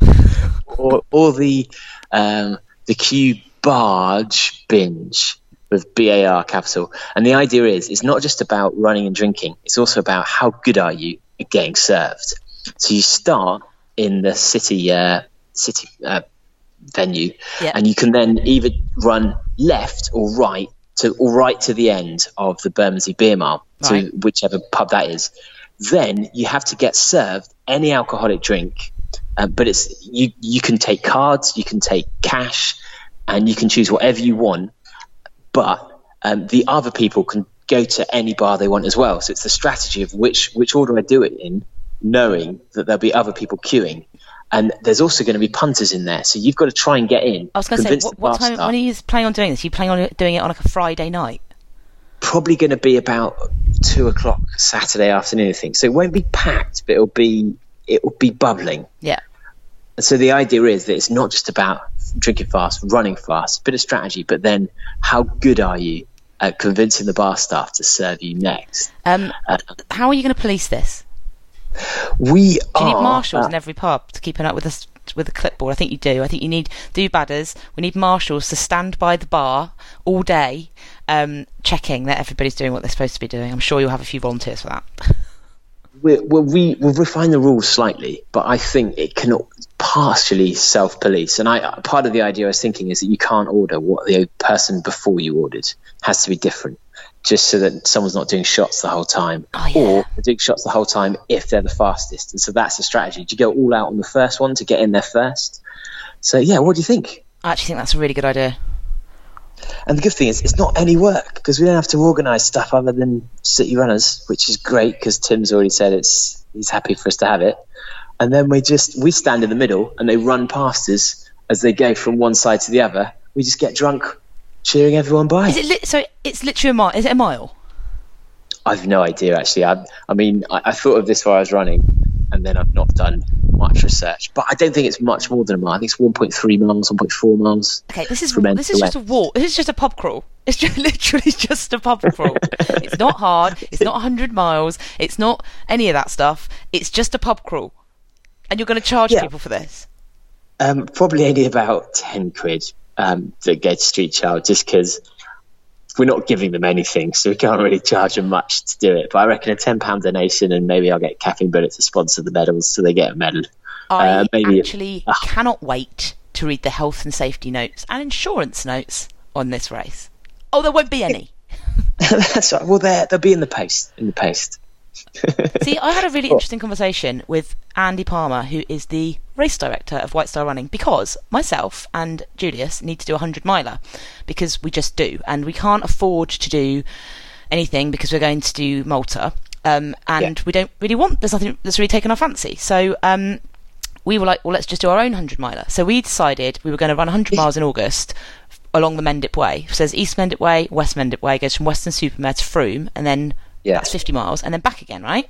or or the um, the Q Barge Binge with B A R capital. And the idea is, it's not just about running and drinking. It's also about how good are you at getting served. So you start in the city uh, city uh, venue, Yeah. and you can then either run left or right to or right to the end of the Bermondsey Beer Mile Right. to whichever pub that is. Then you have to get served any alcoholic drink, uh, but it's you. You can take cards, you can take cash, and you can choose whatever you want. But um, the other people can go to any bar they want as well. So it's the strategy of which which order I do it in, knowing that there'll be other people queuing. And there's also going to be punters in there, so you've got to try and get in. I was going to say, what, what time? staff. When are you planning on doing this? Are you planning on doing it on like a Friday night? probably going to be about two o'clock Saturday afternoon. I think so. It won't be packed, but it'll be it will be bubbling. Yeah. And so the idea is that it's not just about drinking fast, running fast, a bit of strategy, but then how good are you at convincing the bar staff to serve you next? Um, Uh, how are you going to police this? we Do you need are, marshals uh, in every pub to keep an up with us with a clipboard? I think you do. I think you need do badders. We need marshals to stand by the bar all day, um, checking that everybody's doing what they're supposed to be doing. I'm sure you'll have a few volunteers for that. we we'll, we, we'll refine the rules slightly, but I think it can partially self-police. And I part of the idea I was thinking is that you can't order what the person before you ordered has to be different, just so that someone's not doing shots the whole time, Oh, yeah. or doing shots the whole time if they're the fastest. And so that's the strategy. Do you go all out on the first one to get in there first? So yeah, what do you think? I actually think that's a really good idea. And the good thing is, it's not any work because we don't have to organise stuff other than city runners, which is great because Tim's already said it's he's happy for us to have it. And then we just we stand in the middle and they run past us as they go from one side to the other. We just get drunk, cheering everyone by. Is it li- so? It's literally a mile. Is it a mile? I've no idea actually. I, I mean, I, I thought of this while I was running, and then I've not done much research. But I don't think it's much more than a mile. I think it's 1.3 miles, 1.4 miles. Okay, this is this is just a walk. This is just a pub crawl. It's just literally just a pub crawl. it's not hard. It's not 100 miles. It's not any of that stuff. It's just a pub crawl. And you're going to charge Yeah. people for this. Um, probably only about 10 quid um, that go to Street Child just because we're not giving them anything, so we can't really charge them much to do it. But I reckon a £10 donation and maybe I'll get Caffeine Bullet to sponsor the medals so they get a medal. I Uh, maybe- actually cannot wait to read the health and safety notes and insurance notes on this race. Oh, there won't be any. That's right. Well, they'll be in the post. In the post. See, I had a really interesting conversation with Andy Palmer, who is the race director of White Star Running, because myself and Julius need to do a 100 miler because we just do, and we can't afford to do anything because we're going to do Malta. um, and we don't really want. There's nothing that's really taken our fancy. So um, we were like, well, let's just do our own hundred miler. So we decided we were going to run 100 miles in August along the Mendip Way. So there's East Mendip Way, West Mendip Way, goes from Weston-super-Mare to Frome, and then Yeah. that's 50 miles, and then back again, right?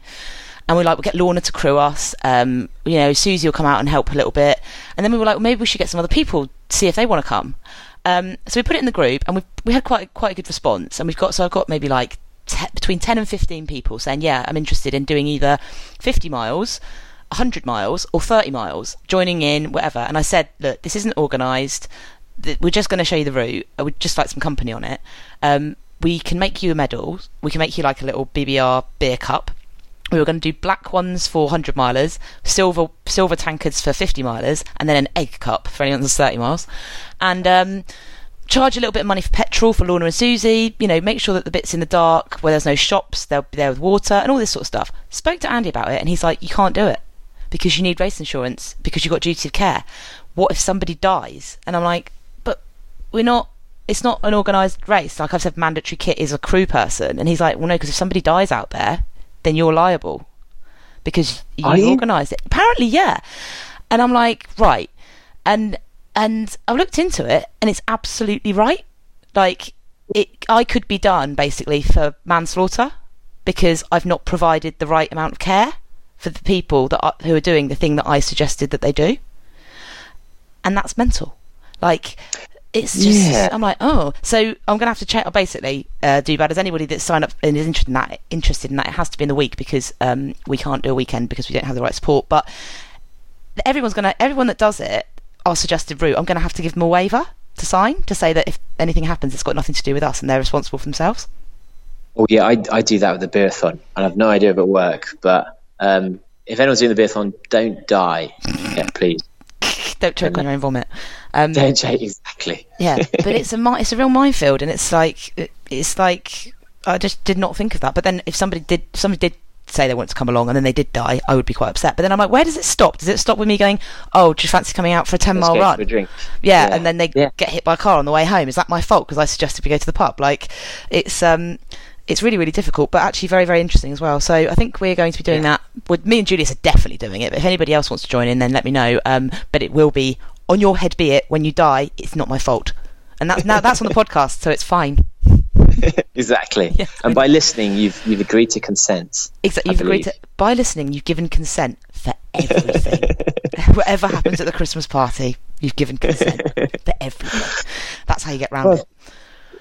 And we like we'll get Lorna to crew us. Um, you know, Susie will come out and help a little bit, and then we were like, well, maybe we should get some other people see if they want to come. Um, so we put it in the group, and we we had quite quite a good response, and we've got so I've got maybe like te- between 10 and 15 people saying, yeah, I'm interested in doing either 50 miles. 100 miles or 30 miles, joining in, whatever. And I said, look, this isn't organised. We're just going to show you the route. I would just like some company on it. Um, we can make you a medal. We can make you like a little BBR beer cup. We were going to do black ones for 100 milers, silver silver tankards for 50 milers, and then an egg cup for anyone that's 30 miles. And um, charge a little bit of money for petrol for Lorna and Susie. You know, make sure that the bits in the dark where there's no shops, they'll be there with water and all this sort of stuff. Spoke to Andy about it, and he's like, "You can't do it because you need race insurance because you've got duty of care. What if somebody dies?" And I'm like, "But we're not." It's not an organised race. Like I've said, mandatory kit is a crew person, and he's like, "Well, no, because if somebody dies out there, then you're liable because you you? organised it." Apparently, yeah. And I'm like, right. And and I looked into it, and it's absolutely right. Like it, I could be done basically for manslaughter because I've not provided the right amount of care for the people that are, who are doing the thing that I suggested that they do, and that's mental. Like it's just Yeah. I'm like oh so I'm gonna have to check basically uh, do bad as anybody that signed up and is interested in that interested in that it has to be in the week because um, we can't do a weekend because we don't have the right support but everyone's gonna everyone that does it our suggested route I'm gonna have to give them a waiver to sign to say that if anything happens it's got nothing to do with us and they're responsible for themselves Oh yeah, I, I do that with the beerathon, and I've no idea if it work. But um, if anyone's doing the beerathon, don't die. Yeah, please. Don't choke on your own vomit um, Don't change exactly. yeah but it's a it's a real minefield and it's like it's like I just did not think of that but then if somebody did somebody did say they wanted to come along and then they did die I would be quite upset but then I'm like where does it stop does it stop with me going oh do you fancy coming out for a 10 Let's mile run for a drink. yeah, Yeah. and then they Yeah. get hit by a car on the way home is that my fault because I suggested we go to the pub like it's um it's really really difficult but actually very very interesting as well so I think we're going to be doing that with me and Julius are definitely doing it but if anybody else wants to join in then let me know um but it will be on your head be it when you die it's not my fault and that's now that's on the podcast so it's fine Exactly. Yeah. And by listening, you've you've agreed to consent. Exactly. You've agreed to by listening. You've given consent for everything. Whatever happens at the Christmas party, you've given consent for everything. That's how you get round Well, it.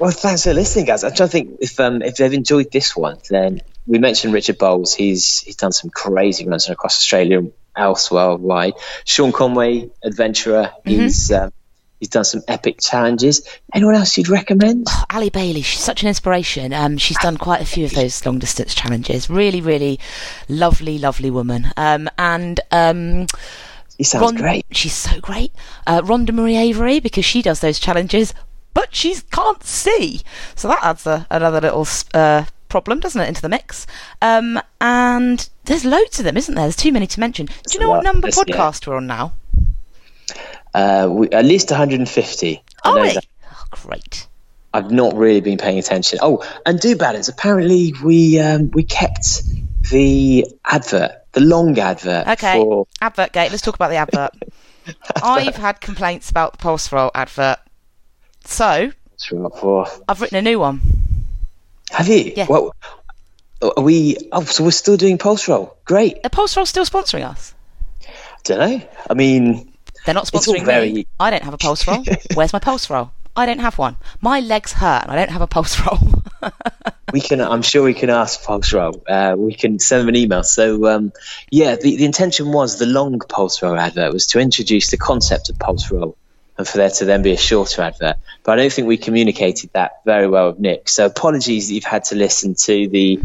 Well, thanks for listening, guys. I'm trying to think if um, if they've enjoyed this one, then we mentioned Richard Bowles. He's he's done some crazy runs across Australia and elsewhere wide. Sean Conway, adventurer. He's um, he's done some epic challenges. Anyone else you'd recommend? Ali Bailey, she's such an inspiration. Um, she's done quite a few of those long distance challenges. Really, really lovely, lovely woman. Um, and um, He sounds Ron- great. She's so great. Uh, Rhonda Marie Avery because she does those challenges, but she can't see, so that adds a, another little uh, problem, doesn't it, into the mix? Um, and there's loads of them, isn't there? There's too many to mention. Do you know what number yeah. podcast we're on now? Uh, we, at least 150. I Oh, that. Oh, great. I've not really been paying attention. Oh, and do balance. Apparently, we um, we kept the advert, the long advert. Okay, For, advert gate. Let's talk about the advert. I've had complaints about the Pulse Roll advert, so I've written a new one. have you? Yeah. Well, are we? Oh, so we're still doing pulse roll. Great. Are Pulse Roll still sponsoring us? Don't know. I mean, They're not sponsoring me. very- I don't have a pulse roll. Where's my pulse roll? I don't have one. My legs hurt and I don't have a pulse roll. we can. I'm sure we can ask pulse roll. Uh, we can send them an email. So um, yeah, the, the intention was the long pulse roll advert was to introduce the concept of pulse roll. And for there to then be a shorter advert, but I don't think we communicated that very well with Nick. So apologies that you've had to listen to the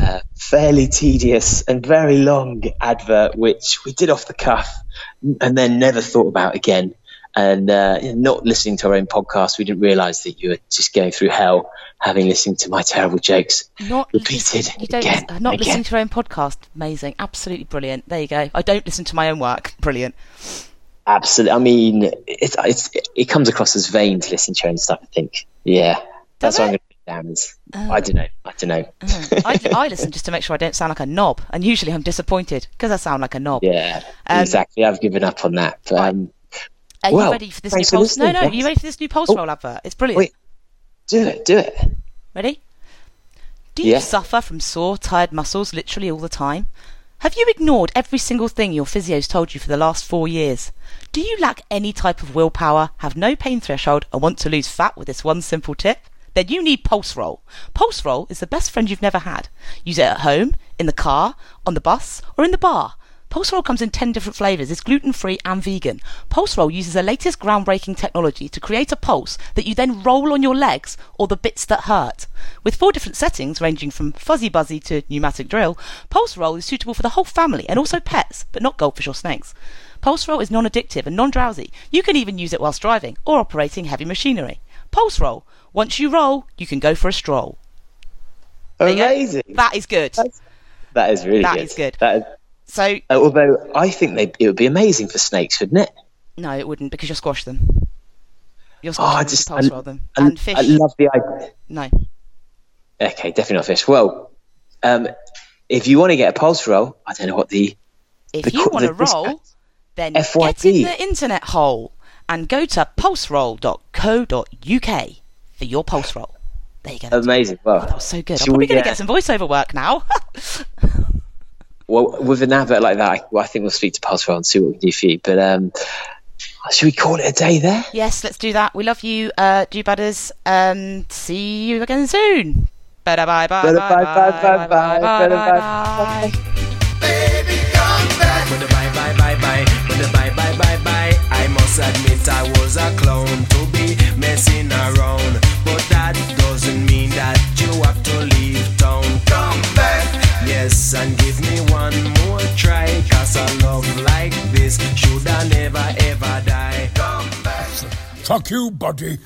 uh, fairly tedious and very long advert, which we did off the cuff and then never thought about again. And uh, not listening to our own podcast, we didn't realise that you were just going through hell having listened to my terrible jokes not repeated listen- you don't again, listen- not and listening to your own podcast. Amazing. Absolutely brilliant. There you go. I don't listen to my own work. Brilliant. Absolutely. I mean, it's, it's, it comes across as vain to listen to your own stuff. I think. Yeah, that's Does what I'm going to put down pajamas. I don't know. I don't know. I, I listen just to make sure I don't sound like a knob, and usually I'm disappointed because I sound like a knob. Yeah, Um, exactly. I've given up on that. But, um, Are you Well, ready for this new pulse? No, no. Are you ready for this new pulse Oh. roll advert? It's brilliant. Wait. do it. Do it. Ready? Do you Yeah. suffer from sore, tired muscles literally all the time? Have you ignored every single thing your physio's told you for the last four years? Do you lack any type of willpower, have no pain threshold, and want to lose fat with this one simple tip? Then you need Pulse Roll. Pulse Roll is the best friend you've never had. Use it at home, in the car, on the bus, or in the bar. Pulse Roll comes in 10 different flavours, is gluten free and vegan. Pulse Roll uses the latest groundbreaking technology to create a pulse that you then roll on your legs or the bits that hurt. With four different settings, ranging from fuzzy buzzy to pneumatic drill, Pulse Roll is suitable for the whole family and also pets, but not goldfish or snakes. Pulse Roll is non addictive and non drowsy. You can even use it whilst driving or operating heavy machinery. Pulse Roll. Once you roll, you can go for a stroll. Amazing. That is good. That is really That good. is good. That is, So, uh, although I think they, it would be amazing for snakes, wouldn't it? no, it wouldn't because you'll squash them. You'll Oh, squash I them, just pulse I, them. I- and fish. I love the idea. no. Okay, definitely not fish. Well, um, if you want to get a pulse roll, I don't know what the If the you want to roll, then get in the internet hole and go to pulseroll.co.uk for your pulse roll. There you go. Amazing. Well, that was so good. I'm probably we, going to uh, get some voiceover work now. Well, with an advert like that, I, well, I think we'll speak to Pulse and see what we can do for you. But um, should we call it a day there? yes, let's do that. We love you, uh, do budders. Um, see you again soon. Bye bye bye bye Bye, bye bye, bye, bye, bye, bye bye, bye. When the bye bye bye bye, when the bye bye bye bye, I must admit I was a clown to be messing around. But that doesn't mean that you have to leave town. Come back, yes, and give me one more try. Cause a love like this should I never ever die. Come back. Fuck you, buddy.